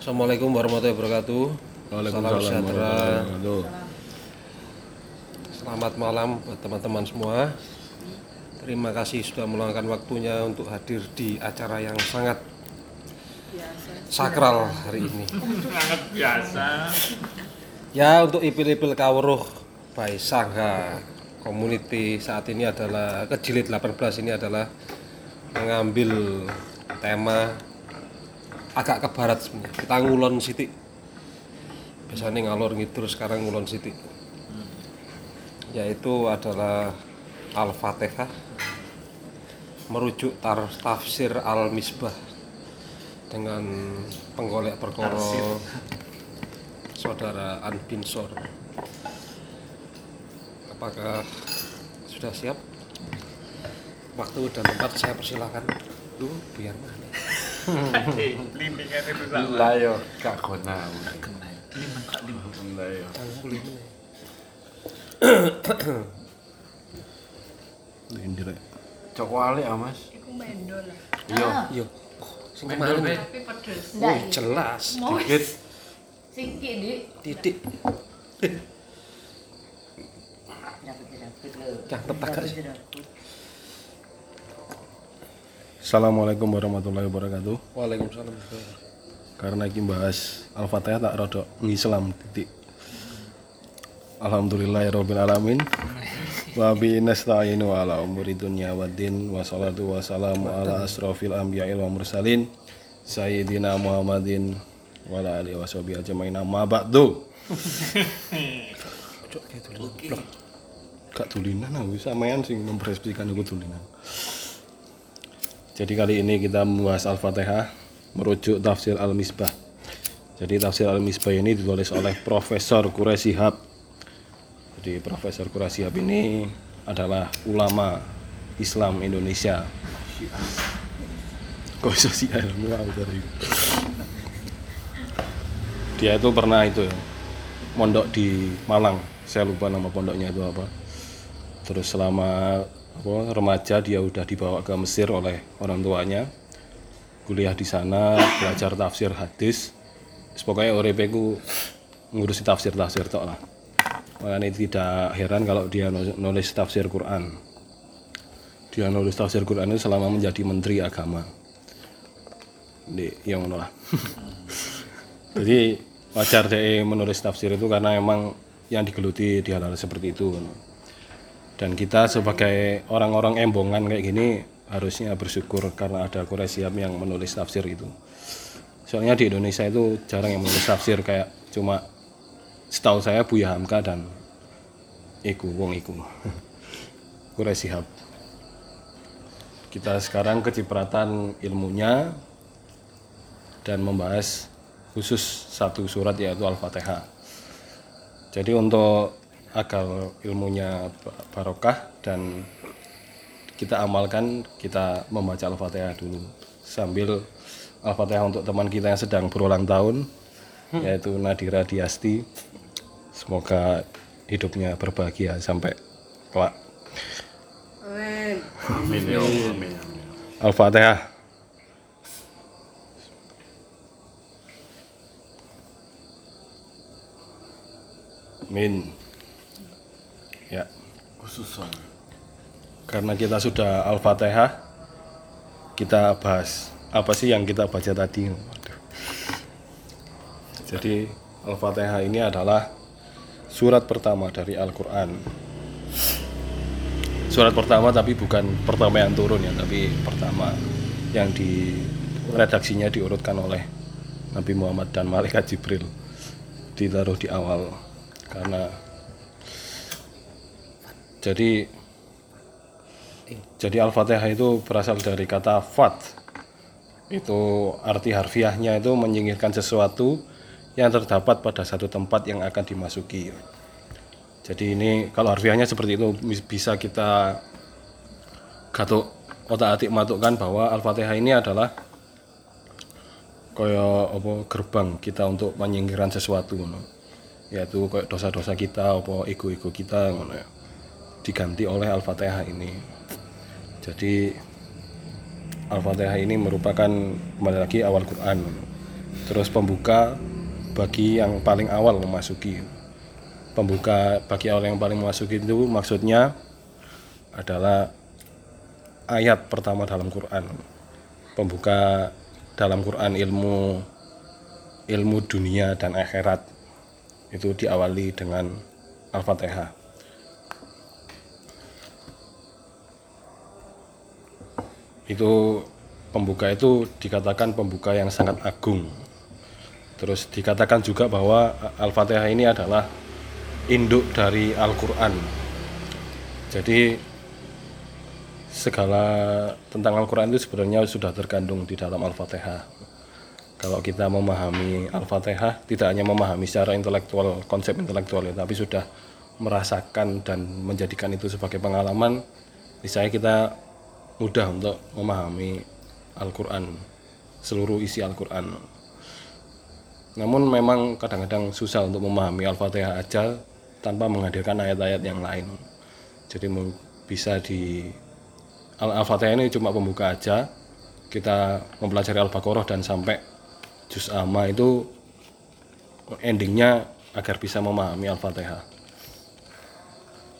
Assalamualaikum warahmatullahi wabarakatuh. Waalaikumsalam Salam sejahtera. warahmatullahi wabarakatuh. Selamat malam buat teman-teman semua. Terima kasih sudah meluangkan waktunya untuk hadir di acara yang sangat sakral hari ini. sangat biasa Ya untuk ipil-ipil kawruh by Sangha Community saat ini adalah kejilid 18 ini adalah mengambil tema agak ke barat sebenarnya. Kita ngulon sitik. Biasanya ngalor ngidul sekarang ngulon sitik. Yaitu adalah Al-Fatihah merujuk tar- tafsir Al-Misbah dengan penggolek perkara saudara An bin Sor. Apakah sudah siap? Waktu dan tempat saya persilahkan. Lu biar mana? Limbingan itu tak Lah yo gak guna. limbing kak limbing Lah yo. Ini rek. Cok wali ah, Mas. Iku mendol. Iya. Yo. Sing kemarin ya. Tapi pedes. Oh, jelas. Dikit. Singkit di. Titik. Gak sih? Assalamualaikum warahmatullahi wabarakatuh. Waalaikumsalam. Karena iki bahas Al-Fatihah tak rodok ngislam titik. Alhamdulillahirabbil alamin. Wa bi nasta'inu ala umuri dunya waddin wa salatu wa salamu ala asrofil anbiya'i wal mursalin sayyidina Muhammadin wa ala alihi wa sahbihi ajmain amma ba'du. Cok. Blok. Gak tulinan aku sampean sing mempreskripsikan aku tulinan. Jadi kali ini kita membahas Al-Fatihah merujuk tafsir Al-Misbah. Jadi tafsir Al-Misbah ini ditulis oleh Profesor Quraisy Jadi Profesor Quraisy ini adalah ulama Islam Indonesia. Dia itu pernah itu ya, mondok di Malang. Saya lupa nama pondoknya itu apa. Terus selama apa, remaja dia udah dibawa ke Mesir oleh orang tuanya. Kuliah di sana, belajar tafsir hadis. Pokoknya uripe ku ngurusi tafsir-tafsir tok lah. Makanya tidak heran kalau dia nu- nulis tafsir Quran. Dia nulis tafsir Quran itu selama menjadi menteri agama. Di yang lah. Jadi wajar dia menulis tafsir itu karena emang yang digeluti di hal-hal seperti itu. Dan kita sebagai orang-orang embongan kayak gini harusnya bersyukur karena ada Quraisy yang menulis tafsir itu. Soalnya di Indonesia itu jarang yang menulis tafsir kayak cuma setahu saya Buya Hamka dan Iku Wong Iku. Quraisy Hab. Kita sekarang kecipratan ilmunya dan membahas khusus satu surat yaitu Al-Fatihah. Jadi untuk agar ilmunya ba- barokah dan kita amalkan kita membaca Al-Fatihah dulu sambil Al-Fatihah untuk teman kita yang sedang berulang tahun yaitu Nadira Diasti. Semoga hidupnya berbahagia sampai kelak. amin ya amin Al-Fatihah. Amin. Ya, khusus karena kita sudah Al-Fatihah, kita bahas apa sih yang kita baca tadi. Waduh. Jadi Al-Fatihah ini adalah surat pertama dari Al-Quran. Surat pertama tapi bukan pertama yang turun ya, tapi pertama yang di redaksinya diurutkan oleh Nabi Muhammad dan Malaikat Jibril ditaruh di awal karena jadi jadi Al-Fatihah itu berasal dari kata fat. Itu arti harfiahnya itu menyingkirkan sesuatu yang terdapat pada satu tempat yang akan dimasuki. Jadi ini kalau harfiahnya seperti itu bisa kita gatuk otak atik matukkan bahwa Al-Fatihah ini adalah kaya apa gerbang kita untuk menyingkirkan sesuatu. Yaitu kayak dosa-dosa kita apa ego-ego kita. Diganti oleh Al-Fatihah ini. Jadi Al-Fatihah ini merupakan kembali lagi awal Quran. terus pembuka bagi yang paling awal memasuki pembuka bagi awal yang paling memasuki itu maksudnya adalah ayat pertama dalam Quran pembuka dalam Quran ilmu ilmu dunia dan akhirat itu diawali dengan Al-Fatihah itu pembuka itu dikatakan pembuka yang sangat agung. Terus dikatakan juga bahwa Al-Fatihah ini adalah induk dari Al-Qur'an. Jadi segala tentang Al-Qur'an itu sebenarnya sudah terkandung di dalam Al-Fatihah. Kalau kita memahami Al-Fatihah tidak hanya memahami secara intelektual konsep intelektual ya, tapi sudah merasakan dan menjadikan itu sebagai pengalaman, saya kita mudah untuk memahami Al-Quran, seluruh isi Al-Quran. Namun memang kadang-kadang susah untuk memahami Al-Fatihah aja tanpa menghadirkan ayat-ayat yang lain. Jadi bisa di Al- Al-Fatihah ini cuma pembuka aja. Kita mempelajari Al-Baqarah dan sampai juz amma itu endingnya agar bisa memahami Al-Fatihah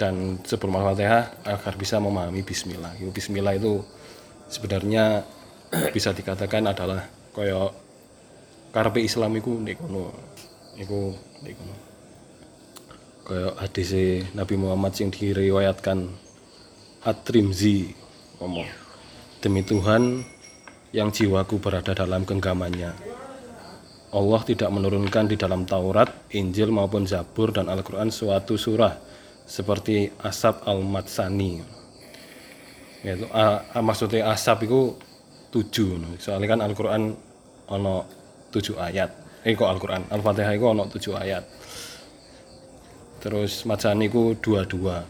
dan sebelum Al-Fatihah agar bisa memahami bismillah. Bismillah itu sebenarnya bisa dikatakan adalah koyo karepe Islam iku kono. Iku. Koyo hadis Nabi Muhammad yang diriwayatkan At-Trimzi ngomong demi Tuhan yang jiwaku berada dalam genggamannya. Allah tidak menurunkan di dalam Taurat, Injil maupun Zabur dan Al-Quran suatu surah seperti asap al-matsani. Yaitu a, maksudnya asap itu tujuh. Soalnya kan Al-Quran ono tujuh ayat. Eh kok Al-Quran? Al-Fatihah itu ono tujuh ayat. Terus matsani itu dua-dua.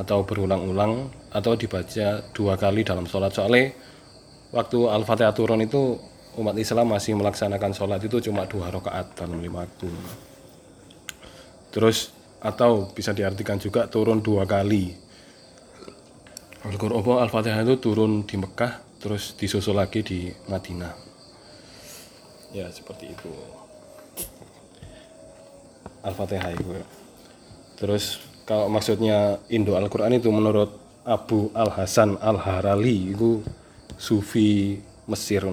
Atau berulang-ulang atau dibaca dua kali dalam sholat. Soalnya waktu Al-Fatihah turun itu umat Islam masih melaksanakan sholat itu cuma dua rakaat dalam lima waktu. Terus atau bisa diartikan juga turun dua kali. Al-Qur'an Al-Fatihah itu turun di Mekah terus disusul lagi di Madinah. Ya seperti itu. Al-Fatihah itu terus kalau maksudnya Indo Al-Quran itu menurut Abu Al-Hasan Al-Harali itu Sufi Mesir.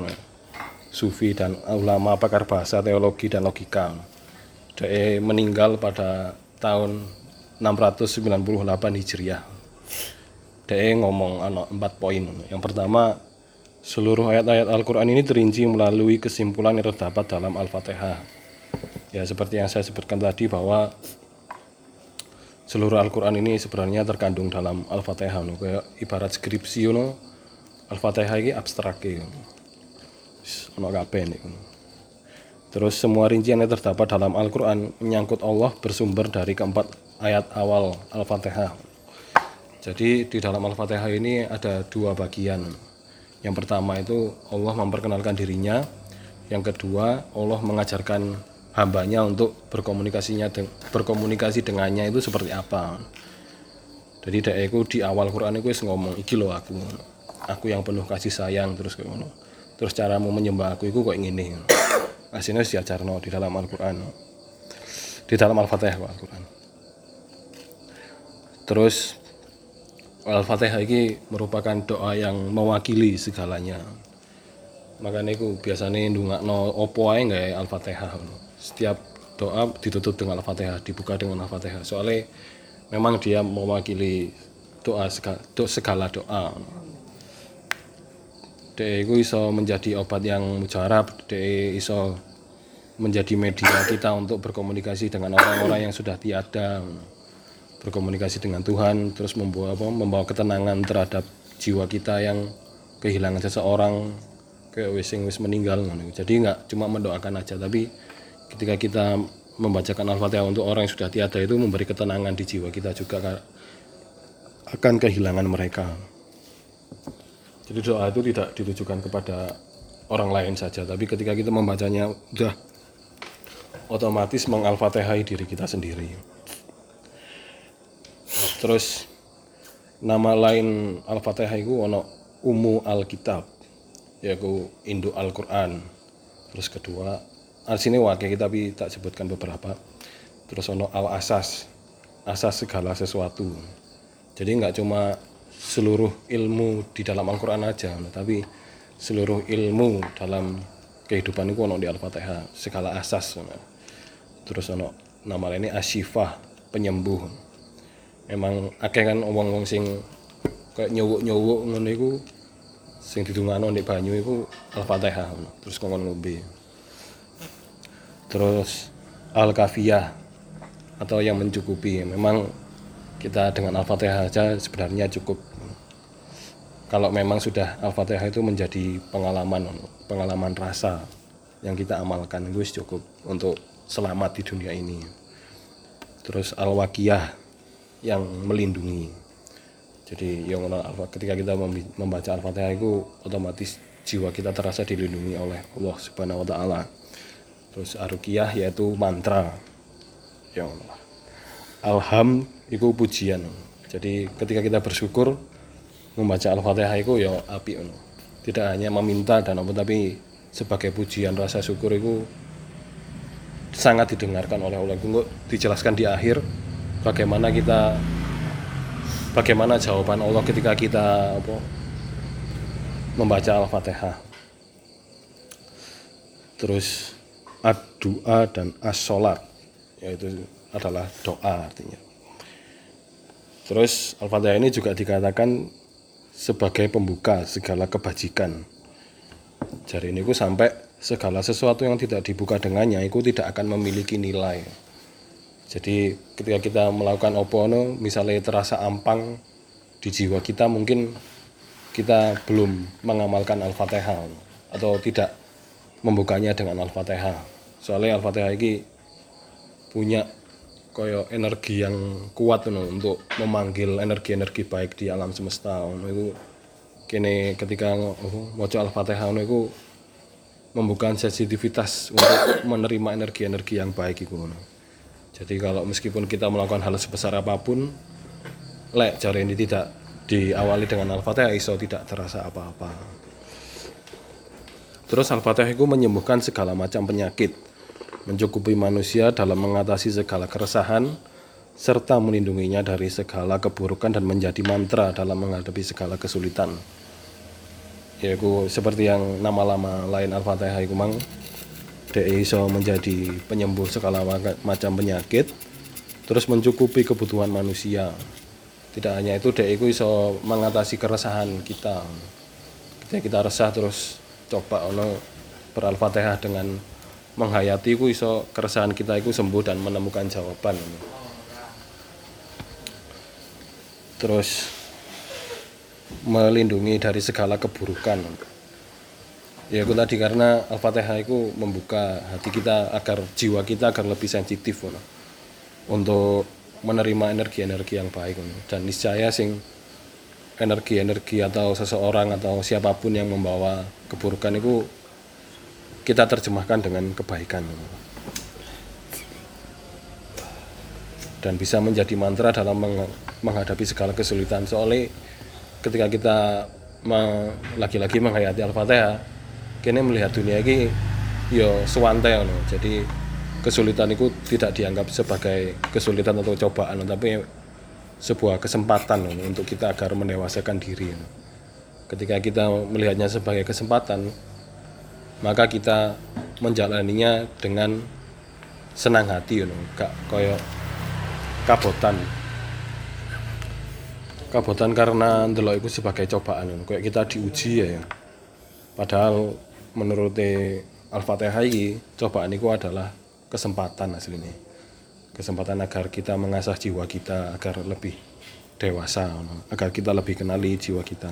Sufi dan ulama pakar bahasa teologi dan logika. Dia meninggal pada tahun 698 Hijriah dia ngomong ano, empat poin yang pertama seluruh ayat-ayat Al-Quran ini terinci melalui kesimpulan yang terdapat dalam Al-Fatihah ya seperti yang saya sebutkan tadi bahwa seluruh Al-Quran ini sebenarnya terkandung dalam Al-Fatihah no. ibarat skripsi no. Al-Fatihah ini abstrak ya. ono kabeh. Terus semua rincian yang terdapat dalam Al-Quran menyangkut Allah bersumber dari keempat ayat awal Al-Fatihah. Jadi di dalam Al-Fatihah ini ada dua bagian. Yang pertama itu Allah memperkenalkan dirinya. Yang kedua Allah mengajarkan hambanya untuk berkomunikasinya berkomunikasi dengannya itu seperti apa. Jadi dek iku di awal Quran itu ngomong iki loh aku. Aku yang penuh kasih sayang terus kayak. Terus caramu menyembah aku itu kok ngene. Aslinya wis diajarno di dalam Al-Qur'an. Di dalam Al-Fatihah Al-Qur'an. Terus Al-Fatihah ini merupakan doa yang mewakili segalanya. Makanya itu biasanya ndungakno opo nggak Al-Fatihah. Setiap doa ditutup dengan Al-Fatihah, dibuka dengan Al-Fatihah. Soalnya memang dia mewakili doa segala, segala doa. Dia itu iso menjadi obat yang mujarab, dia iso menjadi media kita untuk berkomunikasi dengan orang-orang yang sudah tiada. Berkomunikasi dengan Tuhan terus membawa apa membawa ketenangan terhadap jiwa kita yang kehilangan seseorang kayak wis wis meninggal jadi nggak cuma mendoakan aja tapi ketika kita membacakan Al-Fatihah untuk orang yang sudah tiada itu memberi ketenangan di jiwa kita juga akan kehilangan mereka jadi doa itu tidak ditujukan kepada orang lain saja tapi ketika kita membacanya udah otomatis mengalfatihai diri kita sendiri. Terus nama lain Al-Fatihah itu ono Umu Alkitab yaitu induk Al-Quran. Terus kedua sini wakil tapi tak sebutkan beberapa. Terus ono al asas asas segala sesuatu. Jadi nggak cuma seluruh ilmu di dalam Al-Quran aja tapi seluruh ilmu dalam kehidupan itu ono di Al-Fatihah segala asas terus ono nama ini asyifah penyembuh. Emang akeh kan wong-wong sing kayak nyowok-nyowok ngono iku sing didungano ndek banyu iku Al-Fatihah terus ngomong ngombe. Terus Al-Kafiyah atau yang mencukupi. Memang kita dengan Al-Fatihah saja sebenarnya cukup kalau memang sudah Al-Fatihah itu menjadi pengalaman pengalaman rasa yang kita amalkan itu cukup untuk selamat di dunia ini terus Al-Waqiyah yang melindungi jadi yang ketika kita membaca Al-Fatihah itu otomatis jiwa kita terasa dilindungi oleh Allah Subhanahu wa taala. Terus Ar-Ruqyah yaitu mantra. Yang Alham itu pujian. Jadi ketika kita bersyukur membaca Al-Fatihah itu ya api ono. Tidak hanya meminta dan apa tapi sebagai pujian rasa syukur itu sangat didengarkan oleh Allah. Tunggu dijelaskan di akhir bagaimana kita bagaimana jawaban Allah ketika kita apa, membaca Al-Fatihah. Terus ad-doa dan as-sholat yaitu adalah doa artinya. Terus Al-Fatihah ini juga dikatakan sebagai pembuka segala kebajikan. Jari ini sampai segala sesuatu yang tidak dibuka dengannya itu tidak akan memiliki nilai. Jadi ketika kita melakukan opono, misalnya terasa ampang di jiwa kita, mungkin kita belum mengamalkan Al-Fatihah atau tidak membukanya dengan Al-Fatihah. Soalnya Al-Fatihah ini punya koyo energi yang kuat no, untuk memanggil energi-energi baik di alam semesta. No, itu kene ketika oh, maca Al-Fatihah no, itu membuka sensitivitas untuk menerima energi-energi yang baik itu. No. Jadi kalau meskipun kita melakukan hal sebesar apa pun, lek jari ini tidak diawali dengan Al-Fatihah iso tidak terasa apa-apa. Terus Al-Fatihah itu menyembuhkan segala macam penyakit, mencukupi manusia dalam mengatasi segala keresahan, serta melindunginya dari segala keburukan dan menjadi mantra dalam menghadapi segala kesulitan. Yaitu seperti yang nama-nama lain Al-Fatihah itu mang. Iso menjadi penyembuh segala maca- macam penyakit terus mencukupi kebutuhan manusia. Tidak hanya itu dia itu iso mengatasi keresahan kita. Ketika kita resah terus coba ono beralfatihah dengan menghayati itu iso keresahan kita itu sembuh dan menemukan jawaban. Terus melindungi dari segala keburukan. Ya itu tadi karena Al-Fatihah itu membuka hati kita agar jiwa kita agar lebih sensitif untuk menerima energi-energi yang baik dan niscaya sing energi-energi atau seseorang atau siapa pun yang membawa keburukan itu kita terjemahkan dengan kebaikan dan bisa menjadi mantra dalam meng- menghadapi segala kesulitan soalnya ketika kita lagi-lagi menghayati Al-Fatihah kini melihat dunia ini yo suwante ngono. Jadi kesulitan itu tidak dianggap sebagai kesulitan atau cobaan, tapi sebuah kesempatan ngono, untuk kita agar mendewasakan diri. ngono. Ketika kita melihatnya sebagai kesempatan, maka kita menjalaninya dengan senang hati ngono, gak koyo kabotan. Kabotan karena ndelok itu sebagai cobaan ngono. Kayak kita diuji ya. Padahal menurut Al-Fatihah ini cobaan itu adalah kesempatan aslinya. Kesempatan agar kita mengasah jiwa kita agar lebih dewasa, agar kita lebih kenali jiwa kita.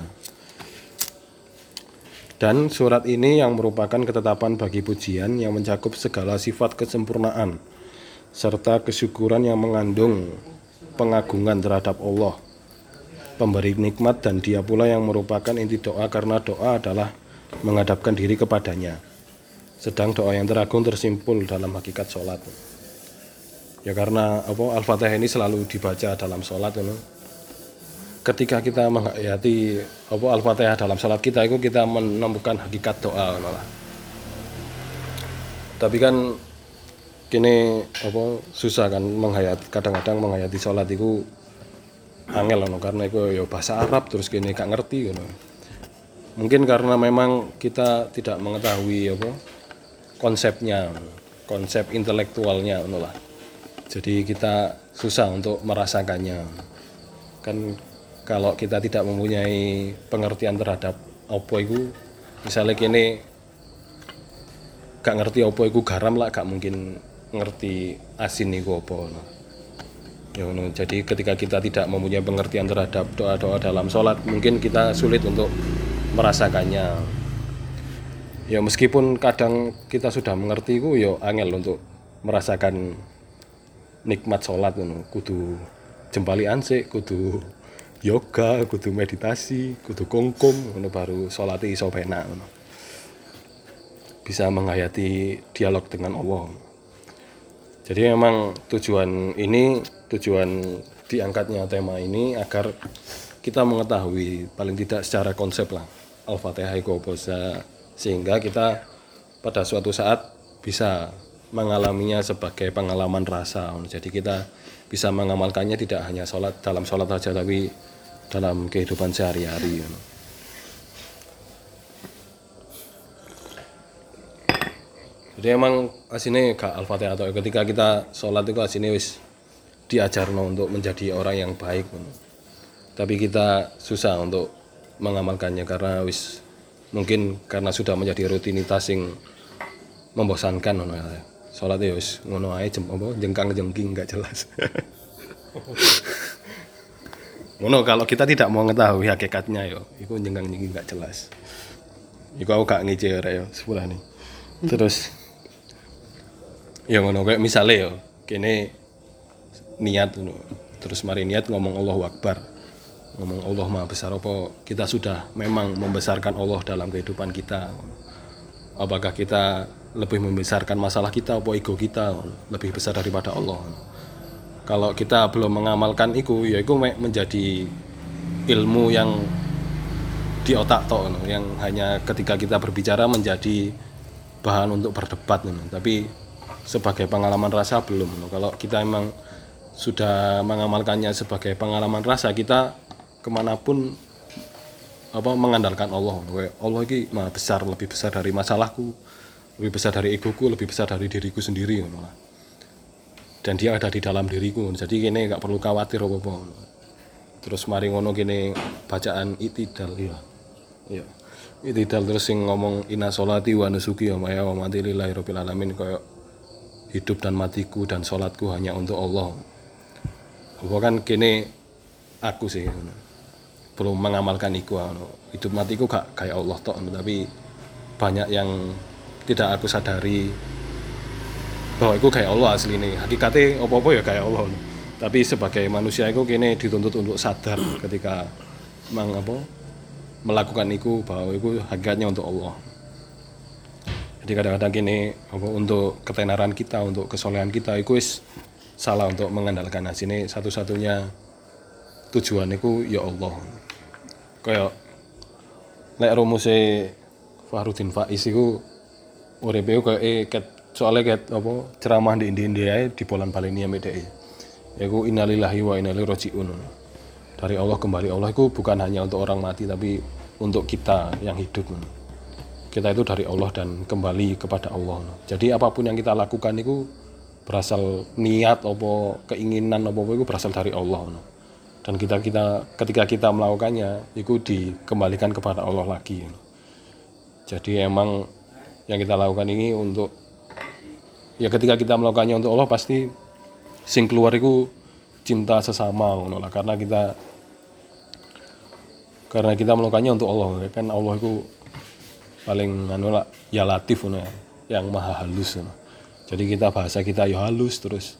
Dan surat ini yang merupakan ketetapan bagi pujian yang mencakup segala sifat kesempurnaan serta kesyukuran yang mengandung pengagungan terhadap Allah pemberi nikmat dan dia pula yang merupakan inti doa karena doa adalah menghadapkan diri kepadanya. Sedang doa yang teragung tersimpul dalam hakikat sholat. Ya karena Al-Fatihah ini selalu dibaca dalam sholat know. Ketika kita menghayati apa Al-Fatihah dalam sholat kita itu kita menemukan hakikat doa you know lah. tapi kan kini apa susah kan menghayati kadang-kadang menghayati sholat itu angel loh karena itu ya bahasa Arab terus kini gak ngerti gitu. mungkin karena memang kita tidak mengetahui apa konsepnya konsep intelektualnya lah jadi kita susah untuk merasakannya kan kalau kita tidak mempunyai pengertian terhadap apa itu misalnya kini gak ngerti apa itu garam lah gak mungkin ngerti asin itu no. Ya, jadi ketika kita tidak mempunyai pengertian terhadap doa-doa dalam sholat mungkin kita sulit untuk merasakannya ya meskipun kadang kita sudah mengerti itu ya angel untuk merasakan nikmat sholat no. kudu jempali ansik kudu yoga kudu meditasi kudu kongkom ngono baru sholat iso penak ngono bisa menghayati dialog dengan Allah jadi memang tujuan ini tujuan diangkatnya tema ini agar kita mengetahui paling tidak secara konsep lah Al-Fatihah itu sehingga kita pada suatu saat bisa mengalaminya sebagai pengalaman rasa. Jadi kita bisa mengamalkannya tidak hanya sholat dalam sholat saja tapi dalam kehidupan sehari-hari. Jadi emang asine gak al-fatihah atau ketika kita sholat itu asine wis diajarno untuk menjadi orang yang baik. Tapi kita susah untuk mengamalkannya karena wis mungkin karena sudah menjadi rutinitas yang membosankan ngono ya. Sholat ya wis ngono ae jengkang jengking nggak jelas. ngono kalau kita tidak mau mengetahui hakikatnya yo, itu jengkang jengking nggak jelas. Iku aku gak ngejer ya sebelah nih. Terus ya ngono kayak misalnya ya kene niat ngono. Terus mari niat ngomong Allahu Akbar. Ngomong Allah Maha Besar apa kita sudah memang membesarkan Allah dalam kehidupan kita. Apakah kita lebih membesarkan masalah kita apa ego kita lebih besar daripada Allah. Kalau kita belum mengamalkan itu ya itu me- menjadi ilmu yang di otak ngono, yang hanya ketika kita berbicara menjadi bahan untuk berdebat tapi sebagai pengalaman rasa belum kalau kita emang sudah mengamalkannya sebagai pengalaman rasa kita ke mana pun apa mengandalkan Allah Allah ini maha besar lebih besar dari masalahku lebih besar dari egoku lebih besar dari diriku sendiri. Dan dia ada di dalam diriku. Jadi kini nggak perlu khawatir apa apa terus mari ngono kini bacaan itidal. Ya Iya. Itidal terus sing ngomong inna sholati wa nusuki wa maya wa mati lillahi rabbil alamin. Kayak hidup dan matiku dan sholatku hanya untuk Allah. Apa kan kene aku sih belum mengamalkan iku. Hidup matiku gak kayak Allah ngono, tapi banyak yang tidak aku sadari bahwa itu kayak Allah asli ini hakikatnya apa-apa ya kayak Allah tapi sebagai manusia itu kini dituntut untuk sadar ketika mang apa melakukan itu bahwa itu hakikatnya untuk Allah. Jadi kadang-kadang gini apa untuk ketenaran kita, untuk kesolehan kita itu wis salah untuk mengandalkan sini satu-satunya tujuan itu ya Allah. Kayak nek rumusnya Fahrudin Faiz itu uripe kayak eh ket soalnya ket apa ceramah di India ae di bulan Palenia medek. Yaiku innalillahi wa inna ilaihi rajiun. Dari Allah kembali. Allah itu bukan hanya untuk orang mati tapi untuk kita yang hidup. Kita itu dari Allah dan kembali kepada Allah. Jadi apa pun yang kita lakukan itu berasal niat apa keinginan apa itu berasal dari Allah. Dan kita kita ketika kita melakukannya itu dikembalikan kepada Allah lagi. Jadi emang yang kita lakukan ini untuk ya ketika kita melakukannya untuk Allah pasti sing keluar itu cinta sesama ngono lah. Karena kita karena kita melakukannya untuk Allah. Kan Allah itu paling anu lah ya latif ya, yang maha halus ngono. jadi kita bahasa kita ya halus terus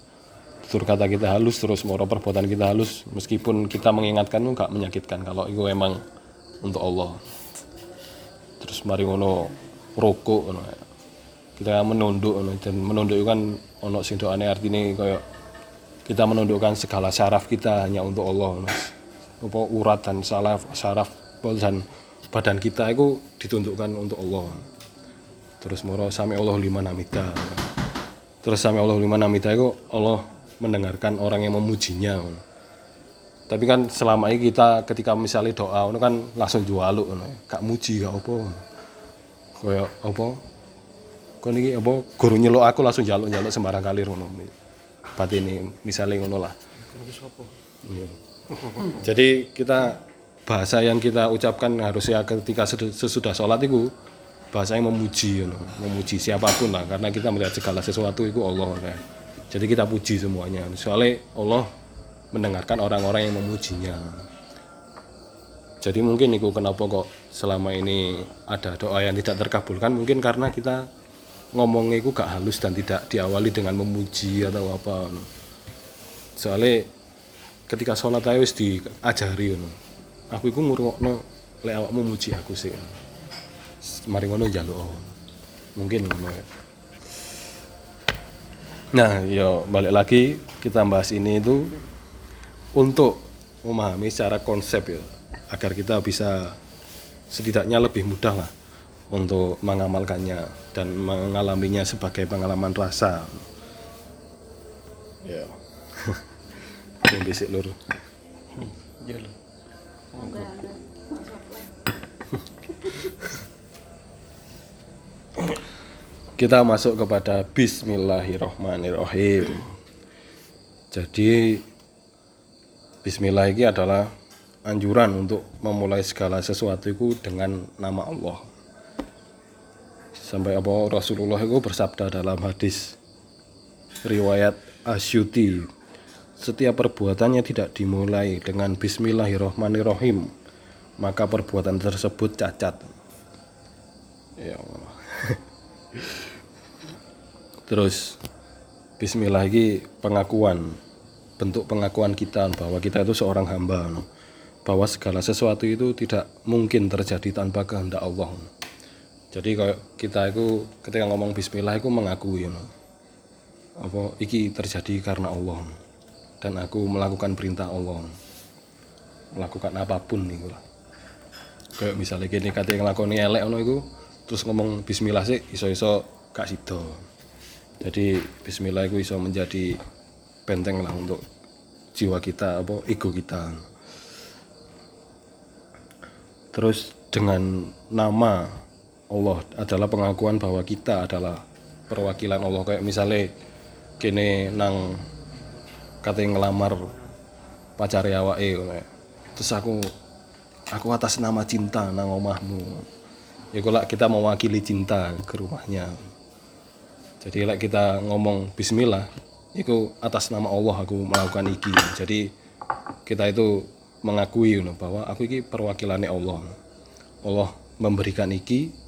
tutur kata kita halus terus moro perbuatan kita halus. Meskipun kita mengingatkan itu gak menyakitkan. Kalau itu emang untuk Allah. Terus mari ngono rokok ya. Kita menunduk dan menunduk itu kan ono sing doane artine kayak kita menundukkan segala syaraf kita hanya untuk Allah mas. apa urat dan salaf syaraf dan badan kita itu ditundukkan untuk Allah. Terus moro sami Allah liman hamida terus sami Allah liman hamida itu Allah mendengarkan orang yang memujinya tapi kan selama ini kita ketika misalnya doa itu kan langsung jualuk gak muji gak apa kaya apa kon iki apa guru nyeluk aku langsung jaluk-jaluk sembarang kali ngono ini misalnya ngono lah Iya. Jadi kita bahasa yang kita ucapkan harusnya ketika sesudah sholat itu bahasa yang memuji, you know. memuji siapa pun lah, karena kita melihat segala sesuatu itu Allah. kan. Jadi kita puji semuanya. Soalnya Allah mendengarkan orang-orang yang memujinya. Jadi mungkin itu kenapa kok selama ini ada doa yang tidak terkabulkan mungkin karena kita ngomongnya itu gak halus dan tidak diawali dengan memuji atau apa. Soalnya ketika sholat ae wis diajari. Aku iku ngrungokno lek awakmu muji aku sih. Mari ngono njaluk. oh. Mungkin ngono ya. Nah, yo balik lagi kita bahas ini itu untuk memahami secara konsep ya agar kita bisa setidaknya lebih mudah lah untuk mengamalkannya dan mengalaminya sebagai pengalaman rasa. Ya. Yang bisik lur. Kita masuk kepada Bismillahirrohmanirrohim. Jadi Bismillah ini adalah anjuran untuk memulai segala sesuatu itu dengan nama Allah. Sampai apa Rasulullah itu bersabda dalam hadis riwayat Asyuti setiap perbuatannya tidak dimulai dengan Bismillahirrohmanirrohim maka perbuatan tersebut cacat ya Allah. terus Bismillah ini pengakuan bentuk pengakuan kita bahwa kita itu seorang hamba bahwa segala sesuatu itu tidak mungkin terjadi tanpa kehendak Allah. Jadi kalau kita itu ketika ngomong Bismillah itu mengakui no. apa iki terjadi karena Allah. Dan aku melakukan perintah Allah. Melakukan apa pun nih lah. Kayak misalnya gini kata yang ngelakoni elek ono iku terus ngomong bismillah sih iso-iso gak sido. Jadi bismillah itu iso menjadi benteng lah untuk jiwa kita apa ego kita. Terus dengan nama Allah adalah pengakuan bahwa kita adalah perwakilan Allah. Kayak misalnya kene nang katanya ngelamar pacar ya. terus aku aku atas nama cinta nang omahmu. Ya kalau kita mewakili cinta ke rumahnya. Jadi like kita ngomong bismillah itu atas nama Allah aku melakukan iki. Jadi kita itu mengakui bahwa aku iki perwakilannya Allah. Allah memberikan iki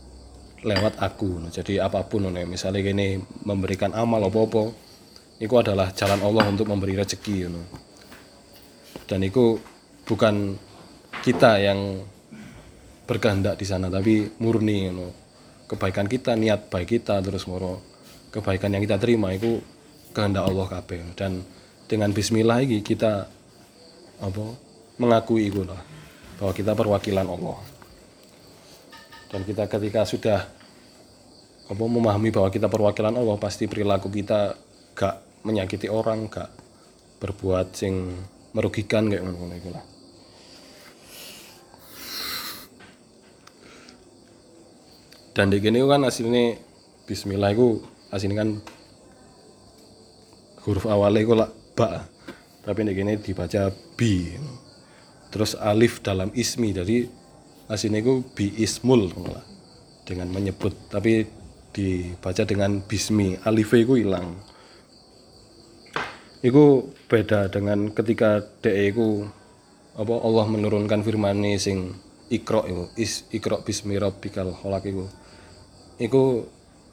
lewat aku. No. jadi apa pun no, misalnya gini memberikan amal apa-apa itu adalah jalan Allah untuk memberi rezeki dan itu bukan kita yang berkehendak di sana tapi murni kebaikan kita niat baik kita terus moro kebaikan yang kita terima itu kehendak Allah kabeh. Dan dengan bismillah ini kita apa mengakui itu lah bahwa kita perwakilan Allah. Dan kita ketika sudah apa memahami bahwa kita perwakilan Allah pasti perilaku kita gak menyakiti orang gak berbuat sing merugikan kayak ngono iku lah dan di gini kan aslinya Bismillah itu aslinya kan huruf awalnya itu lah ba. Tapi di gini dibaca bi. Terus alif dalam ismi jadi aslinya itu bi ismul dengan menyebut. Tapi dibaca dengan bismi. Alif itu hilang itu beda dengan ketika DE itu apa Allah menurunkan firman sing ikro itu is ikro bismi rabbikal khalaq itu iku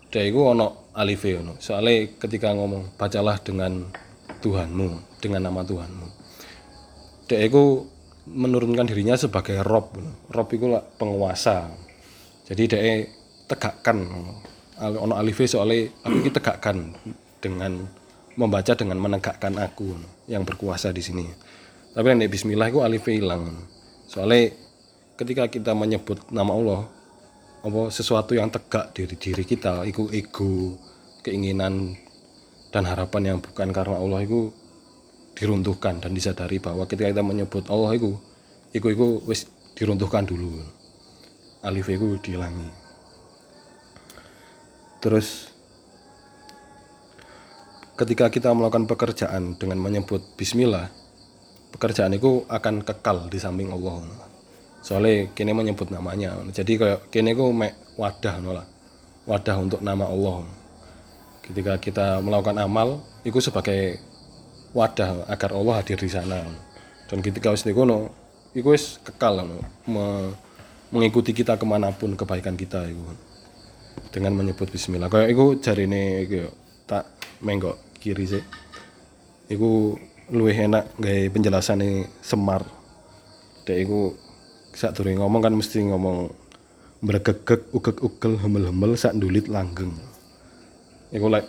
dia iku ono alife ono. Soalnya ketika ngomong bacalah dengan Tuhanmu dengan nama Tuhanmu. Dia iku menurunkan dirinya sebagai Rob. Rob itu penguasa. Jadi dia tegakkan ono alife soalnya aku ini tegakkan dengan membaca dengan menegakkan aku yang berkuasa di sini. Tapi yang Bismillah itu alife hilang soalnya ketika kita menyebut nama Allah apa sesuatu yang tegak diri diri kita iku ego keinginan dan harapan yang bukan karena Allah itu diruntuhkan dan disadari bahwa ketika kita menyebut Allah itu iku wis diruntuhkan dulu alif itu dihilangi terus ketika kita melakukan pekerjaan dengan menyebut bismillah pekerjaan itu akan kekal di samping Allah. Soalnya kini menyebut namanya. Jadi kayak kini mek wadah no lah. wadah untuk nama Allah. Ketika kita melakukan amal itu sebagai wadah agar Allah hadir di sana. Dan ketika wis kono itu kekal no, me- mengikuti kita ke mana pun kebaikan kita itu dengan menyebut Bismillah kayak itu jari ini tak menggok kiri sih Iku luwih enak gaya penjelasan nih Semar. Dek iku saat turun ngomong kan mesti ngomong bergegek ugek ugel hemel hemel sak ndulit langgeng. Iku lek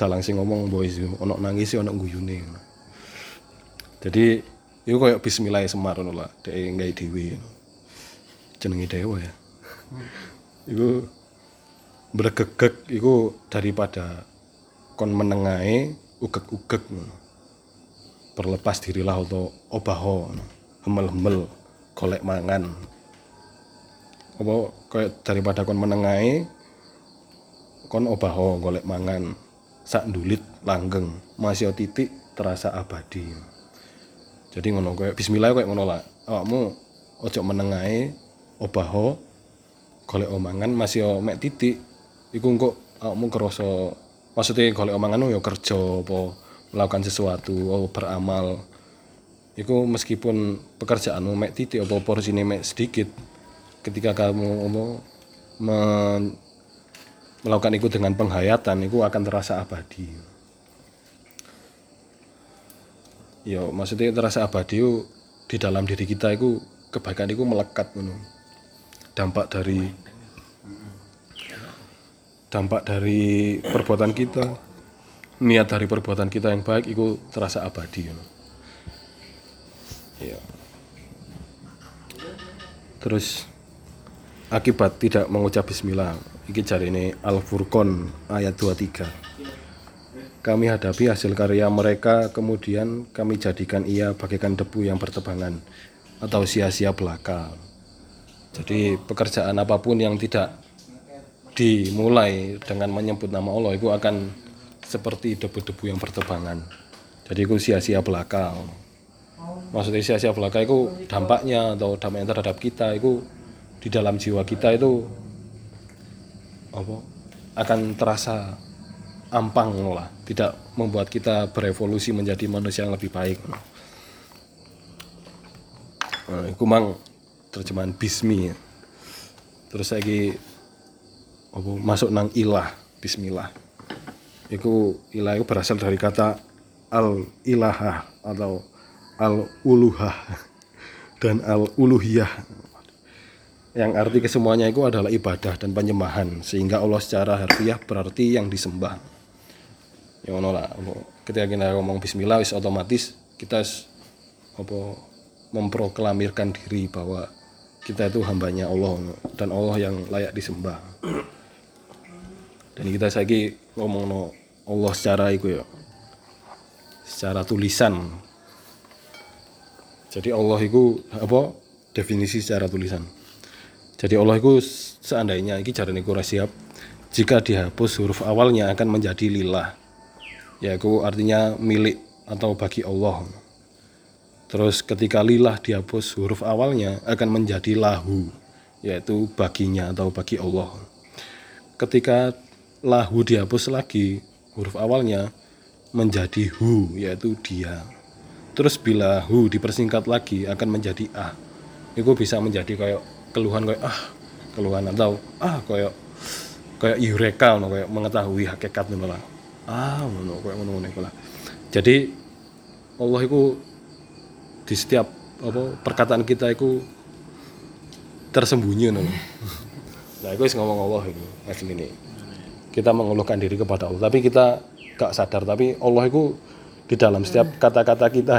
dalang sing ngomong boys ono nangis ono guyune. Jadi iku koyo bismillah Semar ngono lah dek gawe dhewe. Jenenge dewa ya. Iku bergegek iku daripada kon menengahe ugek-ugek ngono. Berlepas dirilah atau obaho hemel-hemel golek mangan. Apa kayak daripada kon menengahe kon obaho golek mangan sak ndulit langgeng masih titik terasa abadi. Jadi ngono kayak bismillah kayak ngono lah. Awakmu ojo menengahe obaho golek omangan masih mek titik iku engko awakmu kerasa maksudnya golek omangan yo kerja apa melakukan sesuatu oh, beramal. Iku meskipun pekerjaanmu mek titik apa porsine mek sedikit ketika kamu apa, men- melakukan itu dengan penghayatan itu akan terasa abadi. Yo maksudnya terasa abadi di dalam diri kita itu kebaikan itu melekat ngono. Dampak dari dampak dari perbuatan kita niat dari perbuatan kita yang baik itu terasa abadi ngono. Iya. terus akibat tidak mengucap bismillah iki cari ini Al Furqon ayat 23 kami hadapi hasil karya mereka kemudian kami jadikan ia bagaikan debu yang bertebangan atau sia-sia belaka jadi pekerjaan apa pun yang tidak dimulai dengan menyebut nama Allah itu akan seperti debu-debu yang bertebangan. Jadi itu sia-sia belaka. Maksudnya sia-sia belaka itu dampaknya atau dampaknya terhadap kita itu di dalam jiwa kita itu apa akan terasa ampang lah, tidak membuat kita berevolusi menjadi manusia yang lebih baik. Nah, itu mang terjemahan bismi. Terus lagi apa masuk nang ilah bismillah. Itu ilah itu berasal dari kata al ilahah atau al uluhah dan al uluhiyah. Yang arti kesemuanya itu adalah ibadah dan penyembahan sehingga Allah secara harfiah berarti yang disembah. Ya ngono lah. Apa, ketika kita ngomong bismillah wis otomatis kita apa memproklamirkan diri bahwa kita itu hambanya Allah dan Allah yang layak disembah dan kita lagi ngomong no Allah secara itu ya. Secara tulisan. Jadi Allah itu apa definisi secara tulisan. Jadi Allah itu seandainya ini cara niku siap jika dihapus huruf awalnya akan menjadi lillah. Yaitu artinya milik atau bagi Allah. Terus ketika lillah dihapus huruf awalnya akan menjadi lahu yaitu baginya atau bagi Allah. Ketika lahu dihapus lagi huruf awalnya menjadi hu yaitu dia. Terus bila hu dipersingkat lagi akan menjadi ah itu bisa menjadi kayak keluhan kayak ah keluhan atau ah kayak kayak eureka no, kayak mengetahui hakikat ngono lah. Ah ngono kayak ngono iku lah jadi Allah itu di setiap apa perkataan kita itu tersembunyi no. nah itu ngomong Allah itu asli ini kita mengeluhkan diri kepada Allah tapi kita gak sadar tapi Allah itu di dalam setiap kata-kata kita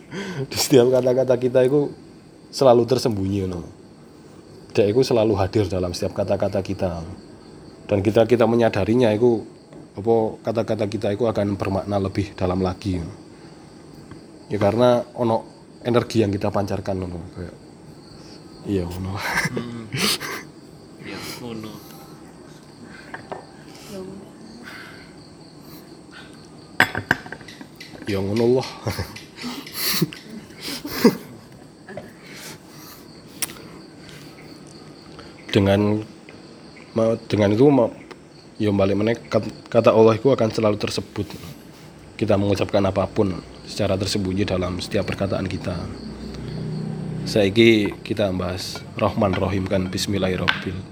di setiap kata-kata kita itu selalu tersembunyi no. Dek itu selalu hadir dalam setiap kata-kata kita. Dan kita kita menyadarinya itu apa kata-kata kita itu akan bermakna lebih dalam lagi. Ya karena ono energi yang kita pancarkan ono kayak iya ono. Ya, ngono. ya ngono lah. dengan dengan itu ya balik meneh kat- kata Allah itu akan selalu tersebut kita mengucapkan apa pun secara tersembunyi dalam setiap perkataan kita saiki kita bahas Rahman Rahim kan Bismillahirrahmanirrahim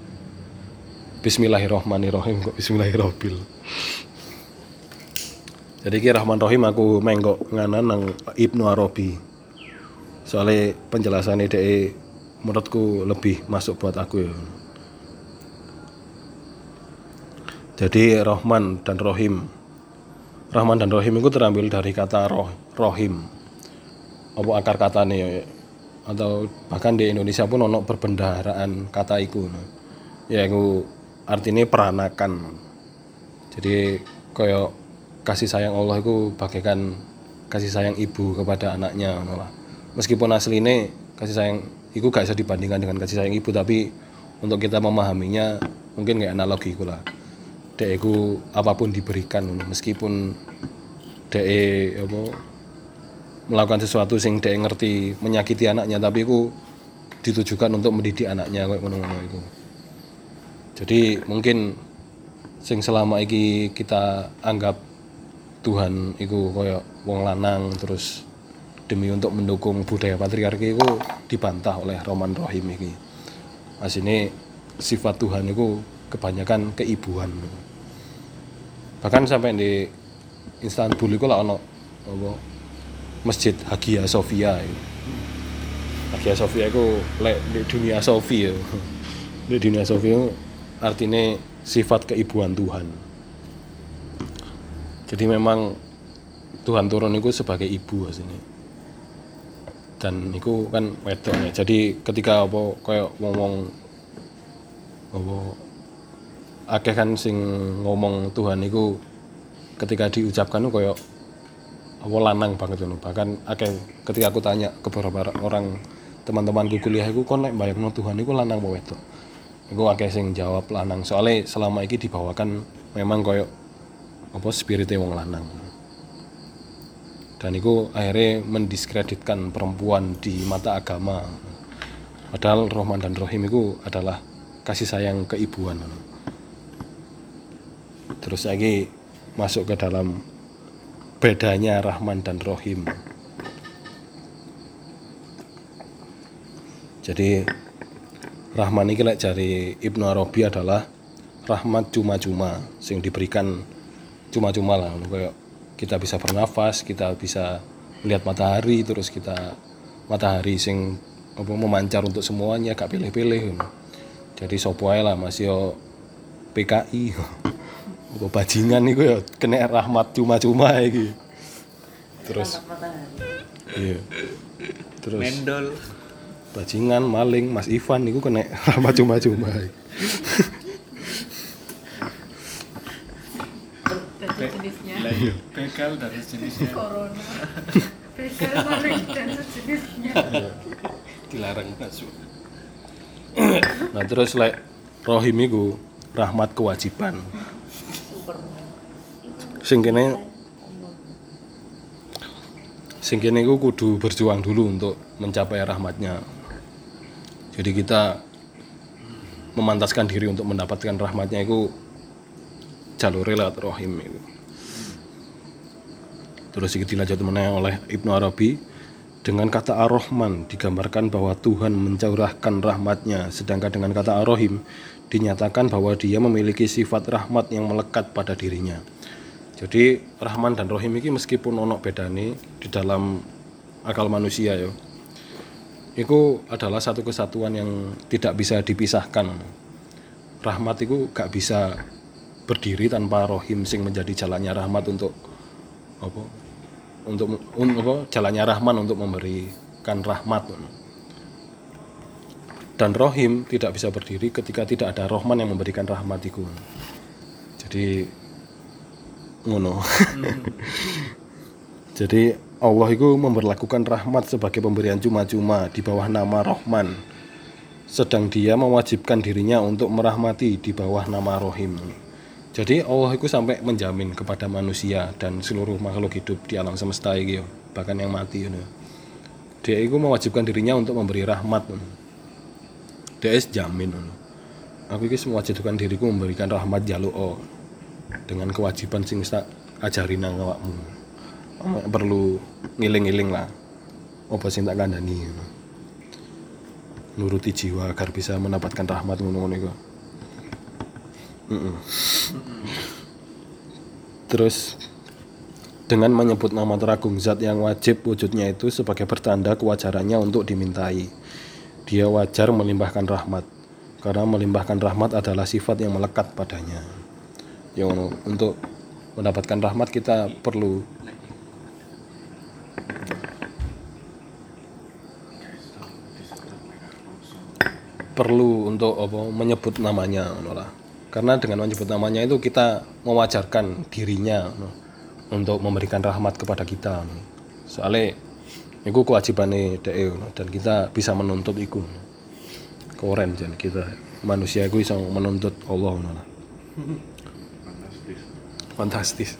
Bismillahirrahmanirrahim kok Bismillahirrahmanirrahim. Jadi ki Rahman Rahim aku menggok nganan nang Ibnu Arabi. Soalnya penjelasannya DE menurutku lebih masuk buat aku ya. Jadi Rahman dan Rohim Rahman dan Rohim itu terambil dari kata roh, Rohim apa akar katanya ya? Atau bahkan di Indonesia pun ono perbendaharaan kata iku. Ya itu artinya peranakan. Jadi koyo kasih sayang Allah itu bagaikan kasih sayang ibu kepada anaknya ngono lah. meskipun aslinya kasih sayang itu gak bisa dibandingkan dengan kasih sayang ibu tapi untuk kita memahaminya mungkin kayak analogi itu lah. Dek apa pun diberikan meskipun dek apa melakukan sesuatu sing dek ngerti menyakiti anaknya tapi iku ditujukan untuk mendidik anaknya kayak ngono-ngono iku jadi mungkin sing selama iki kita anggap Tuhan iku koyo wong lanang terus demi untuk mendukung budaya patriarki itu dibantah oleh Roman Rohim iki. Asine sifat Tuhan itu kebanyakan keibuan. Bahkan sampai di Istanbul itu lah ono Masjid Hagia Sophia itu. Hagia Sophia itu lek di dunia Sofi. Di dunia Sofi itu artinya sifat keibuan Tuhan. Jadi memang Tuhan turun itu sebagai ibu asini. Dan itu kan wedok ya. Jadi ketika apa kayak ngomong apa akeh kan sing ngomong Tuhan itu ketika diucapkan itu kayak apa lanang banget itu bahkan akeh ketika aku tanya ke beberapa orang teman-temanku kuliah itu kon nek bayangno Tuhan itu lanang apa wedok Iku akeh sing jawab lanang. Soalnya selama ini dibawakan memang koyo apa spiritnya wong lanang. Dan itu akhirnya mendiskreditkan perempuan di mata agama. Padahal Rahman dan Rohim itu adalah kasih sayang keibuan. Terus lagi masuk ke dalam bedanya Rahman dan Rohim. Jadi Rahman ini lek cari Ibnu Arabi adalah rahmat cuma-cuma sing diberikan cuma-cuma lah. Kayak kita bisa bernafas kita bisa melihat matahari terus kita matahari sing apa memancar untuk semuanya gak pilih-pilih jadi sopo ae lah masih yo PKI apa bajingan iku ya kena rahmat cuma-cuma iki. Terus iya. Terus Mendol. Bajingan maling Mas Ivan itu kena cuma-cuma Dari jenisnya iya. begal dari jenisnya. corona. Begal maling dan sejenisnya. dilarang masuk nah terus lek rohim iku rahmat kewajiban sing kene sing kene iku kudu berjuang dulu untuk mencapai rahmatnya jadi kita memantaskan diri untuk mendapatkan rahmatnya itu jalur lewat rohim itu. Terus iki dilanjut meneh oleh Ibnu Arabi dengan kata Ar-Rahman digambarkan bahwa Tuhan mencurahkan rahmatnya sedangkan dengan kata Ar-Rahim dinyatakan bahwa dia memiliki sifat rahmat yang melekat pada dirinya. Jadi Rahman dan Rohim ini meskipun ono bedane di dalam akal manusia ya itu adalah satu kesatuan yang tidak bisa dipisahkan. Rahmat itu gak bisa berdiri tanpa rohim sing menjadi jalannya rahmat untuk apa? Untuk un- apa? Jalannya rahman untuk memberikan rahmat. Dan rohim tidak bisa berdiri ketika tidak ada rohman yang memberikan rahmat iku. Jadi ngono. Jadi Allah itu memperlakukan rahmat sebagai pemberian cuma-cuma di bawah nama Rohman. Sedang dia mewajibkan dirinya untuk merahmati di bawah nama Rohim. Jadi Allah itu sampai menjamin kepada manusia dan seluruh makhluk hidup di alam semesta ini bahkan yang mati you know. dia itu mewajibkan dirinya untuk memberi rahmat. Dia jamin know. aku itu mewajibkan diriku memberikan rahmat jaluk oh, dengan kewajiban sing ajarin awakmu perlu ngiling-ngiling lah apa sing tak you know. nuruti jiwa agar bisa mendapatkan rahmat ngono-ngono iku. Terus dengan menyebut nama teragung zat yang wajib wujudnya itu sebagai pertanda kewajarannya untuk dimintai. Dia wajar melimpahkan rahmat karena melimpahkan rahmat adalah sifat yang melekat padanya. Ya untuk mendapatkan rahmat kita perlu perlu untuk apa menyebut namanya lah. Karena dengan menyebut namanya itu kita mewajarkan dirinya ngono, untuk memberikan rahmat kepada kita. ngono. Soalnya itu kewajibannya DE ngono, dan kita bisa menuntut itu. Keren jan kita manusia itu bisa menuntut Allah ngono lah. Fantastis.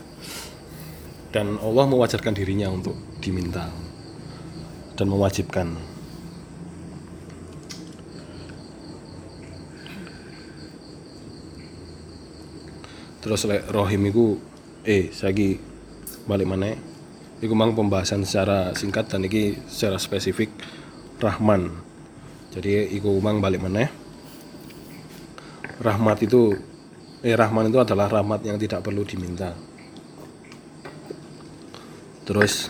Dan Allah mewajarkan dirinya untuk diminta dan mewajibkan. Terus lek rohim iku eh saiki balik mana iku mang pembahasan secara singkat dan iki secara spesifik rahman. Jadi iku mang balik mana rahmat itu eh rahman itu adalah rahmat yang tidak perlu diminta. Terus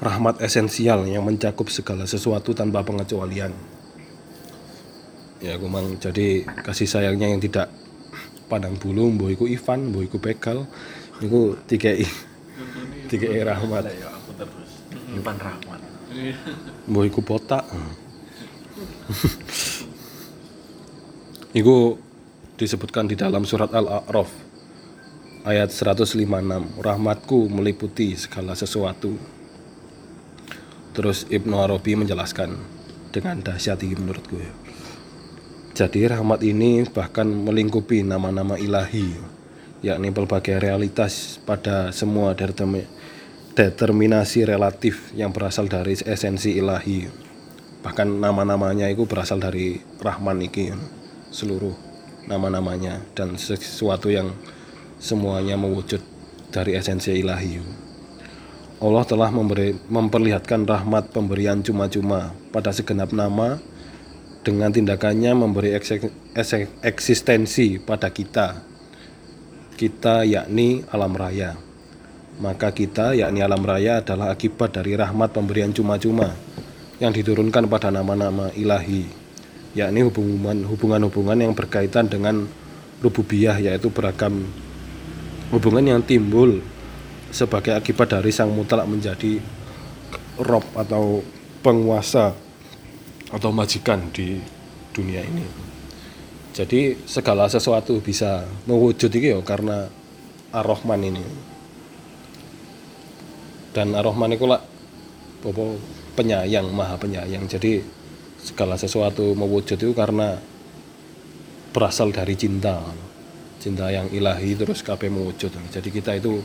rahmat esensial yang mencakup segala sesuatu tanpa pengecualian. Ya aku mang jadi kasih sayangnya yang tidak pandang bulu mbok iku Ivan mbok iku Begal. Iku tiga tiga rahmat. Ya aku terus. Ivan Rahmat. Mbok iku botak. Iku disebutkan di dalam surat Al-A'raf ayat 156 rahmatku meliputi segala sesuatu. Terus Ibnu Arabi menjelaskan dengan dahsyat ini menurutku ya jadi rahmat ini bahkan melingkupi nama-nama ilahi, yakni berbagai realitas pada semua determi- determinasi relatif yang berasal dari esensi ilahi. Bahkan nama-namanya itu berasal dari Rahman iki, seluruh nama-namanya dan sesuatu yang semuanya mewujud dari esensi ilahi. Allah telah memperlihatkan rahmat pemberian cuma-cuma pada segenap nama dengan tindakannya memberi eksistensi pada kita. Kita yakni alam raya. Maka kita yakni alam raya adalah akibat dari rahmat pemberian cuma-cuma yang diturunkan pada nama-nama ilahi, yakni hubungan hubungan-hubungan yang berkaitan dengan rububiyah yaitu beragam hubungan yang timbul sebagai akibat dari sang mutlak menjadi rob atau penguasa atau majikan di dunia ini. Jadi segala sesuatu bisa mewujud iki ya karena Ar-Rahman ini. Dan Ar-Rahman itu lah penyayang, maha penyayang. Jadi segala sesuatu mewujud itu karena berasal dari cinta. Cinta yang ilahi terus kabeh mewujud. Jadi kita itu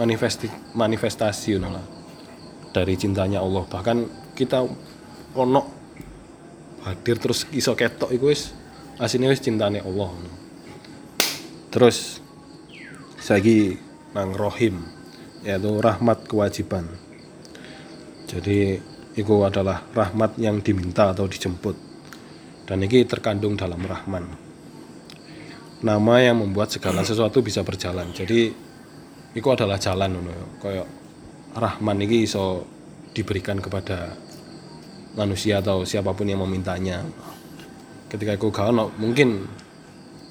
manifesti manifestasi you know dari cintanya Allah. Bahkan kita ono hadir terus iso ketok iku wis asine wis cintane Allah. Terus saiki nang rohim yaitu rahmat kewajiban. Jadi itu adalah rahmat yang diminta atau dijemput. Dan ini terkandung dalam rahman. Nama yang membuat segala sesuatu bisa berjalan. Jadi itu adalah jalan ya. Kayak rahman ini iso diberikan kepada manusia atau siapa pun yang memintanya. Ketika aku gak mungkin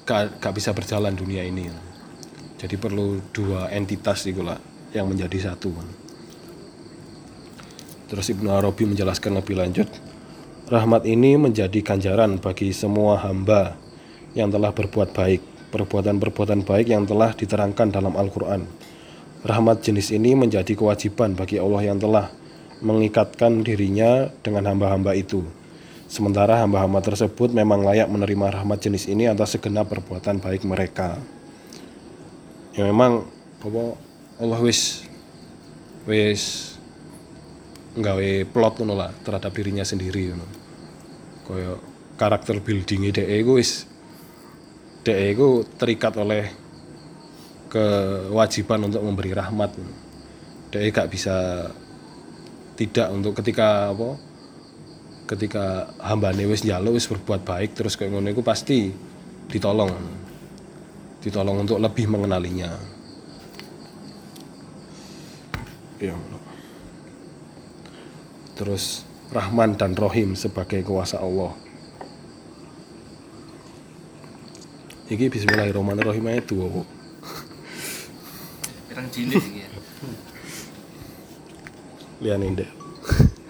gak, gak bisa berjalan dunia ini. Jadi perlu dua entitas itu lah yang menjadi satu. Terus Ibnu Arabi menjelaskan lebih lanjut Rahmat ini menjadi ganjaran bagi semua hamba yang telah berbuat baik, perbuatan-perbuatan baik yang telah diterangkan dalam Al-Quran. Rahmat jenis ini menjadi kewajiban bagi Allah yang telah mengikatkan dirinya dengan hamba-hamba itu. Sementara hamba-hamba tersebut memang layak menerima rahmat jenis ini atas segenap perbuatan baik mereka. Ya memang apa Allah wis wis nggawe plot ngono lah terhadap dirinya sendiri ngono. Kaya karakter building iku wis dhek iku terikat oleh kewajiban untuk memberi rahmat. Dhek gak bisa tidak untuk ketika apa ketika hambane wis njaluk wis berbuat baik terus kayak ngono pasti ditolong ditolong untuk lebih mengenalinya ya terus Rahman dan Rohim sebagai kuasa Allah Iki Bismillahirrahmanirrahim Bu. Pirang cilik. Liane ndek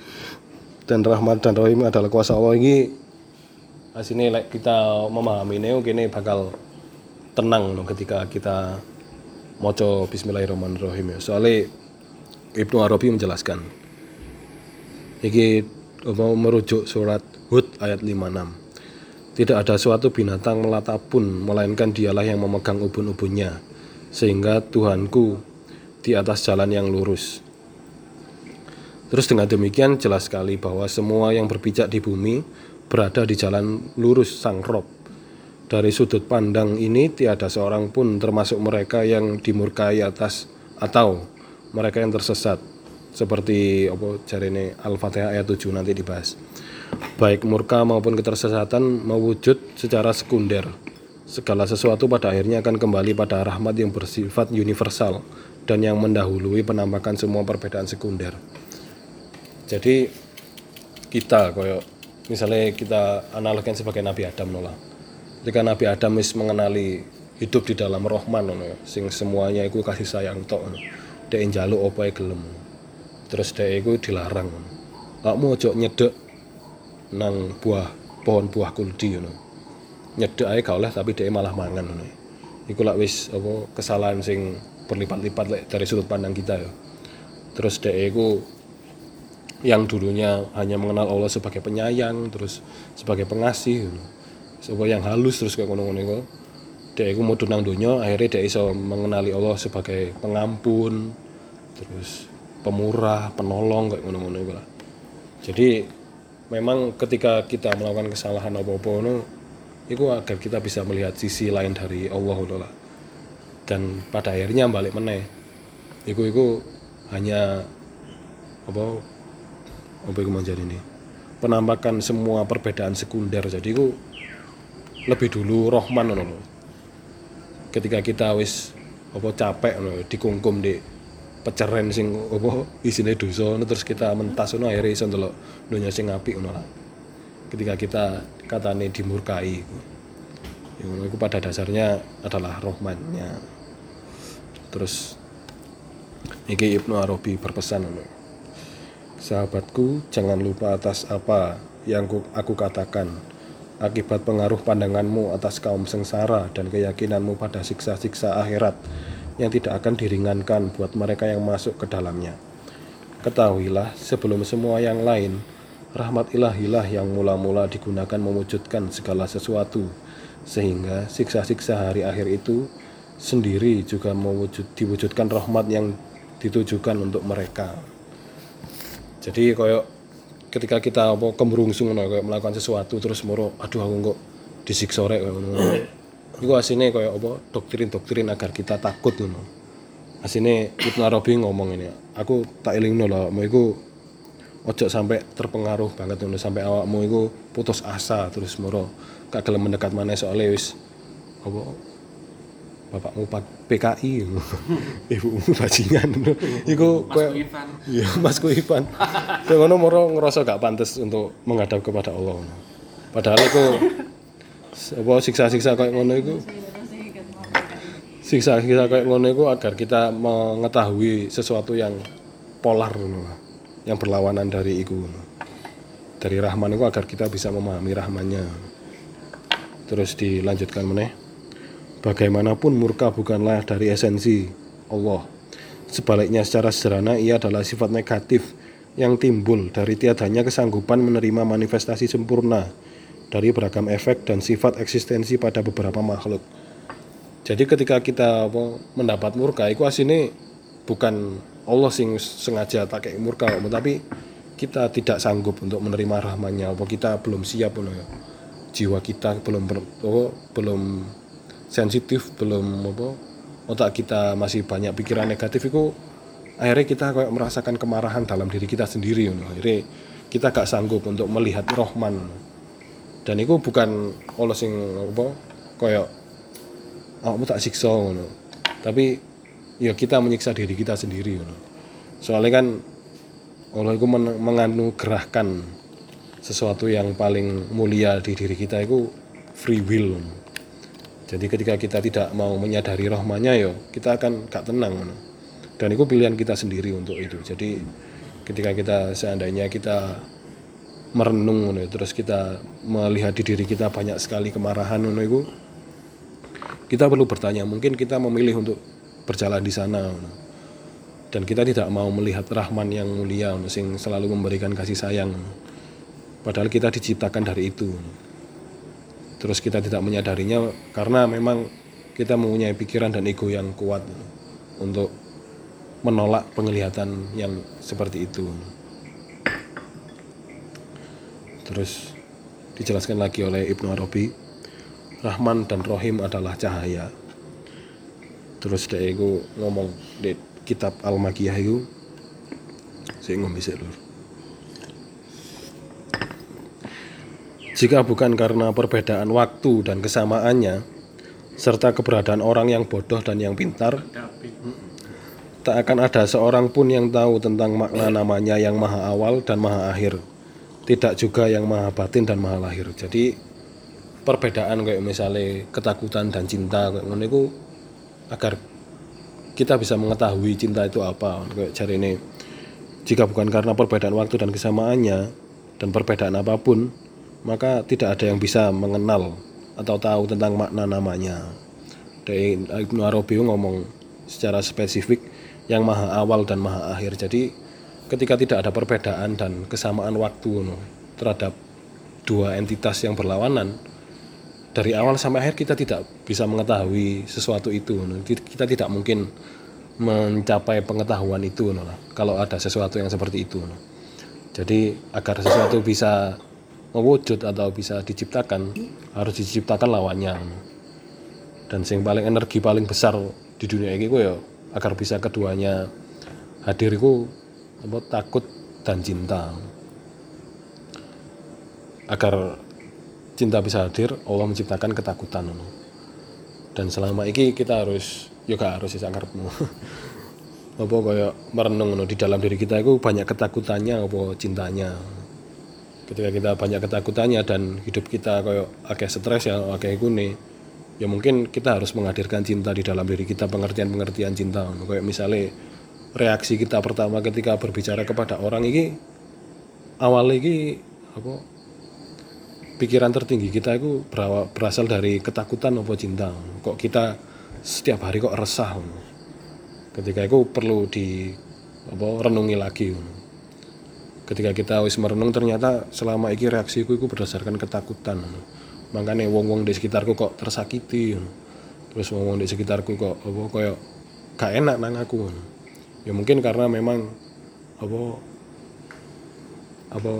dan rahmat dan rahim adalah kuasa Allah. Ini aslinya like kita memahami ini kini bakal tenang no, ketika kita moco Bismillahirrahmanirrahim ya. Soalnya Ibnu Arabi menjelaskan ini mau merujuk surat Hud ayat 56 tidak ada suatu binatang melata pun, melainkan dialah yang memegang ubun-ubunnya, sehingga Tuhanku di atas jalan yang lurus. Terus dengan demikian jelas sekali bahwa semua yang berpijak di bumi berada di jalan lurus Sang Rob. Dari sudut pandang ini tiada seorang pun termasuk mereka yang dimurkai atas atau mereka yang tersesat. Seperti apa jarene Al-Fatihah ayat 7 nanti dibahas. Baik murka maupun ketersesatan mewujud secara sekunder. Segala sesuatu pada akhirnya akan kembali pada rahmat yang bersifat universal dan yang mendahului penampakan semua perbedaan sekunder. Jadi kita koyo misalnya kita analogikan sebagai Nabi Adam nolah. Ketika Nabi Adam wis mengenali hidup di dalam Rohman ngono ya, sing semuanya itu kasih sayang tok ngono. Dek njaluk apa gelem. Terus dek iku dilarang ngono. Kamu ojo nyedek nang buah pohon buah kuldi ngono. Nyedek ae gak oleh tapi dek malah mangan ngono. Iku lak wis apa kesalahan sing berlipat-lipat lek dari sudut pandang kita ya. Terus dek iku yang dulunya hanya mengenal Allah sebagai penyayang terus sebagai pengasih gitu. sebagai yang halus terus kayak ngono-ngono iku dia iku mau nang dunia akhirnya dia iso mengenali Allah sebagai pengampun terus pemurah penolong kayak ngono-ngono iku lah. Jadi memang ketika kita melakukan kesalahan apa-apa ngono itu agar kita bisa melihat sisi lain dari Allah lah. Dan pada akhirnya balik meneh. Iku iku hanya apa apa itu menjadi ini? Penampakan semua perbedaan sekunder. Jadi itu lebih dulu rohman lho. ketika kita wis apa capek ngono dikungkum di peceren sing apa isine dosa terus kita mentas ngono akhirnya iso ndelok dunya sing apik ngono ketika kita katane dimurkai ya ngono iku pada dasarnya adalah rohmannya. Terus iki Ibnu Arabi berpesan Sahabatku, jangan lupa atas apa yang ku- aku katakan. Akibat pengaruh pandanganmu atas kaum sengsara dan keyakinanmu pada siksa-siksa akhirat yang tidak akan diringankan buat mereka yang masuk ke dalamnya. Ketahuilah, sebelum semua yang lain, rahmat ilahilah yang mula-mula digunakan mewujudkan segala sesuatu, sehingga siksa-siksa hari akhir itu sendiri juga mewujud, diwujudkan rahmat yang ditujukan untuk mereka jadi koyo ketika kita apa kemerungsung ngono koyo melakukan sesuatu terus moro aduh aku kok disiksa rek ngono. Iku asine koyo apa doktrin-doktrin agar kita takut ngono. Asine Ibnu Arabi ngomong ini aku tak elingno lho mau iku ojo sampai terpengaruh banget ngono sampai awakmu iku putus asa terus moro gak gelem mendekat maneh soalnya wis apa bapakmu pak PKI ibumu bajingan iku Ivan. Iya, Mas Ivan. Kayak ngono moro ngerasa gak pantas untuk menghadap kepada Allah. Padahal itu apa siksa-siksa kayak ngono itu siksa-siksa kayak ngono itu agar kita mengetahui sesuatu yang polar ngono yang berlawanan dari ngono. dari Rahman itu agar kita bisa memahami Rahmannya terus dilanjutkan meneh bagaimanapun murka bukanlah dari esensi Allah. Sebaliknya secara sederhana ia adalah sifat negatif yang timbul dari tiadanya kesanggupan menerima manifestasi sempurna dari beragam efek dan sifat eksistensi pada beberapa makhluk. Jadi ketika kita apa, mendapat murka itu aslinya bukan Allah sing sengaja tak kayak murka tapi kita tidak sanggup untuk menerima rahmannya apa kita belum siap ya. Jiwa kita belum belum sensitif belum apa otak kita masih banyak pikiran negatif itu akhirnya kita kayak merasakan kemarahan dalam diri kita sendiri ngono. akhirnya kita gak sanggup untuk melihat Rohman dan itu bukan Allah sing apa kayak awakmu tak siksa ngono tapi ya kita menyiksa diri kita sendiri ngono soalnya kan Allah itu men- menganugerahkan sesuatu yang paling mulia di diri kita itu free will. Jadi ketika kita tidak mau menyadari rahmanya ya kita akan gak tenang dan itu pilihan kita sendiri untuk itu. Jadi ketika kita seandainya kita merenung terus kita melihat di diri kita banyak sekali kemarahan itu kita perlu bertanya mungkin kita memilih untuk berjalan di sana dan kita tidak mau melihat Rahman yang mulia sing selalu memberikan kasih sayang padahal kita diciptakan dari itu. Terus kita tidak menyadarinya karena memang kita mempunyai pikiran dan ego yang kuat untuk menolak penglihatan yang seperti itu terus dijelaskan lagi oleh Ibnu Arabi Rahman dan Rohim adalah cahaya. Terus dia itu ngomong di kitab Al-Makiyah itu saya ngomong bisa dulu. Jika bukan karena perbedaan waktu dan kesamaannya, serta keberadaan orang yang bodoh dan yang pintar, tak akan ada seorang pun yang tahu tentang makna namanya yang maha awal dan maha akhir. Tidak juga yang maha batin dan maha lahir. Jadi perbedaan kayak misalnya ketakutan dan cinta kayak agar kita bisa mengetahui cinta itu apa kayak cari ini jika bukan karena perbedaan waktu dan kesamaannya dan perbedaan apa pun maka tidak ada yang bisa mengenal atau tahu tentang makna namanya. Dari Ibnu Arabi ngomong secara spesifik yang maha awal dan maha akhir. Jadi ketika tidak ada perbedaan dan kesamaan waktu terhadap dua entitas yang berlawanan dari awal sampai akhir kita tidak bisa mengetahui sesuatu itu kita tidak mungkin mencapai pengetahuan itu kalau ada sesuatu yang seperti itu jadi agar sesuatu bisa mewujud atau bisa diciptakan harus diciptakan lawannya. Dan yang paling energi paling besar di dunia ini ya agar bisa keduanya hadir itu apa, takut dan cinta. Agar cinta bisa hadir Allah menciptakan ketakutan. Dan selama ini kita harus juga harus bisa ngarepmu apa kayak merenung di dalam diri kita itu banyak ketakutannya apa cintanya ketika kita banyak ketakutannya dan hidup kita kayak agak stres ya agak gune ya mungkin kita harus menghadirkan cinta di dalam diri kita pengertian-pengertian cinta. Kayak misalnya reaksi kita pertama ketika berbicara kepada orang ini awal ini apa pikiran tertinggi kita itu berasal dari ketakutan apa cinta. Kok kita setiap hari kok resah? Ketika itu perlu di apa renungi lagi. Ketika kita wis merenung ternyata selama ini reaksiku itu berdasarkan ketakutan. Makanya wong-wong di sekitarku kok tersakiti. Terus wong-wong di sekitarku kok apa kayak gak enak nang aku. Ya mungkin karena memang apa apa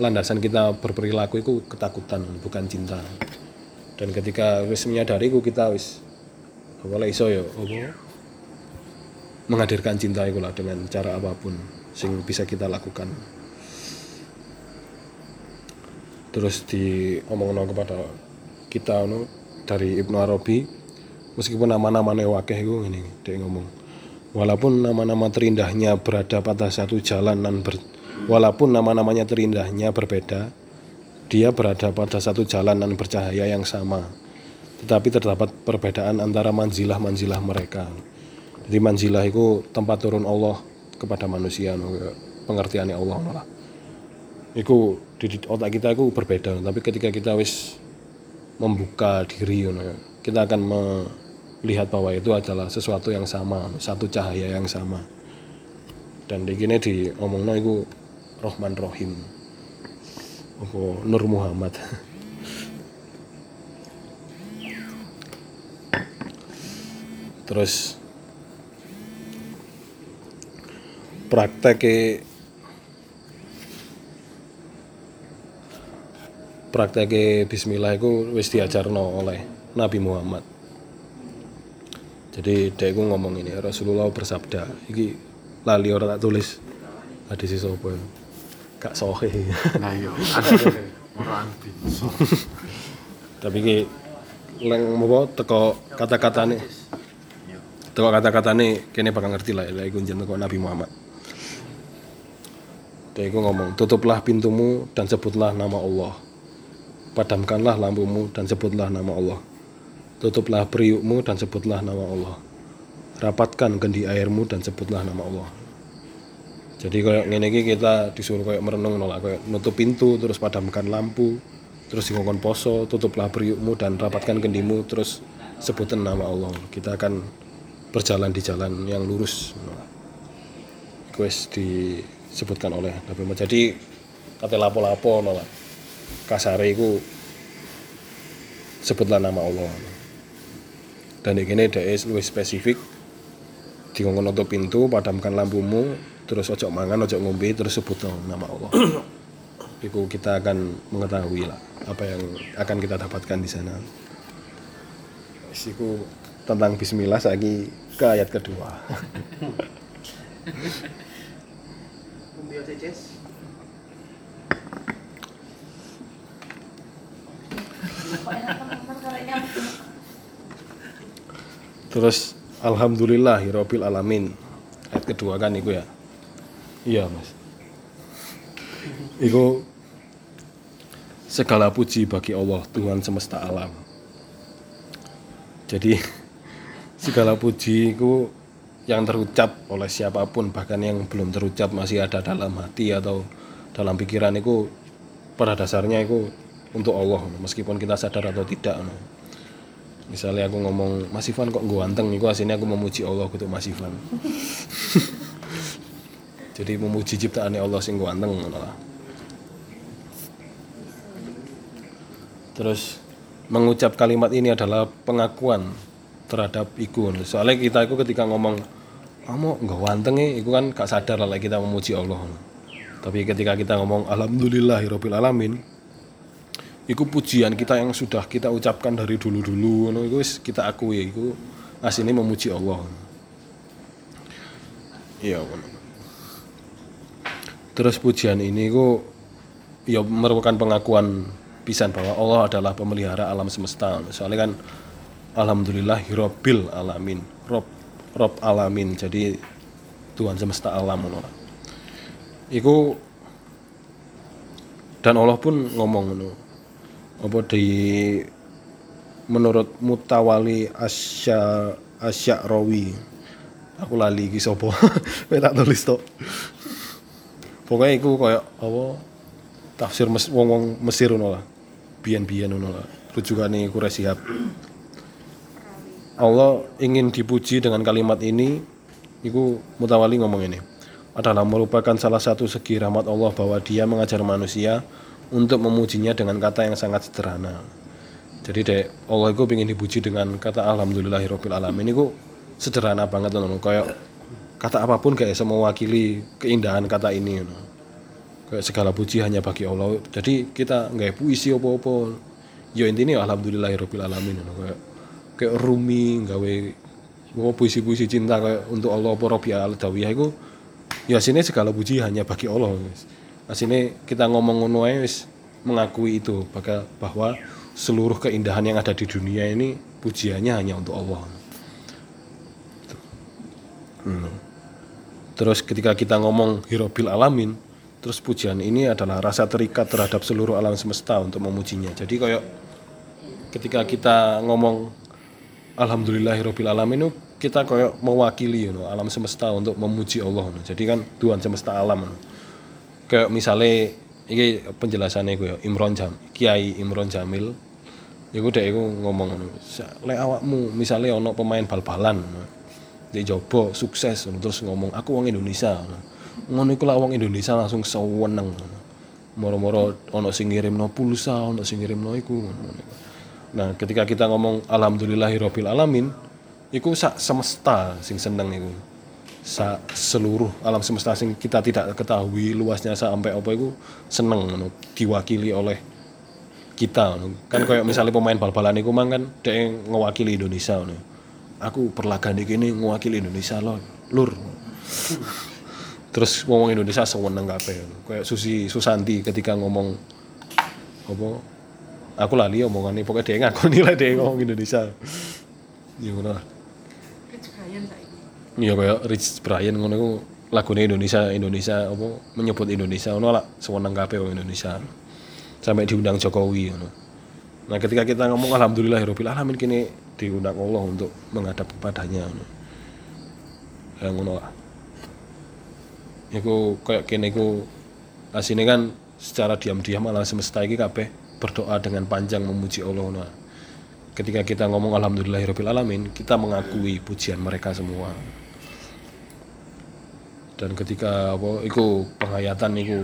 landasan kita berperilaku itu ketakutan bukan cinta. Dan ketika wis menyadari ku kita wis apa iso ya apa menghadirkan cinta itu lah dengan cara apa pun sing bisa kita lakukan terus diomong kepada kita no, dari Ibnu Arabi meskipun nama-namanya wakeh itu ini dia ngomong walaupun nama-nama terindahnya berada pada satu jalan dan ber, walaupun nama-namanya terindahnya berbeda dia berada pada satu jalan dan bercahaya yang sama tetapi terdapat perbedaan antara manzilah-manzilah mereka. Jadi manzilah itu tempat turun Allah kepada manusia no, pengertiannya Allah itu di otak kita itu berbeda. Tapi ketika kita wis membuka diri ngono ya, kita akan melihat bahwa itu adalah sesuatu yang sama satu cahaya yang sama. Dan di gini di omongno itu Rohman Rohim. Apa Nur Muhammad? Terus praktek praktek Bismillah itu wis diajarno oleh Nabi Muhammad. Jadi dia itu ngomong ini Rasulullah bersabda iki lali orang tak tulis. Hadis sapa ya? gak sohe Nah binso. tapi ki leng apa teko kata-katane teko kata-katane kene bakal ngerti lah ya iku jeneng teko Nabi Muhammad. Dia itu ngomong tutuplah pintumu dan sebutlah nama Allah padamkanlah lampumu dan sebutlah nama Allah. Tutuplah periukmu dan sebutlah nama Allah. Rapatkan kendi airmu dan sebutlah nama Allah. Jadi kayak ngene iki kita disuruh kayak merenung nolak kayak nutup pintu terus padamkan lampu terus ngongkon poso tutuplah periukmu dan rapatkan kendimu terus sebutan nama Allah. Kita akan berjalan di jalan yang lurus. Quest disebutkan oleh Nabi Muhammad. Jadi kata lapo-lapo nolak kasare iku sebutlah nama Allah. Dan di sini dia lebih spesifik di nutup pintu padamkan lampumu terus ojo mangan ojo ngombe terus sebut nama Allah. Itu kita akan mengetahui lah apa yang akan kita dapatkan di sana. Isiku tentang Bismillah lagi ke ayat kedua Terus Alhamdulillahirabbil alamin. Ayat kedua kan itu ya. Iya, Mas. Iku segala puji bagi Allah Tuhan semesta alam. Jadi segala puji itu yang terucap oleh siapa pun bahkan yang belum terucap masih ada dalam hati atau dalam pikiran itu pada dasarnya itu untuk Allah meskipun kita sadar atau tidak misalnya aku ngomong Mas Ivan kok ganteng? Itu aslinya aku memuji Allah untuk Mas Ivan. Jadi memuji ciptaan Allah sing ngono lah. Terus mengucap kalimat ini adalah pengakuan terhadap iku soalnya kita itu ketika ngomong kamu nggak ganteng nih itu kan gak sadar lah kita memuji Allah tapi ketika kita ngomong alhamdulillahirabbil alamin Iku pujian kita yang sudah kita ucapkan dari dulu-dulu, itu kita akui, itu aslinya memuji Allah. Iya. Terus pujian ini ku ya merupakan pengakuan pisan bahwa Allah adalah pemelihara alam semesta. Soalnya kan alhamdulillah hirobil alamin, rob rob alamin. Jadi Tuhan semesta alam ngono. Iku dan Allah pun ngomong. Apa di menurut Mutawali Asya Asy'arawi. Aku lali iki sapa? Tak tulis tok. Pokoknya iku kayak apa tafsir mes, wong-wong Mesir ngono lah. Biyen-biyen ngono lah. Rujukane Quraisy Shihab. Allah ingin dipuji dengan kalimat ini Iku Mutawali ngomong ini adalah merupakan salah satu segi rahmat Allah bahwa dia mengajar manusia untuk memujinya dengan kata yang sangat sederhana jadi dek Allah itu ingin dipuji dengan kata alhamdulillahirabbil alamin itu sederhana banget loh kayak kata apa pun kayak bisa mewakili keindahan kata ini no. kayak segala puji hanya bagi Allah jadi kita nggak puisi apa-apa ya intinya alhamdulillahirabbil alamin no. kayak kayak Rumi gawe mau puisi-puisi cinta kayak untuk Allah apa Robi al Dawiyah itu ya sini segala puji hanya bagi Allah guys. Asine kita ngomong ngono wis mengakui itu bahwa bahwa seluruh keindahan yang ada di dunia ini pujiannya hanya untuk Allah. Hmm. Terus ketika kita ngomong hirobil alamin, terus pujian ini adalah rasa terikat terhadap seluruh alam semesta untuk memujinya. Jadi kayak ketika kita ngomong alhamdulillahirabbil alamin itu kita kayak mewakili you know, alam semesta untuk memuji Allah. Jadi kan Tuhan semesta alam. you know. Kayak misalnya iki penjelasannya gue ya Imron Jam Kiai Imron Jamil. Iku dek iku ngomong ngono "Sa- lek awakmu misalnya ono pemain bal-balan di jobo sukses terus ngomong aku wong Indonesia ngono. iku lah Indonesia langsung seweneng moro-moro ono sing ngirimno pulsa ono sing ngirimno iku nah ketika kita ngomong alhamdulillahirabbil alamin iku sak semesta sing seneng iku seluruh alam semesta sing kita tidak ketahui luasnya sampai apa itu seneng ngono, diwakili oleh kita ngono. kan kayak misalnya pemain bal-balan iku mang kan dia ngewakili Indonesia ngono. aku perlagan iki ini ngewakili Indonesia loh lur terus ngomong Indonesia sewenang kabeh ngono. kayak Susi Susanti ketika ngomong apa aku lali omongannya pokoknya dia ngaku nilai dia ngomong Indonesia ya Iya kayak Rich Brian ngono iku lagune Indonesia Indonesia apa menyebut Indonesia ngono lah sewenang kabeh wong Indonesia. Sampai diundang Jokowi ngono. Nah, ketika kita ngomong alhamdulillahirabbil alamin kini diundang Allah untuk menghadap kepadanya ngono. Ya ngono lah. Iku kayak kene iku asine kan secara diam-diam alam semesta iki kabeh berdoa dengan panjang memuji Allah ngono. Ketika kita ngomong alhamdulillahirabbil alamin, kita mengakui pujian mereka semua dan ketika apa iku penghayatan iku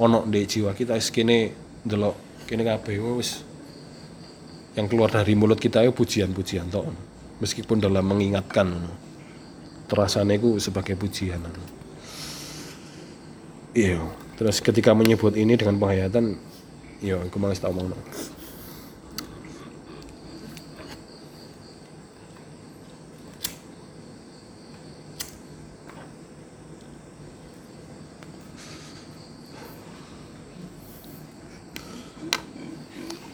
ono di jiwa kita wis kene ndelok kene kabeh wis yang keluar dari mulut kita itu pujian-pujian tok meskipun dalam mengingatkan ngono. terasane iku sebagai pujian ngono. iya terus ketika menyebut ini dengan penghayatan iya iku males tak omongno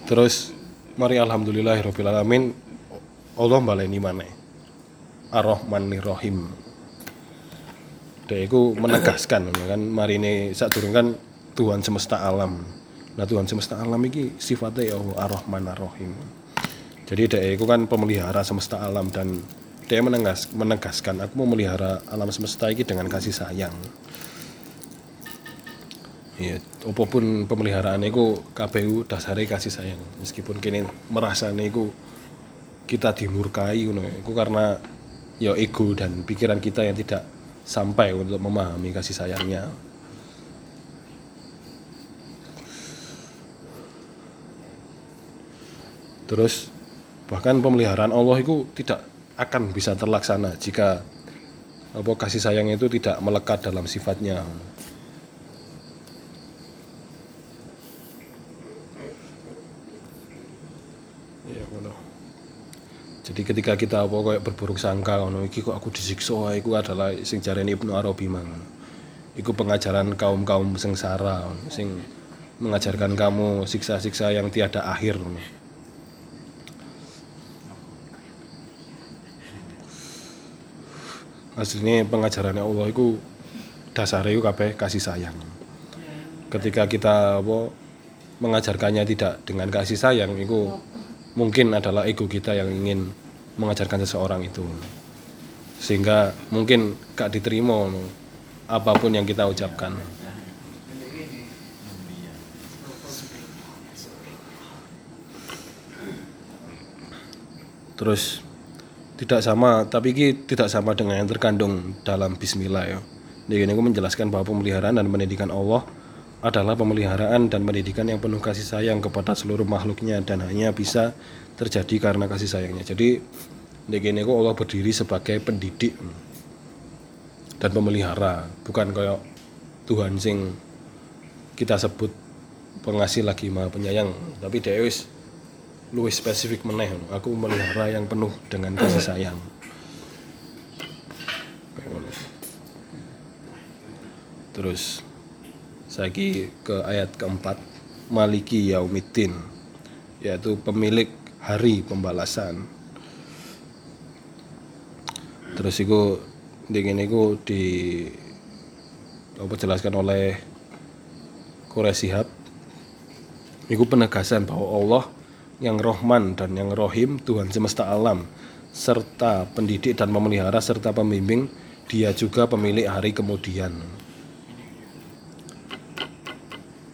Terus mari alhamdulillahirabbil alamin Allah baleni maneh. Ar-Rahmanir Rahim. Itu menegaskan kan mari ini saat kan Tuhan semesta alam. Nah Tuhan semesta alam ini sifatnya ya Allah Ar-Rahman Ar-Rahim. Jadi itu kan pemelihara semesta alam dan dia menegas, menegaskan aku mau melihara alam semesta ini dengan kasih sayang. Iya, apa pun pemeliharaan itu KPU dasarnya kasih sayang. Meskipun kini merasa niku kita dimurkai itu karena ya ego dan pikiran kita yang tidak sampai untuk memahami kasih sayangnya. Terus bahkan pemeliharaan Allah itu tidak akan bisa terlaksana jika apa kasih sayang itu tidak melekat dalam sifatnya. Jadi ketika kita apa kayak berburuk sangka ngono iki kok aku disiksa iku adalah sing jarene Ibnu Arabi mang. Iku pengajaran kaum-kaum sengsara sing mengajarkan kamu siksa-siksa yang tiada akhir. Aslinya pengajarannya Allah itu dasarnya itu kabeh kasih sayang. Ketika kita apa mengajarkannya tidak dengan kasih sayang itu mungkin adalah ego kita yang ingin mengajarkan seseorang itu. Sehingga mungkin gak diterima apa pun yang kita ucapkan. Terus tidak sama tapi ini tidak sama dengan yang terkandung dalam Bismillah ya. Aku menjelaskan bahwa pemeliharaan dan pendidikan Allah adalah pemeliharaan dan pendidikan yang penuh kasih sayang kepada seluruh makhluknya dan hanya bisa terjadi karena kasih sayangnya. Jadi di sini aku Allah berdiri sebagai pendidik dan pemelihara, bukan kayak Tuhan sing kita sebut pengasih lagi maha penyayang, tapi wis luwih spesifik meneh. Aku memelihara yang penuh dengan kasih sayang. Terus Saiki ke ayat keempat Maliki Yaumiddin yaitu pemilik hari pembalasan. Terus itu dingin itu di apa jelaskan oleh Quraisy Shihab itu penegasan bahwa Allah yang Rohman dan yang Rohim Tuhan semesta alam serta pendidik dan memelihara serta pembimbing dia juga pemilik hari kemudian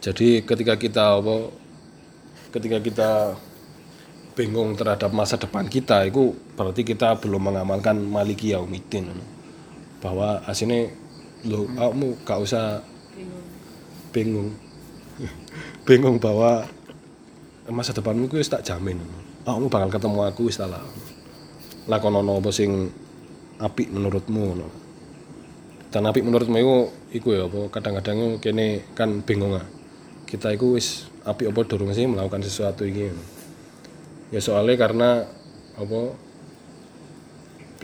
Jadi ketika kita apa ketika kita bingung terhadap masa depan kita itu berarti kita belum mengamalkan maliki yaumiddin. Bahwa aslinya lo kamu gak usah bingung bingung bahwa masa depanmu itu tak jamin. Kamu bakal ketemu aku wis tak lah lakonono apa sing menurutmu no. dan menurutmu itu iku ya apa kadang-kadang kene kan bingung ah kita itu wis apik apa durung sih melakukan sesuatu ini ya soalnya karena apa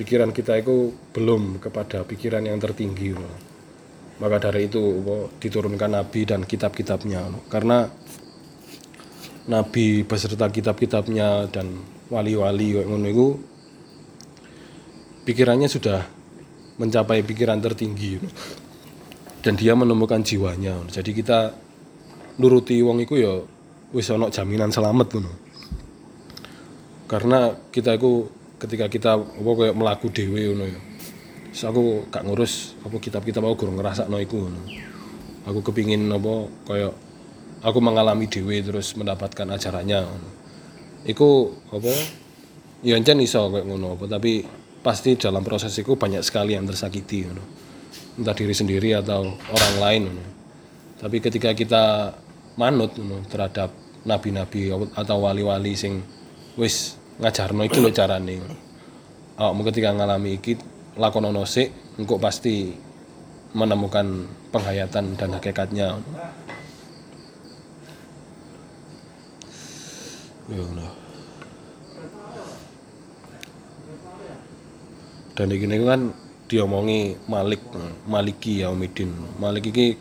pikiran kita itu belum kepada pikiran yang tertinggi maka dari itu apa, diturunkan nabi dan kitab-kitabnya. Karena nabi beserta kitab-kitabnya dan wali-wali ngono iku pikirannya sudah mencapai pikiran tertinggi. Dan dia menemukan jiwanya. Jadi kita nuruti wong iku ya wis ana jaminan selamat ngono. Karena kita itu ketika kita apa kayak melaku dhewe ngono ya. Terus aku gak ngurus apa kitab-kitab aku kurang ngrasakno iku ngono. Aku kepingin apa kayak aku mengalami dhewe terus mendapatkan ajarannya ngono. Iku apa ya encen iso kayak ngono apa tapi pasti dalam proses itu banyak sekali yang tersakiti ngono. Entah diri sendiri atau orang lain ngono. Tapi ketika kita manut ngono terhadap nabi-nabi atau wali-wali sing wis ngajarno iki lho carane. Awakmu ketika ngalami iki lakonono sik engko pasti menemukan penghayatan dan hakikatnya. Ya Allah. dan niku kan diomongi Malik Maliki Yaumidin Malik iki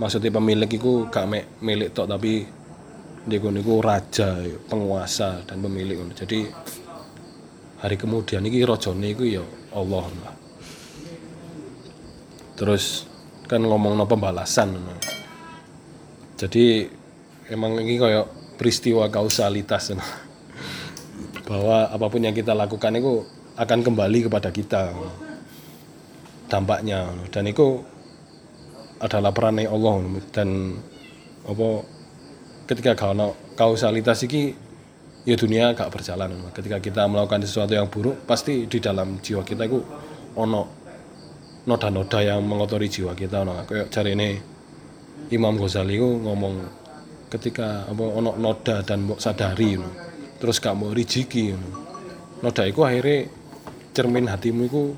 maksudnya pemilik iku gak mek milik tok tapi dia niku raja penguasa dan pemilik jadi hari kemudian iki rajane iku ya Allah. Lah. terus kan ngomong no pembalasan jadi emang ini kayak peristiwa kausalitas bahwa apa pun yang kita lakukan itu akan kembali kepada kita. Dampaknya dan itu adalah perannya Allah dan apa ketika kalau kausalitas ini ya dunia gak berjalan ketika kita melakukan sesuatu yang buruk pasti di dalam jiwa kita itu ono noda-noda yang mengotori jiwa kita ono kayak cari ini Imam Ghazali itu ngomong ketika apa ono noda dan mbok sadari no. terus gak mau no. noda itu akhirnya cermin hatimu itu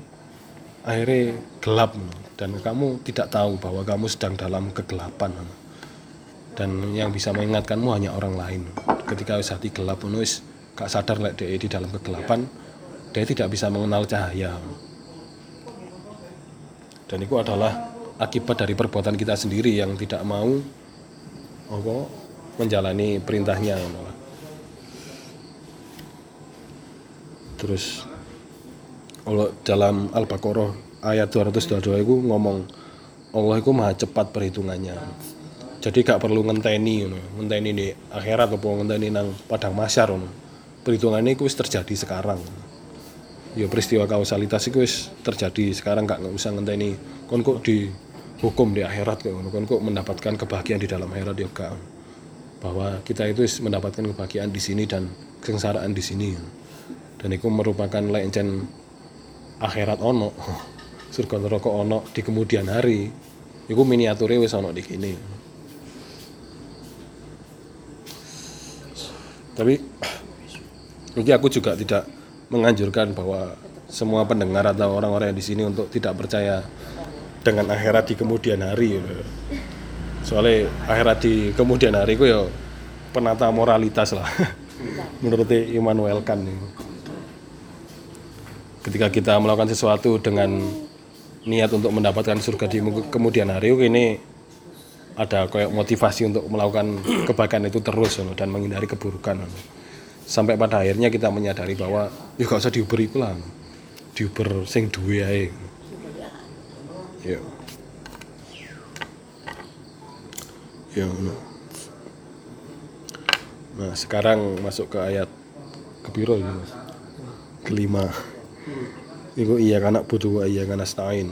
akhirnya gelap no. Dan kamu tidak tahu bahwa kamu sedang dalam kegelapan. Dan yang bisa mengingatkanmu hanya orang lain. Ketika hati gelap no, wis gak sadar lek dia di dalam kegelapan dia tidak bisa mengenal cahaya. Dan itu adalah akibat dari perbuatan kita sendiri yang tidak mau apa menjalani perintahnya terus kalau dalam Al-Baqarah ayat 222 itu ngomong Allah itu maha cepat perhitungannya. Jadi gak perlu ngenteni know. ngenteni di akhirat apa ngenteni nang padang masyar you perhitungannya itu terjadi sekarang. Ya peristiwa kausalitas itu terjadi sekarang gak usah ngenteni. Kon kok di hukum di akhirat kon kok mendapatkan kebahagiaan di dalam akhirat ya gak. Bahwa kita itu mendapatkan kebahagiaan di sini dan kesengsaraan di sini. Dan itu merupakan lencen akhirat ono surga neraka ono di kemudian hari. Itu miniaturnya wis ono di sini tapi ini aku juga tidak menganjurkan bahwa semua pendengar atau orang-orang yang di sini untuk tidak percaya dengan akhirat di kemudian hari gitu. soalnya akhirat di kemudian hari itu ya penata moralitas lah. Menurut Immanuel Kant. Ketika kita melakukan sesuatu dengan niat untuk mendapatkan surga di kemudian hari ini ada kayak motivasi untuk melakukan kebaikan itu terus dan menghindari keburukan sampai pada akhirnya kita menyadari bahwa ya gak usah diuber itu lah diuber sing duwe ya. Ya nah sekarang masuk ke ayat ya mas? Kelima Iku iya kana butuh iya kana stain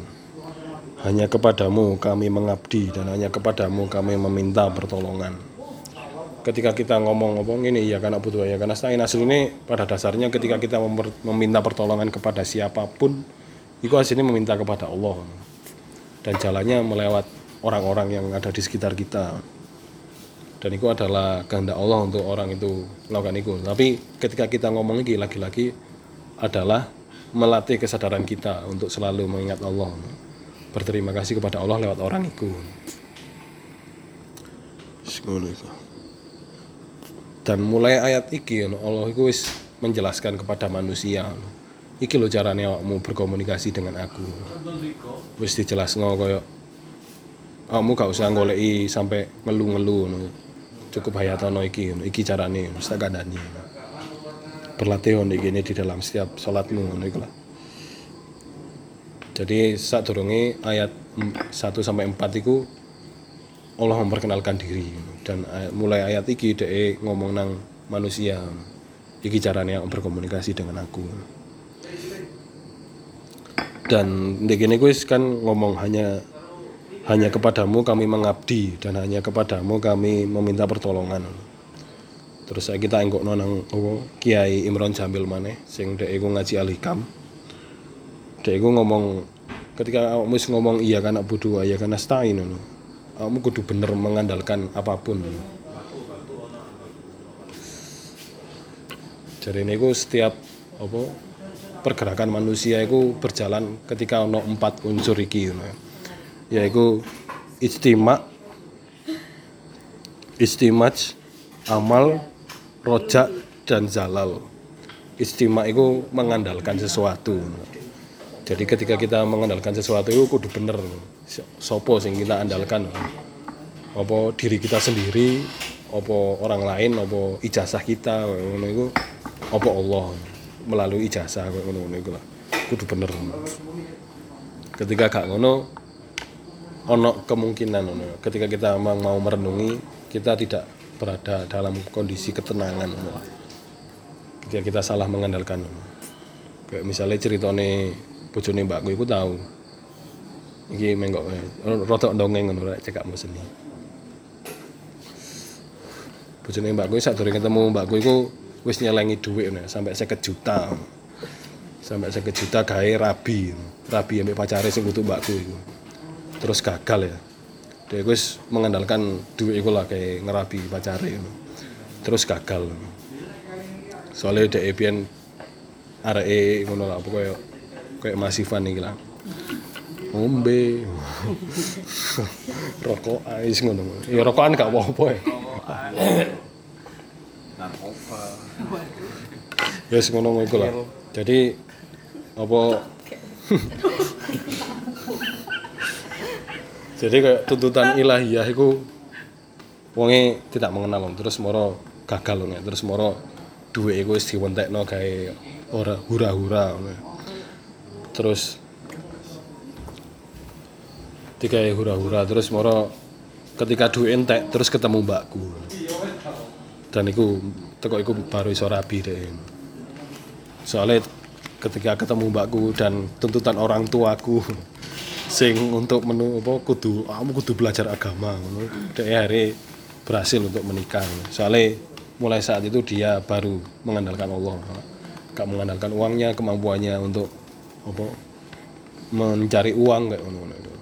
hanya kepadamu kami mengabdi dan hanya kepadamu kami meminta pertolongan. Ketika kita ngomong ngomong ini ya karena butuh ya karena stain asli ini pada dasarnya ketika kita meminta pertolongan kepada siapa pun itu aslinya meminta kepada Allah. Dan jalannya melewat orang-orang yang ada di sekitar kita. Dan itu adalah kehendak Allah untuk orang itu melakukan itu. Tapi ketika kita ngomong lagi lagi-lagi adalah melatih kesadaran kita untuk selalu mengingat Allah. Berterima kasih kepada Allah lewat orang itu. Dan mulai ayat iki Allah itu wis menjelaskan kepada manusia iki lo caranya awakmu berkomunikasi dengan aku. Wis dijelasno koyo kamu gak usah ngoleki sampai ngelu-ngelu no. cukup hayatono iki iki carane wis tak kandhani berlatih ini di dalam setiap salatmu ngono lah jadi saat ayat 1 sampai 4 itu Allah memperkenalkan diri. Dan ay- mulai ayat iki dhek ngomong nang manusia. Iki caranya berkomunikasi dengan aku. Dan di gini gue kan ngomong hanya hanya kepadamu kami mengabdi dan hanya kepadamu kami meminta pertolongan terus saya kita enggok nang apa, Kiai Imron Jamil maneh sing dhek iku ngaji al-hikam. Dhek iku ngomong ketika awakmu ngomong iya kan budu iya kan stain ngono. Awakmu kudu bener mengandalkan apa pun. Jadi ini setiap apa pergerakan manusia itu berjalan ketika ono empat unsur iki ngono. yaitu istima istimaj amal rojak dan zalal. Istima itu mengandalkan sesuatu. Jadi ketika kita mengandalkan sesuatu itu kudu bener. Sopo sing kita andalkan? Apa diri kita sendiri? Apa orang lain? Apa ijazah kita? Ngono iku. Apa Allah? Melalui ijazah kayak ngono ngono iku lah. Kudu bener. Ketika gak ngono ono kemungkinan ono ketika kita mau merenungi kita tidak berada dalam kondisi ketenangan. Ketika kita salah mengandalkan. Kayak misalnya ceritane bojone mbakku iku tahu iki menggok rada ndongeng ngono rek cekak seni. Bojone mbakku sak durung ketemu mbakku iku wis nyelengi ngono, sampai 50 juta. Sampai 50 juta gawe rabi. Rabi ambek pacare sing kutu mbakku iku. Terus gagal ya dia wis mengandalkan duit iku lah kayak ngerabi pacare terus gagal. Soalnya dia pian areke ngono lah pokoknya kayak masifan iki lah. Ngombe. Rokok ais ngono. Ya rokokan gak apa-apa ya. Ya yes, ngono iku lah. Jadi apa jadi kayak tuntutan ilahiyah itu wonge tidak mengenal terus moro gagal ngono terus moro duwe iku wis diwentekno gawe ora hura-hura terus tiga hura-hura. Terus moro ketika duwe entek terus ketemu mbakku. Dan iku teko iku baru iso rabi deh soalnya ketika ketemu mbakku dan tuntutan orang tuaku sing untuk menu apa kudu kamu kudu belajar agama ngono. Dek hari berhasil untuk menikah. Soalnya mulai saat itu dia baru mengandalkan Allah. Gak mengandalkan uangnya kemampuannya untuk apa mencari uang kayak ngono itu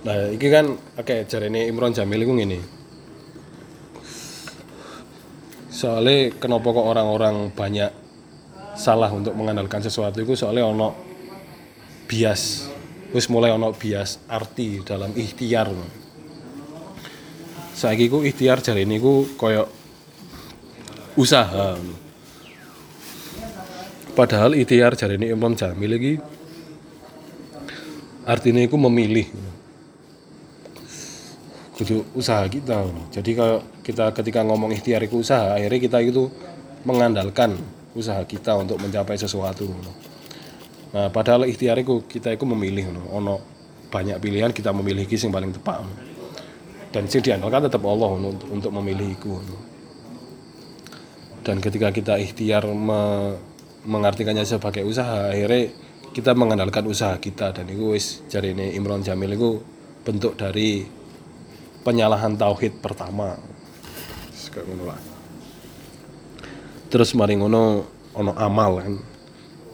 nah ini kan oke jarene Imron Jamil itu ngene. Soalnya kenapa kok orang-orang banyak salah untuk mengandalkan sesuatu itu soalnya ono bias. Wis mulai ono bias arti dalam ikhtiar saiki ku ikhtiar jare niku koyo usaha. Padahal ikhtiar jare ini Imam Jamil lagi artinya itu memilih. Kudu usaha kita. Jadi kalau kita ketika ngomong ikhtiar itu usaha akhirnya kita itu mengandalkan usaha kita untuk mencapai sesuatu nah padahal ikhtiar itu kita itu memilih no. ono banyak pilihan kita memilih yang paling tepat no. dan sing diandalkan tetap Allah no, untuk, untuk memilih itu no. dan ketika kita ikhtiar me, mengartikannya sebagai usaha akhirnya kita mengandalkan usaha kita dan itu wis jari ini Imron Jamil itu bentuk dari penyalahan tauhid pertama terus mari ngono ono amal kan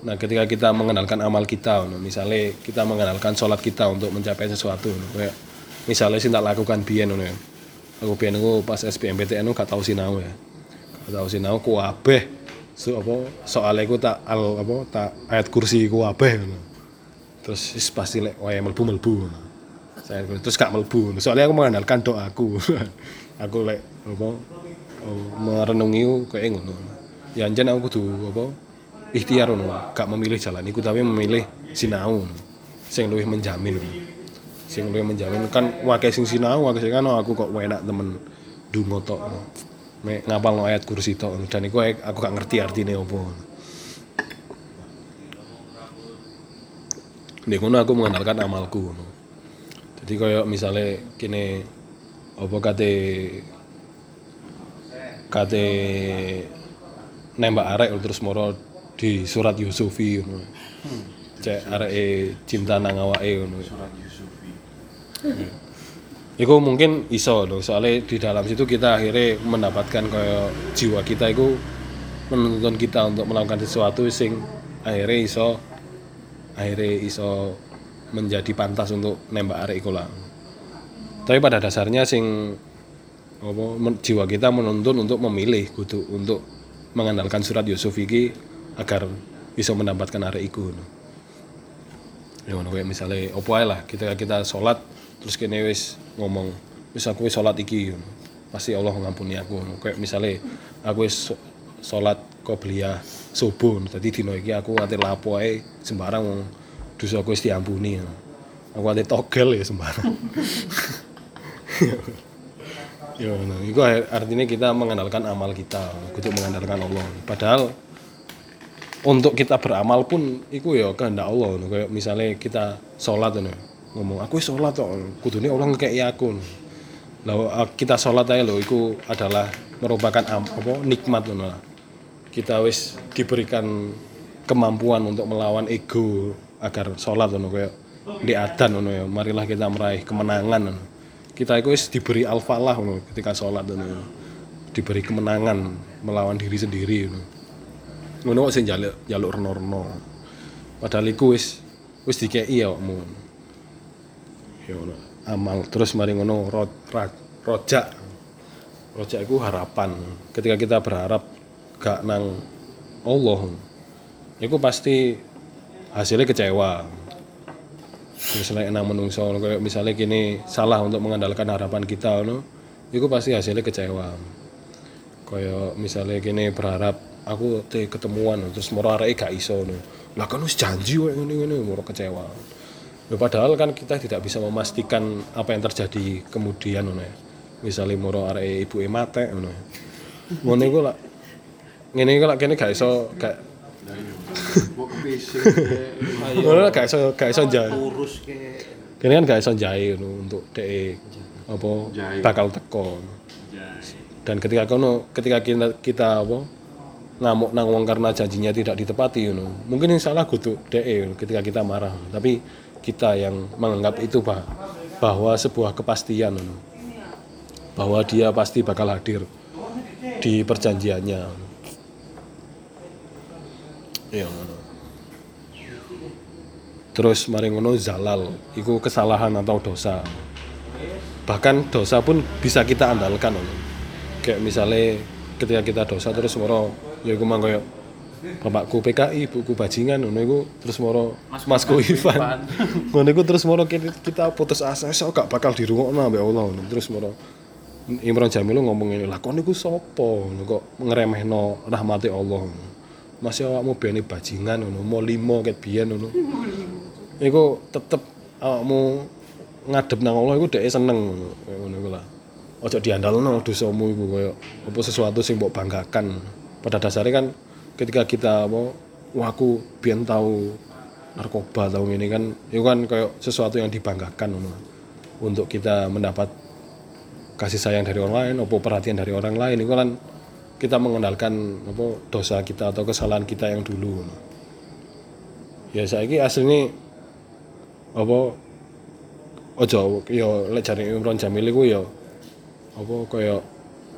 nah ketika kita mengenalkan amal kita misalnya kita mengenalkan sholat kita untuk mencapai sesuatu misalnya sih tak lakukan biyen ono ya. Aku biyen aku pas SBMPTN aku gak tau sinau ya. Gak tau sinau ku abeh. So apa soalnya aku tak al apa tak ayat kursi ku abeh ngono. terus wis pasti lek wae melbu melbu ngono. saya terus gak melbu soalnya aku mengandalkan doaku aku. Lek apa merenungi kayak ngono ya anjen aku kudu apa ikhtiar ngono gak memilih jalan iku tapi memilih sinau sing luwih menjamin sing luwih menjamin kan wakai sing sinau wakai sing kan aku kok enak temen dungo tok mek ngapal ayat kursi tok dan iku aku gak ngerti artine. Di kono aku mengandalkan amalku. Jadi kayak misalnya kini apa kate kate nembak arek terus moro di surat Yusufi ngono. Cek arek cinta nang awake ngono. Surat Yusufi. Iku mungkin iso loh, soalnya di dalam situ kita akhirnya mendapatkan kayak jiwa kita itu menuntun kita untuk melakukan sesuatu sing akhirnya iso akhirnya iso menjadi pantas untuk nembak arek iku lah. Tapi pada dasarnya sing apa jiwa kita menuntun untuk memilih kudu untuk mengandalkan surat Yusuf iki agar bisa mendapatkan arek iku. Ya ngono kayak opo lah kita kita sholat terus kene wis ngomong wis aku wis sholat iki pasti Allah ngampuni aku kayak misalnya aku wis sholat qobliyah subuh jadi dino iki aku ate lapo ae sembarang dosa aku wis diampuni aku ate togel ya sembarang. Ya iku artinya kita mengandalkan amal kita kudu mengandalkan Allah. Padahal untuk kita beramal pun iku ya kehendak Allah ngono. kayak misalnya kita sholat ngono ngomong aku sholat kok kudune Allah ngekeki aku lah kita sholat aja loh itu adalah merupakan apa nikmat lah. kita wis diberikan kemampuan untuk melawan ego agar sholat ngono kayak di adan ngono ya marilah kita meraih kemenangan ngono. kita itu wis diberi al-falah ngono ketika sholat ngono diberi kemenangan melawan diri sendiri ngono ngono kok sing jaluk jaluk reno-reno. Padahal iku wis wis dikeki ya awakmu. Ya ngono amal. Terus mari ngono ro, ra, rojak. Rojak itu harapan. Ketika kita berharap gak nang Allah itu pasti hasilnya kecewa. Misalnya nang menungso kayak misalnya gini salah untuk mengandalkan harapan kita no itu pasti hasilnya kecewa. Kayak misalnya gini berharap aku teh ketemuan terus moro arek gak iso no lah kan wis janji wae ngene ngene moro kecewa Ya, padahal kan kita tidak bisa memastikan apa yang terjadi kemudian ngono ya. Misalnya moro arek ibuke mate ngono. ya. Ngono iku lah ngene iku lah kene gak iso gak ngono gak iso gak iso jae. ke Kene kan gak iso jae ngono untuk dhek apa Jae. bakal teko. Dan ketika kono ketika kita kita apa ngamuk nang wong karena janjinya tidak ditepati ngono. Mungkin yang salah kudu dhek ketika kita marah, tapi kita yang menganggap itu bah- bahwa sebuah kepastian ngono. Bahwa dia pasti bakal hadir di perjanjiannya. Iya ngono. Terus mari ngono zalal, itu kesalahan atau dosa. Bahkan dosa pun bisa kita andalkan. Kayak misalnya ketika kita dosa terus moro ya iku mang koyo bapakku PKI, ibuku bajingan ngono iku terus moro Masku Ivan. Ngono iku terus moro kita, kita putus asa iso gak bakal dirungokno ambek Allah ngono. Terus moro Imron Jamil ngomong ini lah kon niku sapa ngono kok ngremehno rahmati Allah. Masih awakmu bene bajingan ngono, mau limo ket biyen ngono. Iku tetep awakmu ngadep nang Allah iku dhek seneng kayak ngono iku lah. Ojo diandalno dosamu iku koyo apa sesuatu sing mbok banggakan. Pada dasarnya kan ketika kita apa wah aku biyen tahu narkoba tahu ini kan itu kan kayak sesuatu yang dibanggakan ngono. Untuk kita mendapat kasih sayang dari orang lain, apa perhatian dari orang lain itu kan kita mengenalkan apa dosa kita atau kesalahan kita yang dulu. ngono. ya saiki asline apa ojo ya lek jare Imron Jamil iku ya apa kaya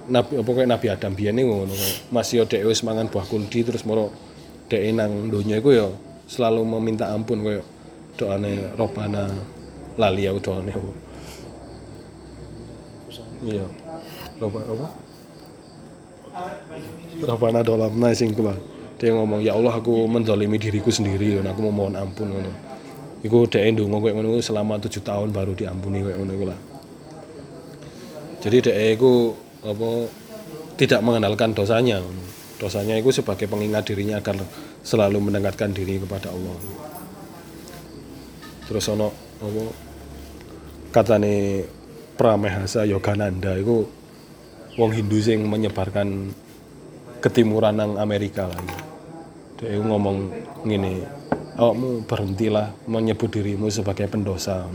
nabi apa kaya Nabi Adam biyen ngono masih dhek wis mangan buah kuldi terus moro dhek nang donya iku ya selalu meminta ampun kaya doane Robana lali aku doane iya. Roba apa? Robana dolamna sing kuwi dia ngomong ya Allah aku mendolimi diriku sendiri dan aku mau mohon ampun ngono. Iku dhek ndonga koyo ngono selama tujuh tahun baru diampuni koyo ngono iku lah jadi dhek iku apa tidak mengenalkan dosanya. Dosanya itu sebagai pengingat dirinya agar selalu mendekatkan diri kepada Allah. Terus ono apa katane Pramehasa Yogananda itu wong Hindu sing menyebarkan ketimuran nang Amerika lagi dia ngomong ngene awakmu berhentilah menyebut dirimu sebagai pendosa.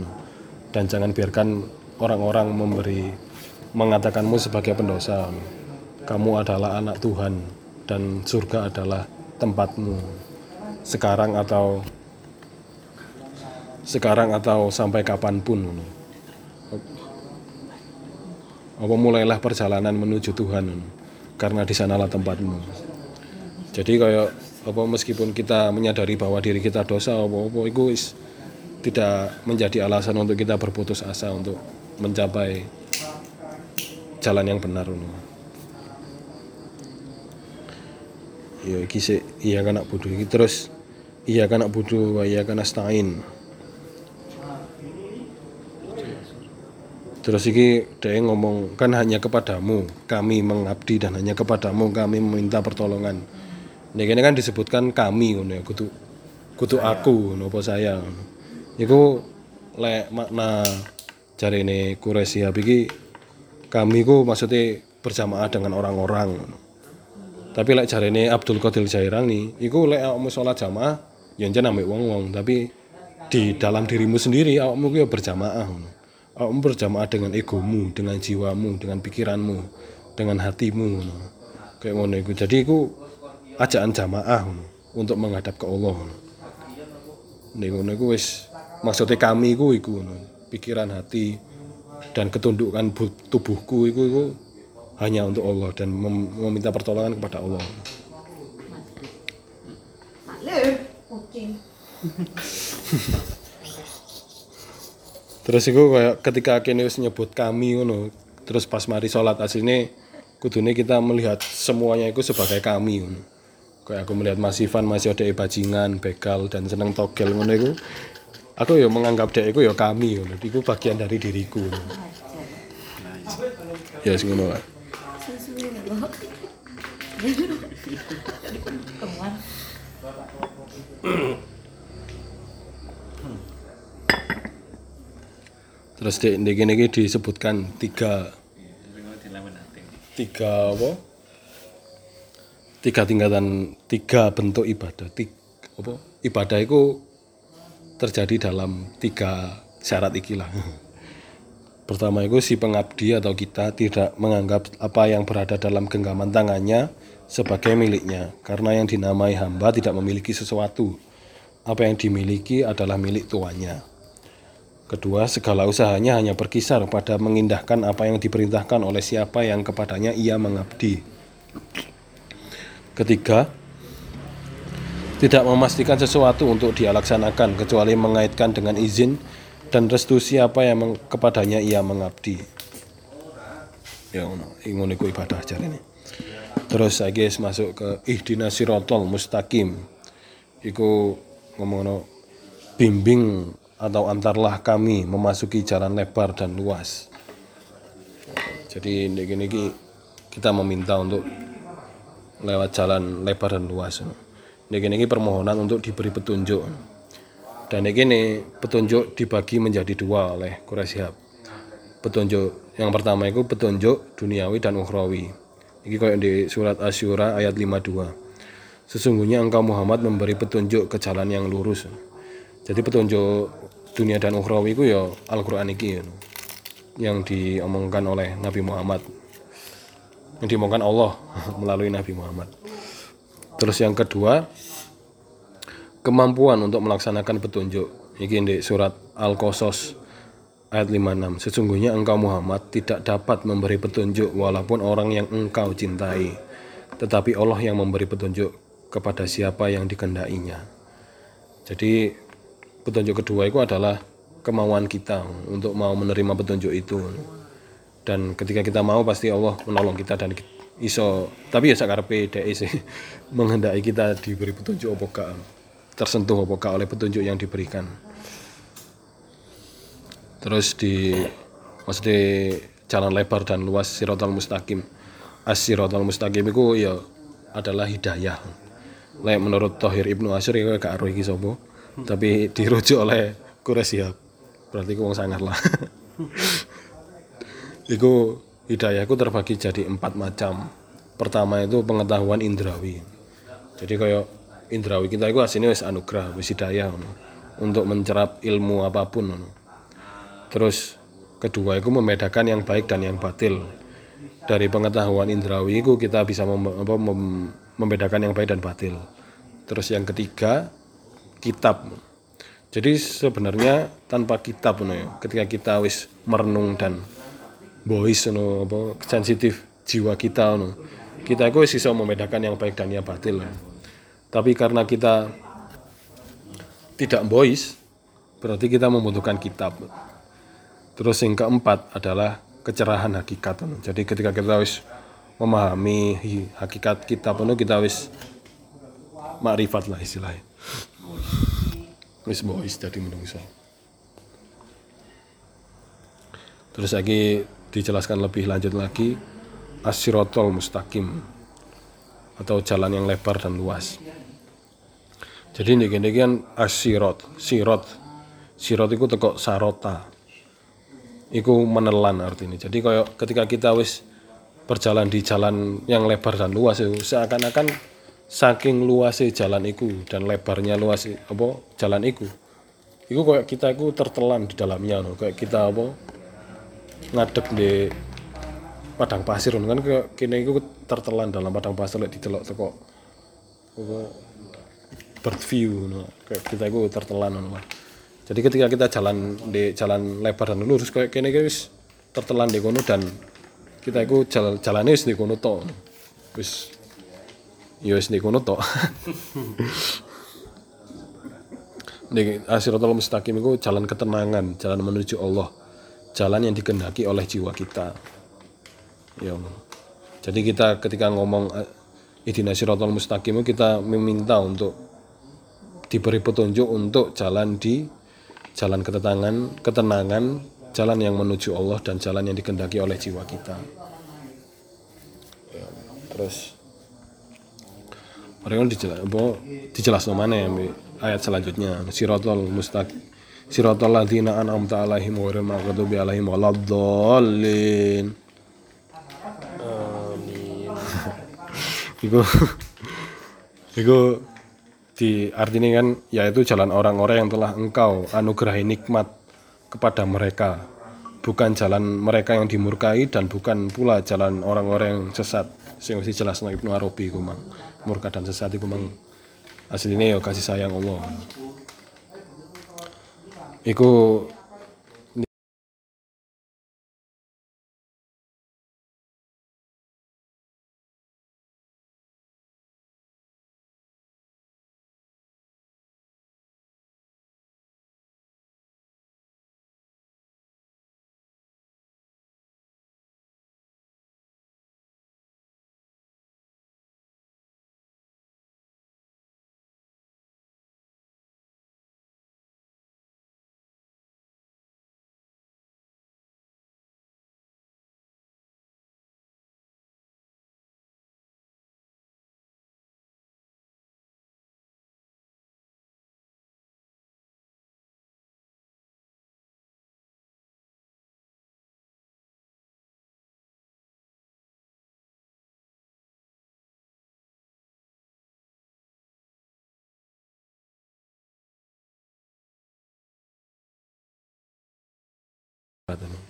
Dan jangan biarkan orang-orang memberi mengatakanmu sebagai pendosa. Kamu adalah anak Tuhan dan surga adalah tempatmu. Sekarang atau sekarang atau sampai kapan pun. Apa mulailah perjalanan menuju Tuhan? Karena di sanalah tempatmu. Jadi kayak apa meskipun kita menyadari bahwa diri kita dosa apa apa itu tidak menjadi alasan untuk kita berputus asa untuk mencapai jalan yang benar ngono. Ya iki sik iya kan nak bodho iki terus iya kan nak bodho wa iya kan nasta'in. Terus iki dia ngomong kan hanya kepadamu kami mengabdi dan hanya kepadamu kami meminta pertolongan. Nek ini kan disebutkan kami ngono ya kudu kudu aku ngono apa saya. Iku lek makna jarine Quraisy iki kami ku maksudnya berjamaah dengan orang-orang. Tapi lek jarine Abdul Qadir Jairani iku lek awakmu sholat jamaah ya jan ambek wong-wong tapi di dalam dirimu sendiri awakmu ku ya berjamaah. Awakmu berjamaah dengan egomu, dengan jiwamu, dengan pikiranmu, dengan hatimu. Kayak ngono iku. Jadi iku ajakan jamaah untuk menghadap ke Allah. Nek ngono iku wis maksudnya kami iku iku. Pikiran hati dan ketundukan bu- tubuhku iku iku hanya untuk Allah dan mem- meminta pertolongan kepada Allah. Terus iku kayak ketika wis nyebut kami ngono, terus pas mari salat asline kudune kita melihat semuanya itu sebagai kami ngono. Kayak aku melihat Mas Ivan masih ada bajingan, begal dan seneng togel ngono. Aku ya menganggap dia itu ya kami ngono. Iku bagian dari diriku. Ya sing ngono. Terus di kene iki disebutkan tiga tiga apa? Tiga tingkatan, tiga bentuk ibadah. Tiga, apa? Ibadah itu terjadi dalam tiga syarat ikilah. Pertama itu si pengabdi atau kita tidak menganggap apa yang berada dalam genggaman tangannya sebagai miliknya karena yang dinamai hamba tidak memiliki sesuatu. Apa yang dimiliki adalah milik tuannya. Kedua, segala usahanya hanya berkisar pada mengindahkan apa yang diperintahkan oleh siapa yang kepadanya ia mengabdi. Ketiga, tidak memastikan sesuatu untuk dia laksanakan kecuali mengaitkan dengan izin dan restu siapa yang meng- kepadanya ia mengabdi. Ya ngono iku ibadah jarene. Terus saya guys masuk ke ihdinas sirotol mustaqim. Iku ngomong bimbing atau antarlah kami memasuki jalan lebar dan luas. Jadi ini kita meminta untuk lewat jalan lebar dan luas. Ini gini ki permohonan untuk diberi petunjuk. Dan ini gini petunjuk dibagi menjadi dua oleh Quraisy Shihab. Petunjuk yang pertama itu petunjuk duniawi dan ukhrawi. Ini kayak di surat Asyura ayat 52. Sesungguhnya engkau Muhammad memberi petunjuk ke jalan yang lurus. Jadi petunjuk dunia dan ukhrawi itu ya Al-Qur'an iki ya. Yang diomongkan oleh Nabi Muhammad. Yang diomongkan Allah melalui Nabi Muhammad. Terus yang kedua kemampuan untuk melaksanakan petunjuk. Iki di surat Al-Qasas ayat 56. Sesungguhnya engkau Muhammad tidak dapat memberi petunjuk walaupun orang yang engkau cintai. Tetapi Allah yang memberi petunjuk kepada siapa yang dikendainya. Jadi petunjuk kedua itu adalah kemauan kita untuk mau menerima petunjuk itu. Dan ketika kita mau pasti Allah menolong kita dan ki- iso tapi ya sakarepe dhek sih menghendaki kita diberi petunjuk apa gak tersentuh apa gak oleh petunjuk yang diberikan. Terus di maksudnya jalan lebar dan luas sirotol mustaqim. As sirotol mustaqim itu ya adalah hidayah. Lek menurut Tohir Ibnu Asyur ya gak aruh iki. Tapi dirujuk oleh Quraisy ya. Berarti ku wong sangar lah. Iku hidayah itu terbagi jadi empat macam. Pertama itu pengetahuan indrawi. Jadi kayak indrawi kita itu aslinya wis anugerah, wis hidayah untuk mencerap ilmu apa pun. Terus kedua itu membedakan yang baik dan yang batil. Dari pengetahuan indrawi itu kita bisa mem- apa, mem- membedakan yang baik dan batil. Terus yang ketiga kitab. Jadi sebenarnya tanpa kitab ya, ketika kita wis merenung dan boys ngono apa sensitif jiwa kita ngono. Kita itu iso membedakan yang baik dan yang batil. Tapi karena kita tidak boys, berarti kita membutuhkan kitab. Terus yang keempat adalah kecerahan hakikat. ngono. Jadi ketika kita wis memahami hakikat kitab itu kita wis makrifat lah istilahnya. Wis boys jadi menungso. Terus lagi dijelaskan lebih lanjut lagi asyirotol mustaqim atau jalan yang lebar dan luas. Jadi ini gini kan asirot, sirot, sirot itu teko sarota, itu menelan artinya. Jadi kayak ketika kita wis berjalan di jalan yang lebar dan luas itu seakan-akan saking luasnya jalan itu dan lebarnya luas apa jalan itu, itu kayak kita itu tertelan di dalamnya, kayak kita apa ngadep di padang pasir kan kayak kini itu tertelan dalam padang pasir lek didelok teko bird view no. kayak kita itu tertelan no. jadi ketika kita jalan di jalan lebar dan lurus kayak kini wis tertelan di kono dan kita itu jalan jalannya di kono tok wis ya di kono tok di Asiratul Mustaqim itu jalan ketenangan, jalan menuju Allah, jalan yang dikehendaki oleh jiwa kita. Ya. Jadi kita ketika ngomong eh, Ihdina Siratal Mustaqim kita meminta untuk diberi petunjuk untuk jalan di jalan ketenangan, ketenangan, jalan yang menuju Allah dan jalan yang dikehendaki oleh jiwa kita. Ya. Terus Mereka dijelas, dijelas mana ya ayat selanjutnya Siratal mustaqim Siratal ladzina an'amta alaihim ghairil maghdubi alaihim waladdallin. Iku Iku di artinya kan yaitu jalan orang-orang yang telah engkau anugerahi nikmat kepada mereka. Bukan jalan mereka yang dimurkai dan bukan pula jalan orang-orang yang sesat. Sing mesti jelas Ibnu Arabi iku mang. Murka dan sesat iku mang. Aslinya ya kasih sayang Allah iku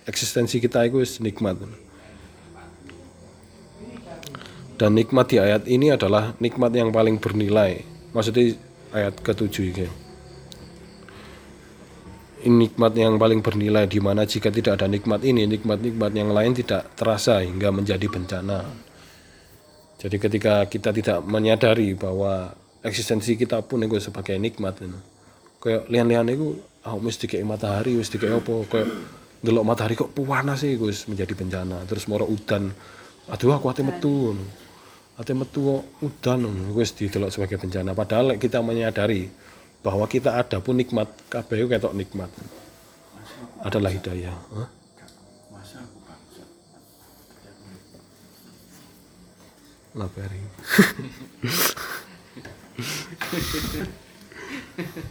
eksistensi kita itu nikmat dan nikmat di ayat ini adalah nikmat yang paling bernilai maksudnya ayat ke-7 iki. Ini nikmat yang paling bernilai di mana jika tidak ada nikmat ini, nikmat-nikmat yang lain tidak terasa hingga menjadi bencana. Jadi ketika kita tidak menyadari bahwa eksistensi kita pun itu sebagai nikmat ini. Kayak lian-lian itu ah wis dikei matahari, wis dikei apa kayak ndelok matahari kok panas sih Gus menjadi bencana. Terus moro udan. Aduh aku ate metu. Ate metu kok udan ngono, wis didelok sebagai bencana. Padahal kita menyadari bahwa kita ada pun nikmat kabeh ketok nikmat. Adalah hidayah. Hah? Labari.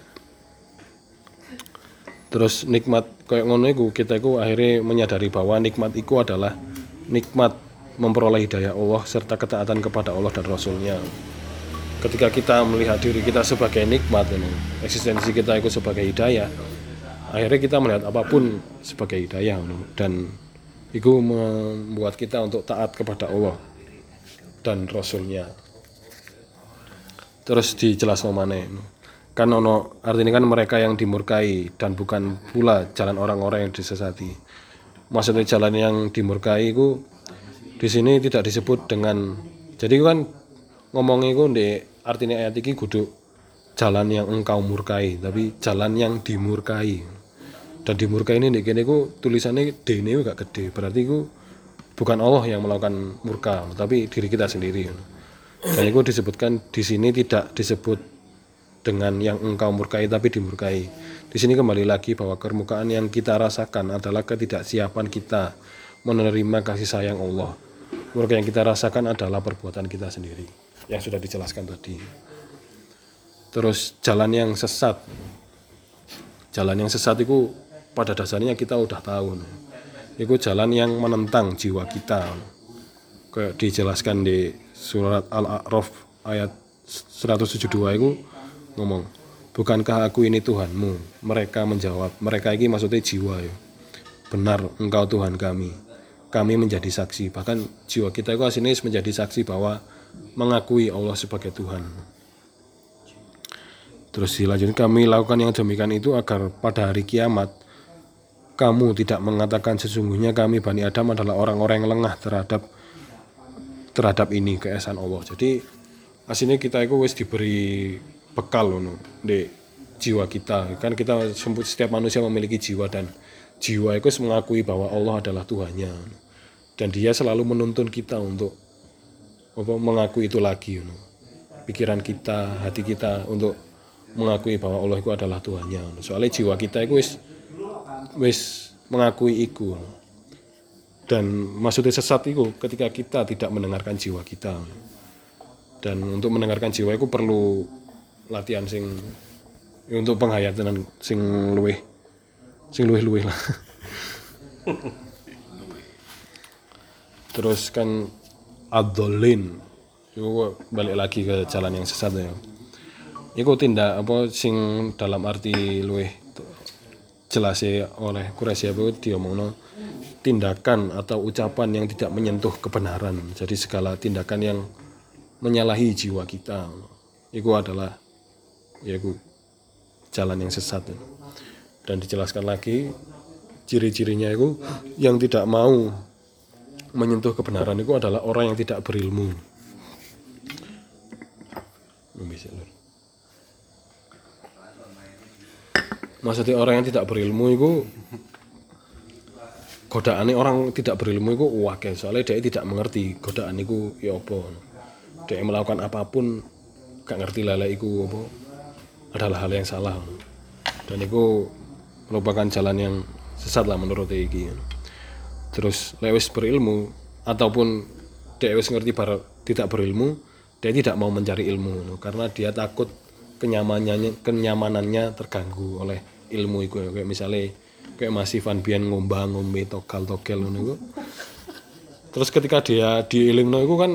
Terus nikmat kayak ngono iku kita iku akhirnya menyadari bahwa nikmat itu adalah nikmat memperoleh hidayah Allah serta ketaatan kepada Allah dan Rasulnya. Ketika kita melihat diri kita sebagai nikmat, ini, eksistensi kita itu sebagai hidayah, akhirnya kita melihat apa pun sebagai hidayah ini. dan itu membuat kita untuk taat kepada Allah dan Rasulnya. Terus dijelaskan mana kan ono artinya kan mereka yang dimurkai dan bukan pula jalan orang-orang yang disesati. Maksudnya jalan yang dimurkai itu di sini tidak disebut dengan jadi kan ngomongnya itu di artinya ayat ini kudu jalan yang engkau murkai tapi jalan yang dimurkai dan dimurkai ini kene ku tulisannya D ini gak gede berarti itu bukan Allah yang melakukan murka tapi diri kita sendiri dan itu disebutkan di sini tidak disebut dengan yang engkau murkai tapi dimurkai. Di sini kembali lagi bahwa kemukaan yang kita rasakan adalah ketidaksiapan kita menerima kasih sayang Allah. Murka yang kita rasakan adalah perbuatan kita sendiri yang sudah dijelaskan tadi. Terus jalan yang sesat. Jalan yang sesat itu pada dasarnya kita udah tahu. Itu jalan yang menentang jiwa kita. Kayak dijelaskan di surat Al-A'raf ayat 172 itu ngomong bukankah aku ini Tuhanmu? Mereka menjawab mereka ini maksudnya jiwa ya. Benar engkau Tuhan kami. Kami menjadi saksi. Bahkan jiwa kita itu aslinya menjadi saksi bahwa mengakui Allah sebagai Tuhan. Terus dilanjutkan kami lakukan yang demikian itu agar pada hari kiamat kamu tidak mengatakan sesungguhnya kami Bani Adam adalah orang-orang yang lengah terhadap terhadap ini keesaan Allah. Jadi aslinya kita itu wis diberi bekal loh di jiwa kita. Kan kita setiap manusia memiliki jiwa dan jiwa itu mengakui bahwa Allah adalah Tuhannya dan dia selalu menuntun kita untuk apa mengakui itu lagi no. pikiran kita hati kita untuk mengakui bahwa Allah itu adalah Tuhannya soalnya jiwa kita itu wis wis mengakui itu dan maksudnya sesat itu ketika kita tidak mendengarkan jiwa kita dan untuk mendengarkan jiwa itu perlu latihan sing ya untuk penghayatan sing luwih sing luwih-luwih lah. Terus kan adolin itu balik lagi ke jalan yang sesat ya. Itu tindak apa sing dalam arti luwih jelas oleh Quraisy itu diomongno tindakan atau ucapan yang tidak menyentuh kebenaran. Jadi segala tindakan yang menyalahi jiwa kita. Itu adalah yaitu jalan yang sesat. Dan dijelaskan lagi ciri-cirinya itu yang tidak mau menyentuh kebenaran itu adalah orang yang tidak berilmu. Maksudnya orang yang tidak berilmu itu godaan orang tidak berilmu itu wakil. Soalnya dia tidak mengerti godaan itu ya apa. Dia melakukan apa pun gak ngerti lele itu apa adalah hal yang salah. Dan itu merupakan jalan yang sesat lah menurut Iki terus lewis berilmu ataupun dia ngerti bar, tidak berilmu dia tidak mau mencari ilmu karena dia takut kenyamanannya kenyamanannya terganggu oleh ilmu itu. Kayak misalnya kayak masih Van Bian ngombang ngombe togal togel itu. Terus ketika dia di ilmu itu kan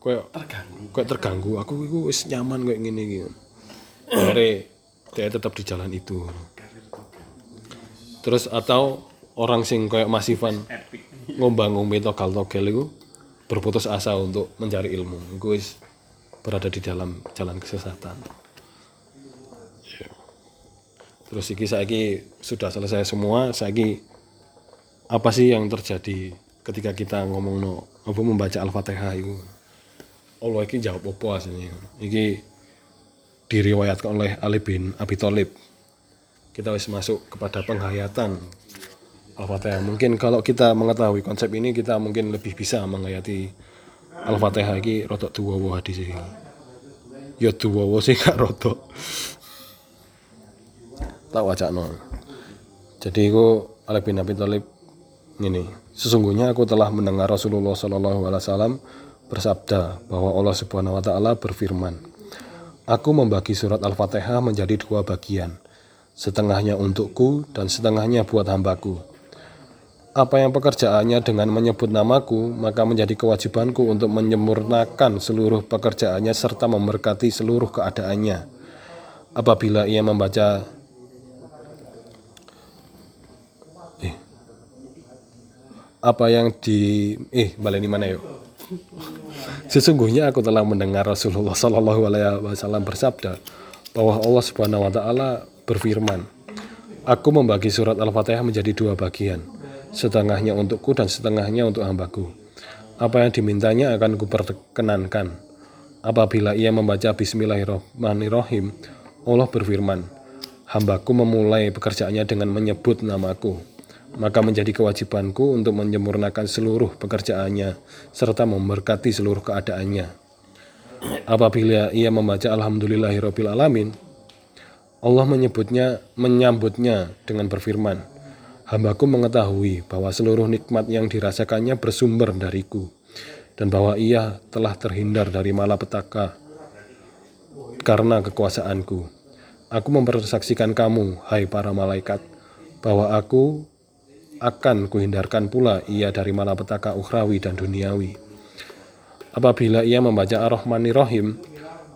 kayak terganggu. kayak terganggu. Aku itu wis nyaman kayak gini gitu akhirnya dia tetap di jalan itu. Terus atau orang sing kayak Mas Ivan ngombang ngombe togel togel itu berputus asa untuk mencari ilmu. Gue berada di dalam jalan kesesatan. Terus iki saiki sudah selesai semua. Saiki apa sih yang terjadi ketika kita ngomong no apa membaca al-fatihah itu? Allah iki jawab apa aslinya? Iki diriwayatkan oleh Ali bin Abi Thalib kita wis masuk kepada penghayatan Al-Fatihah. Mungkin kalau kita mengetahui konsep ini kita mungkin lebih bisa menghayati Al-Fatihah iki rotok tuwa hadis iki. Ya tuwa sih gak rotok. Tak wacana. Jadi itu Ali bin Abi Thalib ini sesungguhnya aku telah mendengar Rasulullah Shallallahu Alaihi Wasallam bersabda bahwa Allah Subhanahu Wa Taala berfirman, Aku membagi surat Al-Fatihah menjadi dua bagian, setengahnya untukku dan setengahnya buat hambaku. Apa yang pekerjaannya dengan menyebut namaku, maka menjadi kewajibanku untuk menyempurnakan seluruh pekerjaannya serta memberkati seluruh keadaannya. Apabila ia membaca eh, apa yang di eh baleni mana yuk? Sesungguhnya aku telah mendengar Rasulullah Shallallahu Alaihi Wasallam bersabda bahwa Allah Subhanahu Wa Taala berfirman, Aku membagi surat Al-Fatihah menjadi dua bagian, setengahnya untukku dan setengahnya untuk hambaku. Apa yang dimintanya akan kuperkenankan. Apabila ia membaca Bismillahirrahmanirrahim, Allah berfirman, Hambaku memulai pekerjaannya dengan menyebut namaku. Maka menjadi kewajibanku untuk menyempurnakan seluruh pekerjaannya, serta memberkati seluruh keadaannya. Apabila ia membaca Alhamdulillahirabbil alamin, Allah menyebutnya menyambutnya dengan berfirman, Hambaku mengetahui bahwa seluruh nikmat yang dirasakannya bersumber dariku, dan bahwa ia telah terhindar dari malapetaka karena kekuasaanku. Aku mempersaksikan kamu, hai para malaikat, bahwa aku akan kuhindarkan pula ia dari malapetaka ukhrawi dan duniawi. Apabila ia membaca Ar-Rahmanir-Rahim,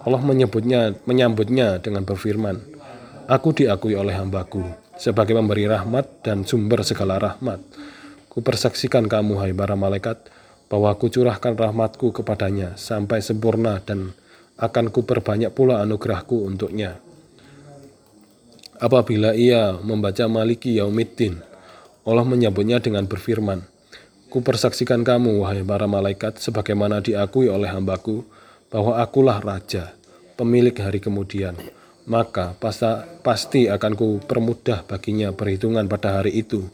Allah menyebutnya, menyambutnya dengan berfirman, Aku diakui oleh hambaku sebagai pemberi rahmat dan sumber segala rahmat. Kupersaksikan kamu, hai para malaikat, bahwa aku curahkan rahmatku kepadanya sampai sempurna dan akan kuperbanyak pula anugerahku untuknya. Apabila ia membaca Maliki Yaumiddin, Allah menyambutnya dengan berfirman, Kupersaksikan kamu, wahai para malaikat, sebagaimana diakui oleh hambaku, bahwa akulah Raja, pemilik hari kemudian. Maka pasti akan ku permudah baginya perhitungan pada hari itu.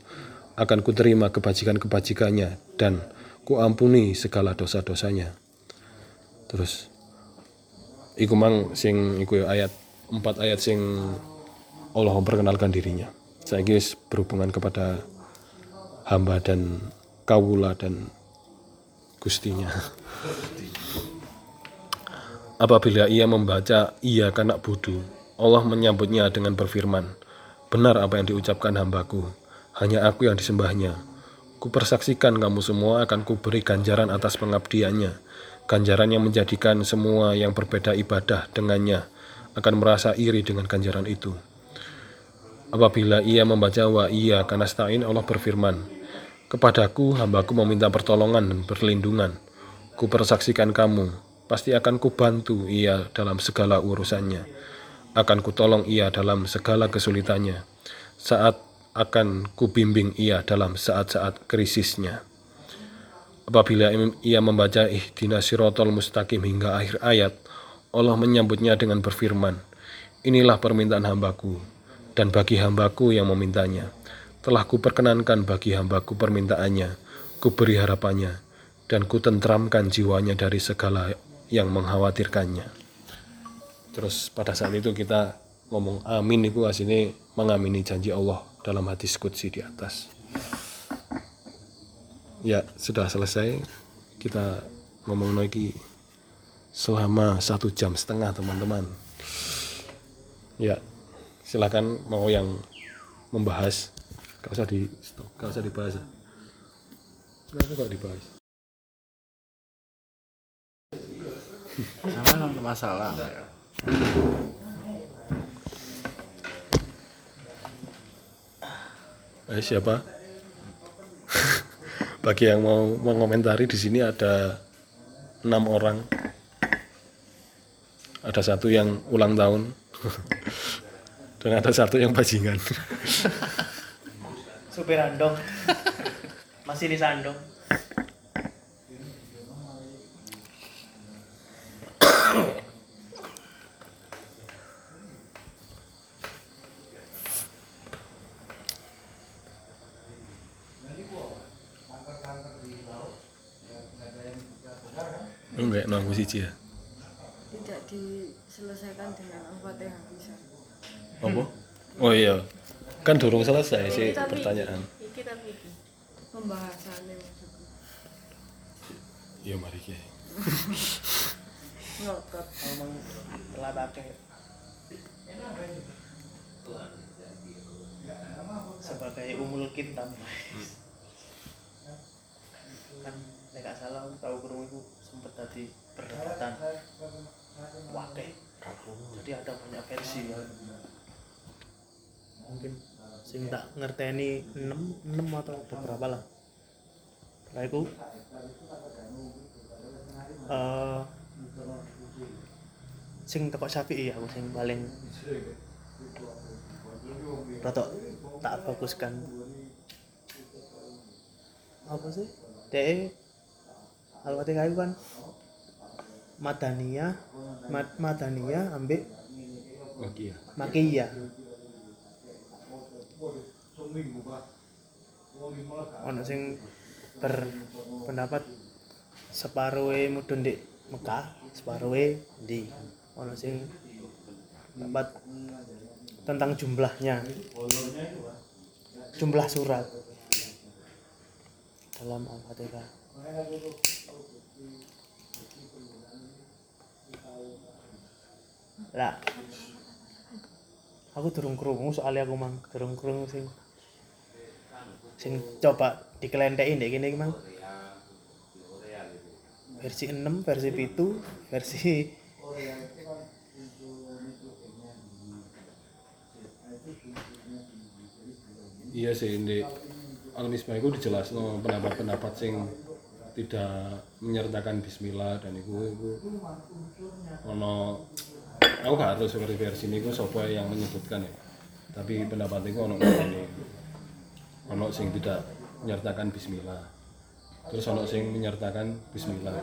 Akan ku terima kebajikan-kebajikannya dan ku ampuni segala dosa-dosanya. Terus, iku mang sing iku ya ayat empat ayat sing Allah memperkenalkan dirinya. Saya berhubungan kepada hamba dan kawula dan gustinya. Apabila ia membaca ia kanak budu, Allah menyambutnya dengan berfirman, Benar apa yang diucapkan hambaku, hanya aku yang disembahnya. Kupersaksikan kamu semua akan kuberi ganjaran atas pengabdiannya, ganjaran yang menjadikan semua yang berbeda ibadah dengannya akan merasa iri dengan ganjaran itu. Apabila ia membaca wa iya kanastain Allah berfirman, Kepadaku hambaku meminta pertolongan dan perlindungan. Kupersaksikan kamu, pasti akan kubantu ia dalam segala urusannya. Akan kutolong ia dalam segala kesulitannya. Saat akan kubimbing ia dalam saat-saat krisisnya. Apabila ia membaca ihdina sirotol mustaqim hingga akhir ayat, Allah menyambutnya dengan berfirman, Inilah permintaan hambaku, dan bagi hambaku yang memintanya telah kuperkenankan bagi hambaku permintaannya, kuberi harapannya, dan kutentramkan jiwanya dari segala yang mengkhawatirkannya. Terus pada saat itu kita ngomong amin itu asini mengamini janji Allah dalam hadis kudsi di atas. Ya sudah selesai kita ngomong lagi selama satu jam setengah teman-teman. Ya silakan mau yang membahas Gak usah di stop, gak usah dibahas. Kenapa kok dibahas? Sama ada masalah. Eh siapa? Bagi yang mau mengomentari di sini ada enam orang. Ada satu yang ulang tahun. Dan ada satu yang bajingan. Supir andong masih di sandong Enggak, nunggu siji ya. tidak diselesaikan dengan al-fatihah bisa Apa? Oh iya. Kan durung selesai sih pertanyaan. iki tapi iki pembahasannya maksudku. Iya mari ki. ngotot. Ngomong telat akeh. Sebagai umul kitab kan nek gak salah tahu kerungu itu sempet tadi perdebatan. Wakeh. Jadi ada banyak versi ya mungkin sing tak ngerteni 6 6 atau beberapa lah. Setelah itu eh sing teko Syafi'i aku sing paling rotok tak fokuskan. Apa sih? DE Al-Fatihah itu kan Madaniyah Mad Madaniyah ambek Oke ya. Ono sing berpendapat separuhe mudun di Mekah separuhe di ono sing pendapat tentang jumlahnya. Jumlah surat. Dalam Al-Fatihah. Lah aku durung krungu soalnya aku mang durung krungu sing sing coba dikelentekin dek gini mang. Versi 6 versi 7 versi Iya sih di Al-Misbah itu dijelas no, pendapat-pendapat sing tidak menyertakan bismillah dan itu itu ono aku gak harus seperti versi ini itu sopo yang menyebutkan ya. Tapi pendapat itu ono ini. Ono sing tidak menyertakan bismillah. Terus ono sing menyertakan bismillah.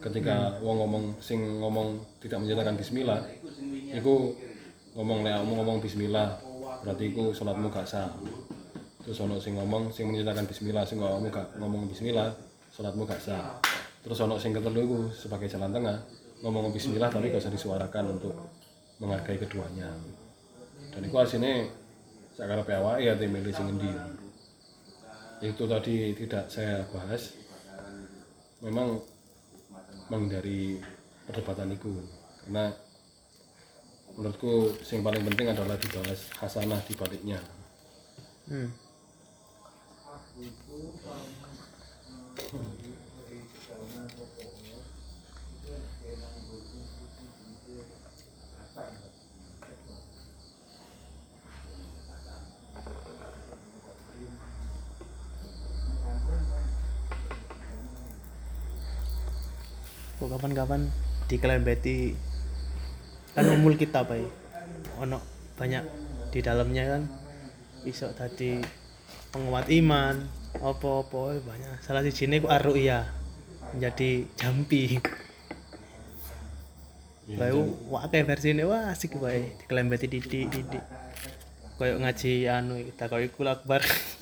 Ketika wong ngomong sing ngomong tidak menyertakan bismillah itu ngomong lek ngomong bismillah berarti itu sholatmu gak sah. Terus ono sing ngomong sing menyertakan bismillah sing ngomong gak ngomong bismillah sholatmu gak sah. Terus ono sing ketelu iku sebagai jalan tengah ngomong bismillah tapi gak usah disuarakan untuk menghargai keduanya. Dan itu aslinya saya karena PAWA ya tim milih endi? Itu tadi tidak saya bahas. Memang menghindari perdebatan itu. Karena menurutku yang paling penting adalah dibahas hasanah di baliknya. Hmm. Kok kapan-kapan di Kelembeti kan umul kita pak. Ono banyak di dalamnya kan iso tadi penguat iman apa-apa banyak. Salah si sini ku ya menjadi jampi. Bayu wakai versi ini wah asik bae dikelembeti didik didik koyo ngaji anu kita koyo kul akbar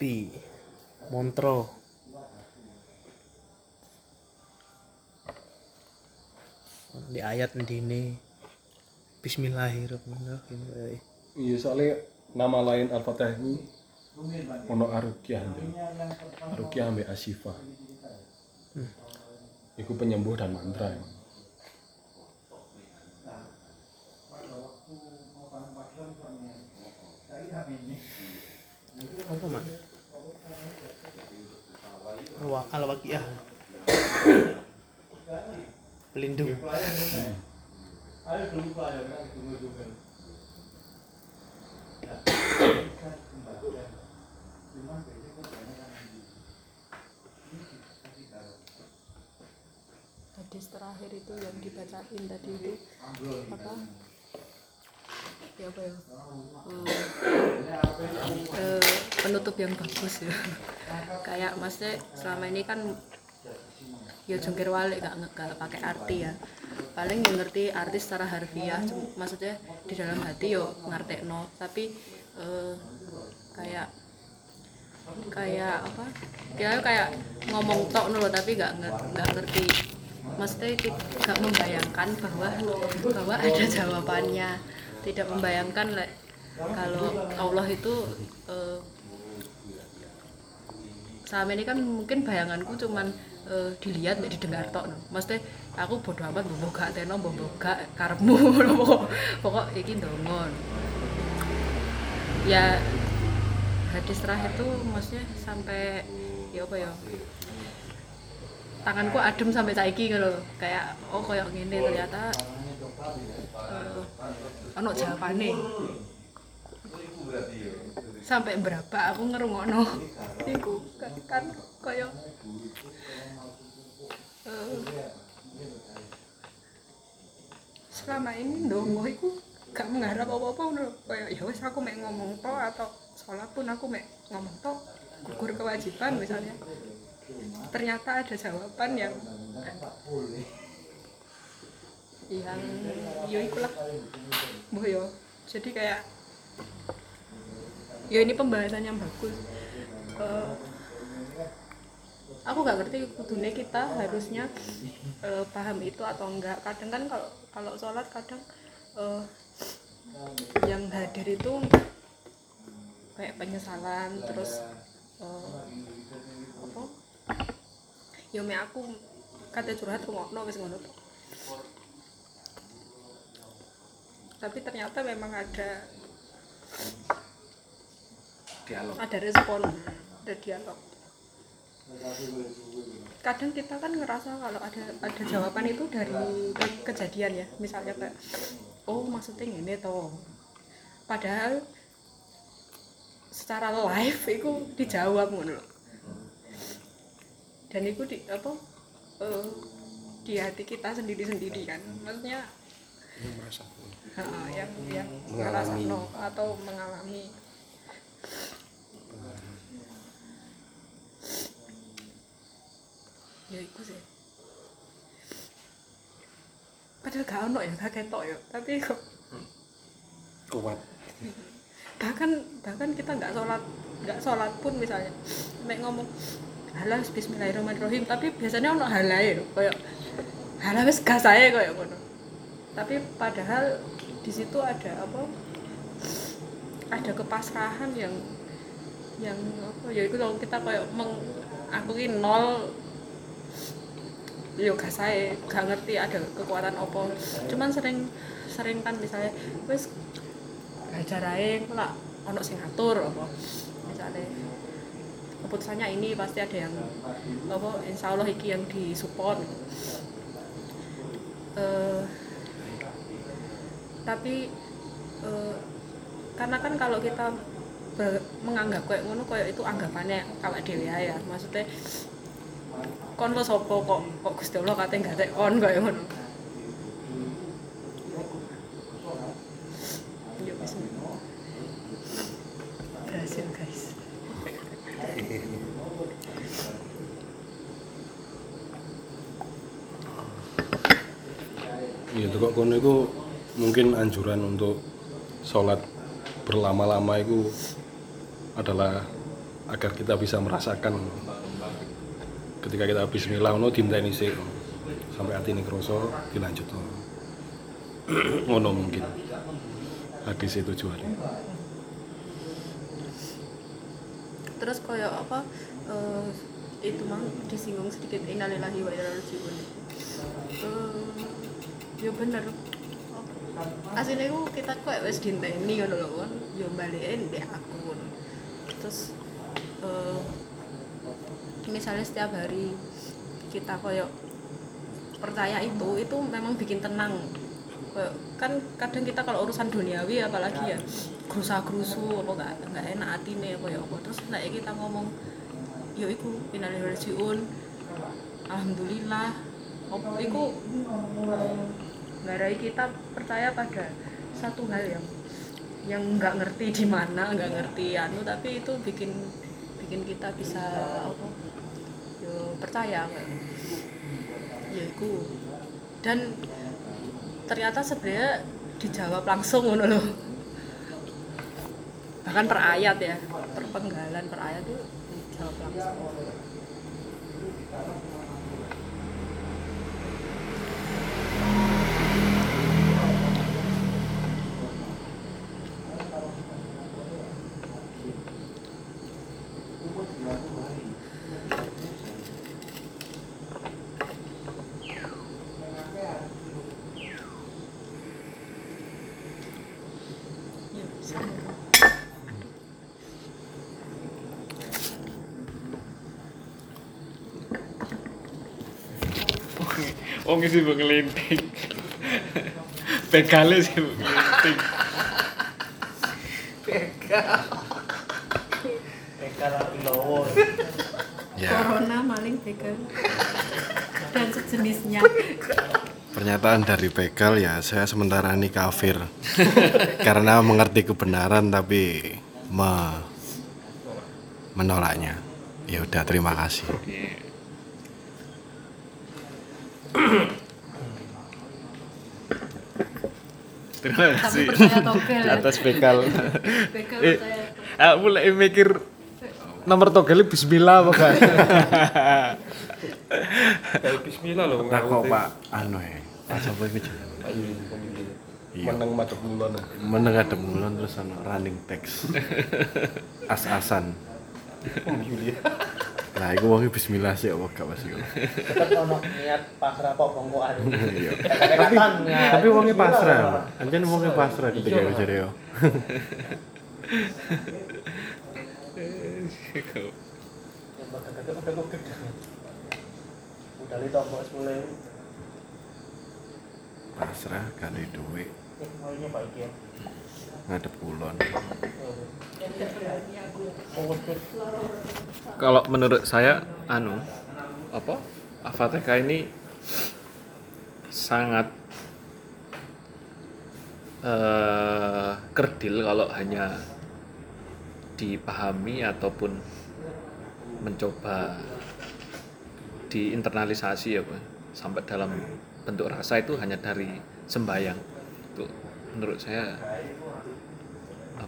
jampi montro. Di ayat ini Bismillahirrahmanirrahim. Iya soalnya nama lain Al-Fatihah itu ono Arukyah Arukyah ambil Asyifa. Itu penyembuh dan mantra ya. apa mak Wa al waqiah pelindung. Hadis terakhir itu yang dibacain tadi itu apa ya apa ya? Hmm, eh, penutup yang bagus ya. Kayak maksudnya selama ini kan ya jungkir balik gak, gak pakai arti ya. Paling ngerti arti secara harfiah maksudnya di dalam hati yo ngerti no tapi eh, kayak kayak apa? Kira kayak ngomong tok nul tapi gak nggak ngerti. Maksudnya ti- gak membayangkan bahwa bahwa ada jawabannya tidak membayangkan like, kalau Allah itu eh, selama ini kan mungkin bayanganku cuman eh, dilihat nggak didengar tok no. Maksudnya aku bodoh amat mbok gak teno mbok gak karepmu pokok pokok iki ndonga. Ya hadis terakhir tuh maksudnya sampai ya apa ya tanganku adem sampai saiki ngono lho. kayak oh kayak gini ternyata ono jawabane. Sampai berapa aku ngerungokno? Iku kan, kan kaya eh, selama ini ndonga iku gak mengharap apa-apa ngono kaya ya wis aku mek ngomong to atau sholat pun aku mek ngomong to gugur kewajiban misalnya. Ternyata ada jawaban yang yang yo ikulah Mbah yo jadi kayak ya ini pembahasan yang bagus. Eh, aku gak ngerti kudune kita harusnya eh, paham itu atau enggak. Kadang kan kalau kalau sholat kadang eh, yang hadir itu kayak penyesalan terus eh, apa? Ya mek aku kata curhat rungokno wis ngono tok. Tapi ternyata memang ada dialog. Ada respon ada dialog. Kadang kita kan ngerasa kalau ada ada jawaban itu dari ke- kejadian ya. Misalnya kayak oh maksudnya ini toh. Padahal secara live itu dijawab ngono loh. dan itu di apa eh, di hati kita sendiri sendiri kan. Maksudnya ha, yang yang Mengalami. atau mengalami. Ya itu sih. Padahal gak ono ya gak ketok ya. Tapi kok kuat. Bahkan bahkan kita nggak sholat nggak sholat pun misalnya mek ngomong halah Bismillahirrahmanirrahim tapi biasanya ono halai lho kayak halah wis gas ae kayak ngono tapi padahal di situ ada apa? Ada kepasrahan yang yang apa? Ya itu kalau kita kayak mengakui nol yo gak saya gak ngerti ada kekuatan apa. Cuman sering sering kan misalnya ae engko lah ono sing ngatur apa. Misalnya keputusannya ini pasti ada yang apa insya Allah iki yang disupport. Eh, tapi eh, karena kan kalau kita menganggap kayak ngono kayak itu anggapannya dhewe ae ya. Maksudnya kon lo sopo kok kok Gusti Allah kate gatek kon kayak ngono? Berhasil guys. Iya, kok kono itu mungkin anjuran untuk sholat berlama-lama itu adalah agar kita bisa merasakan ketika kita bismillah ono dinteni sik. Sampai hati ini kroso dilanjut ngono mungkin. Hadis itu tujuannya terus kayak apa eh, itu mah disinggung sedikit innalillahi wa inna ilaihi Eh, ya bener aslinya itu kita kok wis dinteni ngono lho kan ya balikin di akun terus eh, misalnya setiap hari kita koyo percaya itu itu memang bikin tenang. Kayak- kan kadang kita kalau urusan duniawi apalagi ya gerusa gerusu apa nggak nggak enak hati nih apa ya apa. Terus nek kita ngomong yo iku raji'un alhamdulillah Op- iku ngarai kita percaya pada satu hal yang yang nggak ngerti di mana nggak ngerti anu tapi itu bikin bikin kita bisa apa yo percaya. Kayak ya iku. Dan ternyata sebenarnya dijawab langsung ngono loh bahkan per ayat ya per penggalan per ayat itu dijawab langsung ya bisa Oh ngisi bu ngelinting. Begale sih bu ngelinting. Bekal lowo. Ya, corona maling begal dan sejenisnya pernyataan dari begal ya saya sementara ini kafir. Karena mengerti kebenaran tapi me- menolaknya. Ya udah terima kasih. Terima kasih togel ya atas bekal. begal Eh, Aku mulai mikir nomor togelnya Bismillah apa kan? Bismillah loh. Nah kok Pak anu ya. Pak sapa iku jenenge? Iya. menang madep mulon Meneng ada bulan terus ana running text. As-asan. Lah iku wong bismillah sih kok gak pas iku. Tetep ono niat pasrah kok bongkoan. Iya. Kata-kataan Tapi wongnya pasrah. Anjen wongnya pasrah ketika iku jare yo. Udah li tombol 10.000. Pasrah gak ada duit Eh, maunya Pak Iki ya. Ngadep kulon. Kalau menurut saya anu apa? Avateka ini sangat eh kerdil kalau hanya dipahami ataupun mencoba diinternalisasi ya Pak. sampai dalam bentuk rasa itu hanya dari sembayang itu menurut saya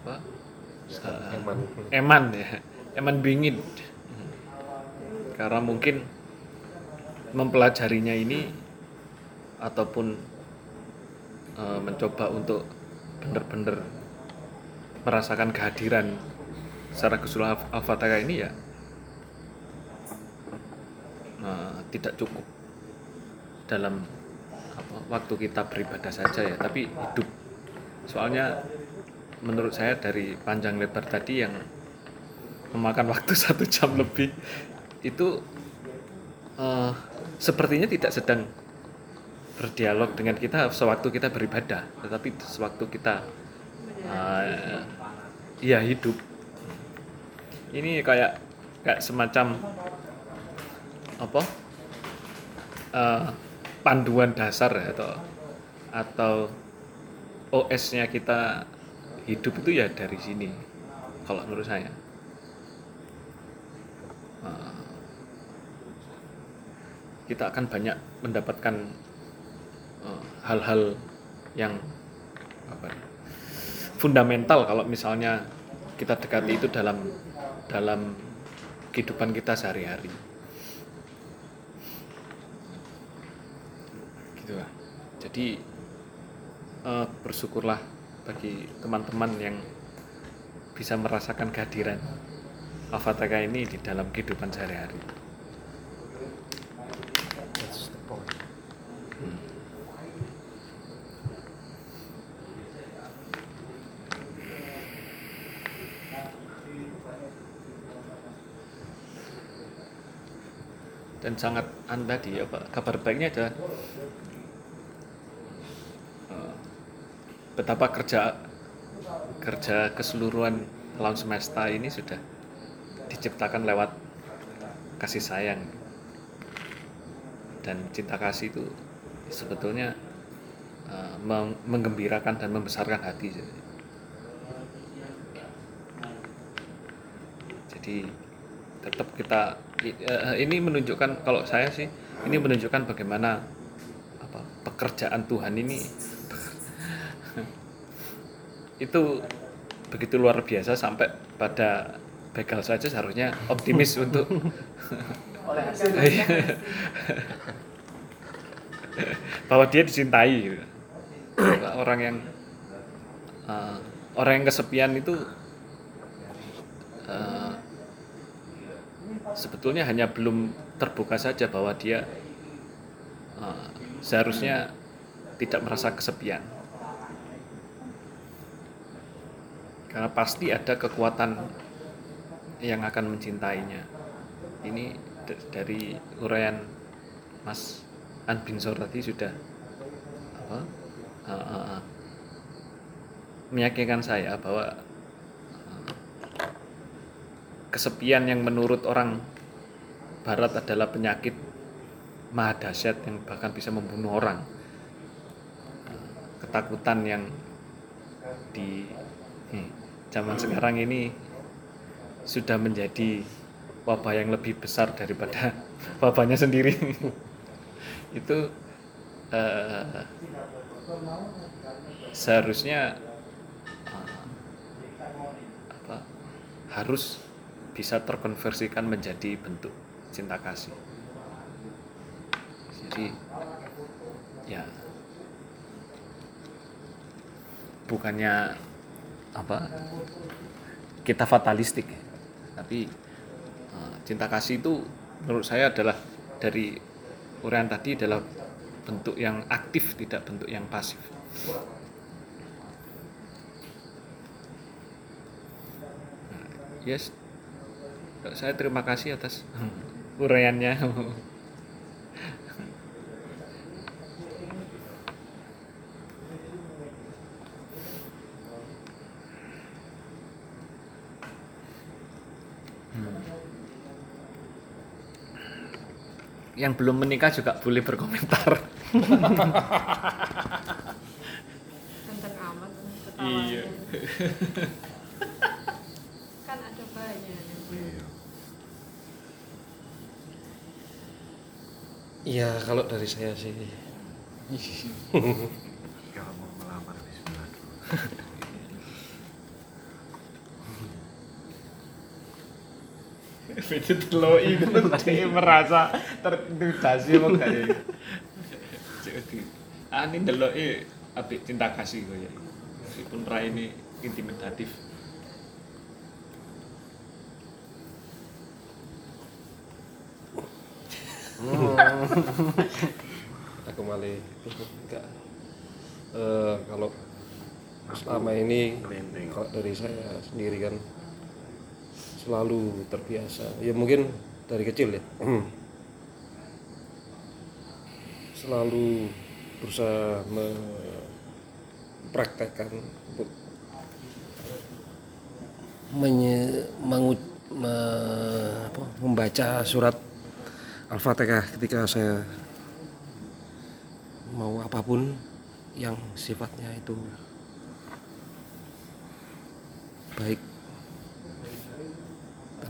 apa? Eh, eman. Eman ya. Eman bingit karena mungkin mempelajarinya ini ataupun eh, mencoba untuk benar-benar merasakan kehadiran secara keseluruhan Al-Fatihah ini ya eh, tidak cukup dalam apa, waktu kita beribadah saja ya tapi hidup. Soalnya menurut saya dari panjang lebar tadi yang memakan waktu satu jam lebih itu eh, sepertinya tidak sedang berdialog dengan kita sewaktu kita beribadah tetapi sewaktu kita eh, ya hidup. Ini kayak kayak semacam apa eh, panduan dasar ya, atau atau OS-nya kita hidup itu ya dari sini kalau menurut saya. Eh, kita akan banyak mendapatkan eh, hal-hal yang apa ya, fundamental kalau misalnya kita dekati itu dalam dalam kehidupan kita sehari-hari. Gitu lah. Jadi eh, bersyukurlah bagi teman-teman yang bisa merasakan kehadiran Avataka ini di dalam kehidupan sehari-hari. Hmm. Dan sangat an tadi apa kabar baiknya adalah eh, betapa kerja kerja keseluruhan alam semesta ini sudah diciptakan lewat kasih sayang. Dan cinta kasih itu sebetulnya uh, meng- menggembirakan dan membesarkan hati. Jadi tetap kita eh, ini menunjukkan kalau saya sih ini menunjukkan bagaimana apa pekerjaan Tuhan ini itu begitu luar biasa sampai pada begal saja seharusnya optimis untuk bahwa dia dicintai. Gitu. Orang yang uh, orang yang kesepian itu uh, sebetulnya hanya belum terbuka saja bahwa dia uh, seharusnya tidak merasa kesepian karena pasti ada kekuatan yang akan mencintainya. Ini dari uraian Mas An Binsor tadi sudah apa uh, uh, uh, meyakinkan saya bahwa kesepian yang menurut orang Barat adalah penyakit maha dahsyat yang bahkan bisa membunuh orang. Ketakutan yang di hmm, zaman sekarang ini sudah menjadi wabah yang lebih besar daripada wabahnya sendiri. Itu eh, seharusnya eh, apa, harus bisa terkonversikan menjadi bentuk cinta kasih. Jadi ya bukannya apa kita fatalistik. Tapi eh, cinta kasih itu menurut saya adalah dari uraian tadi adalah bentuk yang aktif tidak bentuk yang pasif. Nah, yes. Saya terima kasih atas uraiannya yang belum menikah juga boleh berkomentar Ganteng amat Iya. kan ada banyak. Iya, kalau dari saya sih Kalau mau melamar bismillah dulu. Itu teloi itu dia merasa terintimidasi apa enggak ya? Jadi, ah ini deloi apik cinta kasih kok ya. Meskipun Rai ini intimidatif. aku malah enggak Eh, kalau selama ini kalau dari saya sendiri kan selalu terbiasa. Ya mungkin dari kecil ya. Selalu berusaha mempraktekkan untuk menye, mengu- me- apa, membaca surat Al-Fatihah ketika saya mau apa pun yang sifatnya itu baik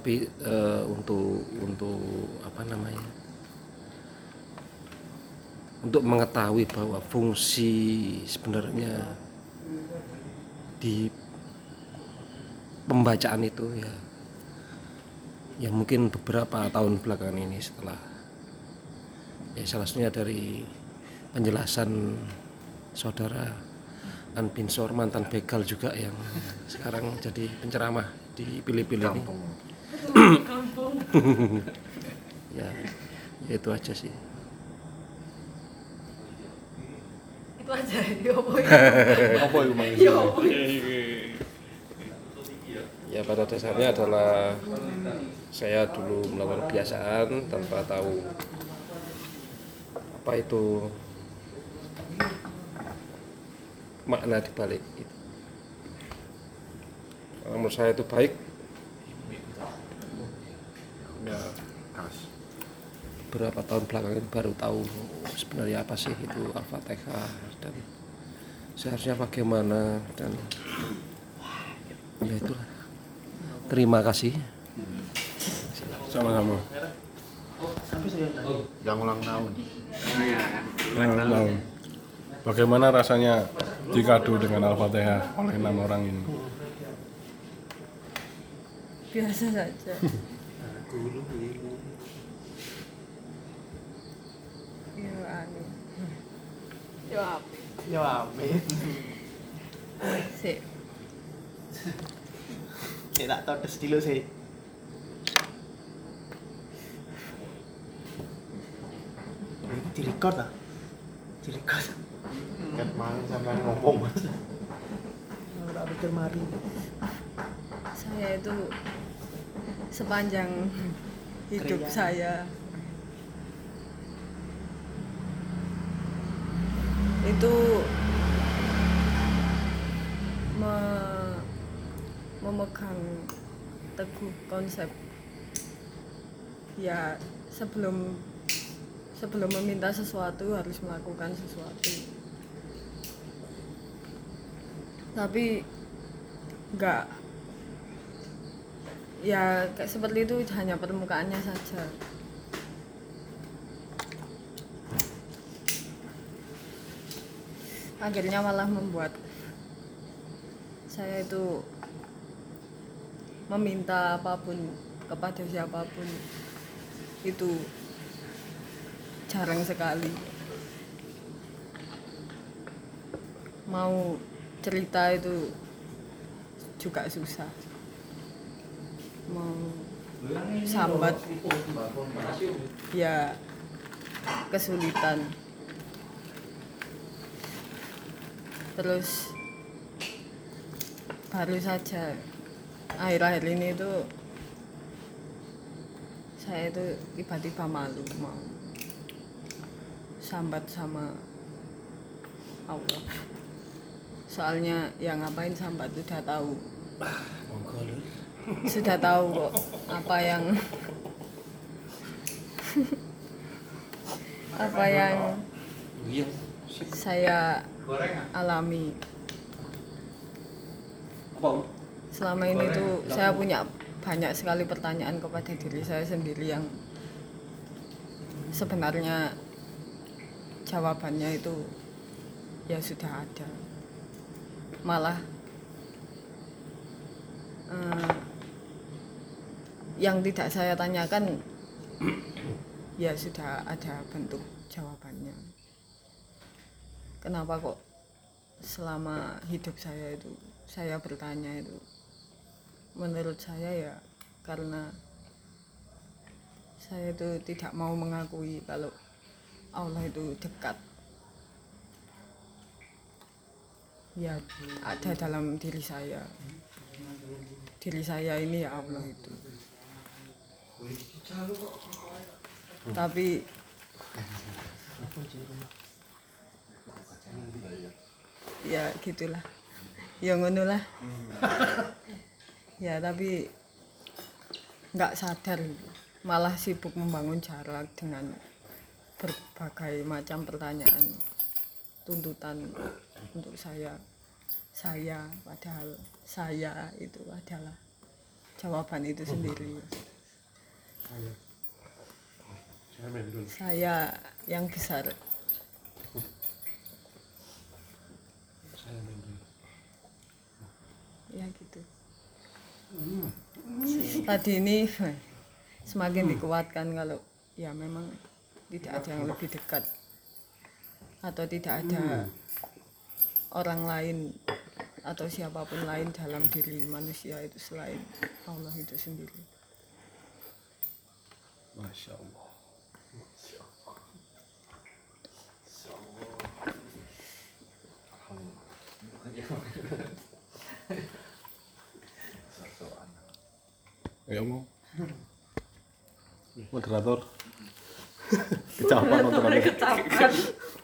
tapi eh, untuk untuk apa namanya untuk mengetahui bahwa fungsi sebenarnya di pembacaan itu ya ya mungkin beberapa tahun belakangan ini setelah ya salah satunya dari penjelasan saudara An Binsor mantan begal juga yang sekarang jadi penceramah di pilih-pilih ini ya, ya itu aja sih Itu aja. Yo, boy. Apa itu ya pada dasarnya adalah saya dulu melakukan kebiasaan tanpa tahu apa itu makna dibalik itu Kalau menurut saya itu baik Ya, kas. beberapa tahun belakangan ini baru tahu sebenarnya apa sih itu Al-Fatihah dan seharusnya bagaimana dan ya itulah terima kasih Sama-sama. Yang ulang tahun. Nah, Bagaimana rasanya dikado dengan Al-Fatihah oleh enam orang ini? biasa saja ya anu ya Ya amin. sih Saya tak dulu sih. Ini direcord ah? Direcord. Kan main sampai ngomong. Pikir mari. saya itu sepanjang hidup Kriya. saya. Itu me- memegang teguh konsep. Ya sebelum sebelum meminta sesuatu harus melakukan sesuatu. Tapi nggak ya kayak seperti itu hanya permukaannya saja. Akhirnya malah membuat saya itu meminta apa pun kepada siapa pun itu jarang sekali. Mau cerita itu juga susah sambat ya kesulitan. Terus baru saja akhir-akhir ini itu saya itu tiba-tiba malu mau sambat sama Allah. Soalnya yang ngapain sambat sudah tahu sudah tahu kok apa yang apa yang saya alami. Selama ini tuh saya punya banyak sekali pertanyaan kepada diri saya sendiri yang sebenarnya jawabannya itu ya sudah ada. Malah eh, yang tidak saya tanyakan ya sudah ada bentuk jawabannya. Kenapa kok selama hidup saya itu saya bertanya itu menurut saya ya karena saya itu tidak mau mengakui kalau Allah itu dekat. Ya ada dalam diri saya. Diri saya ini ya Allah itu tapi ya gitulah. Ya ngono lah ya tapi nggak sadar. Malah sibuk membangun jarak dengan berbagai macam pertanyaan tuntutan untuk saya saya padahal saya itu adalah jawaban itu sendiri saya yang besar. Ya gitu. Tadi ini semakin dikuatkan kalau ya memang tidak ada yang lebih dekat. Atau tidak ada orang lain atau siapa pun lain dalam diri manusia itu selain Allah itu sendiri. Masya Allah. Ya mau. Moderator. Kecapan moderator.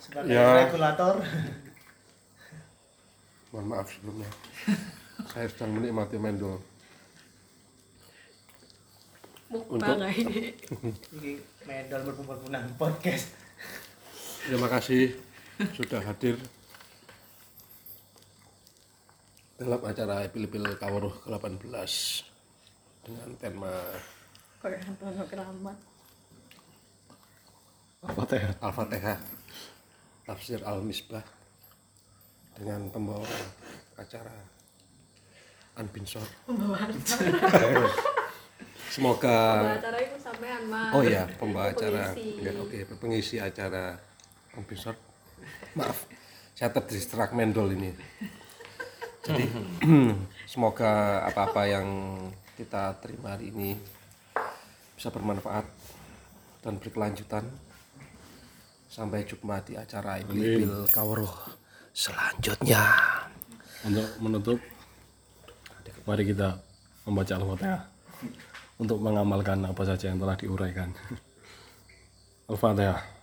Sebagai Ya. regulator. mohon maaf sebelumnya saya sedang menikmati mendol mukbang Ini medal podcast. Terima kasih sudah hadir dalam acara Epil-Epil Kawruh ke-18 dengan tema keramat Al-Fatihah. Al-Fatihah. Tafsir Al-Misbah dengan pembawa acara Anbinsor Semoga acara itu sampean mas Oh ya, pembawa acara. Ya, oke, pengisi acara Kompisor. Maaf, saya terdistrak mendol ini. Jadi semoga apa-apa yang kita terima hari ini bisa bermanfaat dan berkelanjutan. Sampai jumpa di acara Ibil Kawruh selanjutnya. Untuk menutup, mari kita membaca Al-Fatihah untuk mengamalkan apa saja yang telah diuraikan. Al-Fatihah.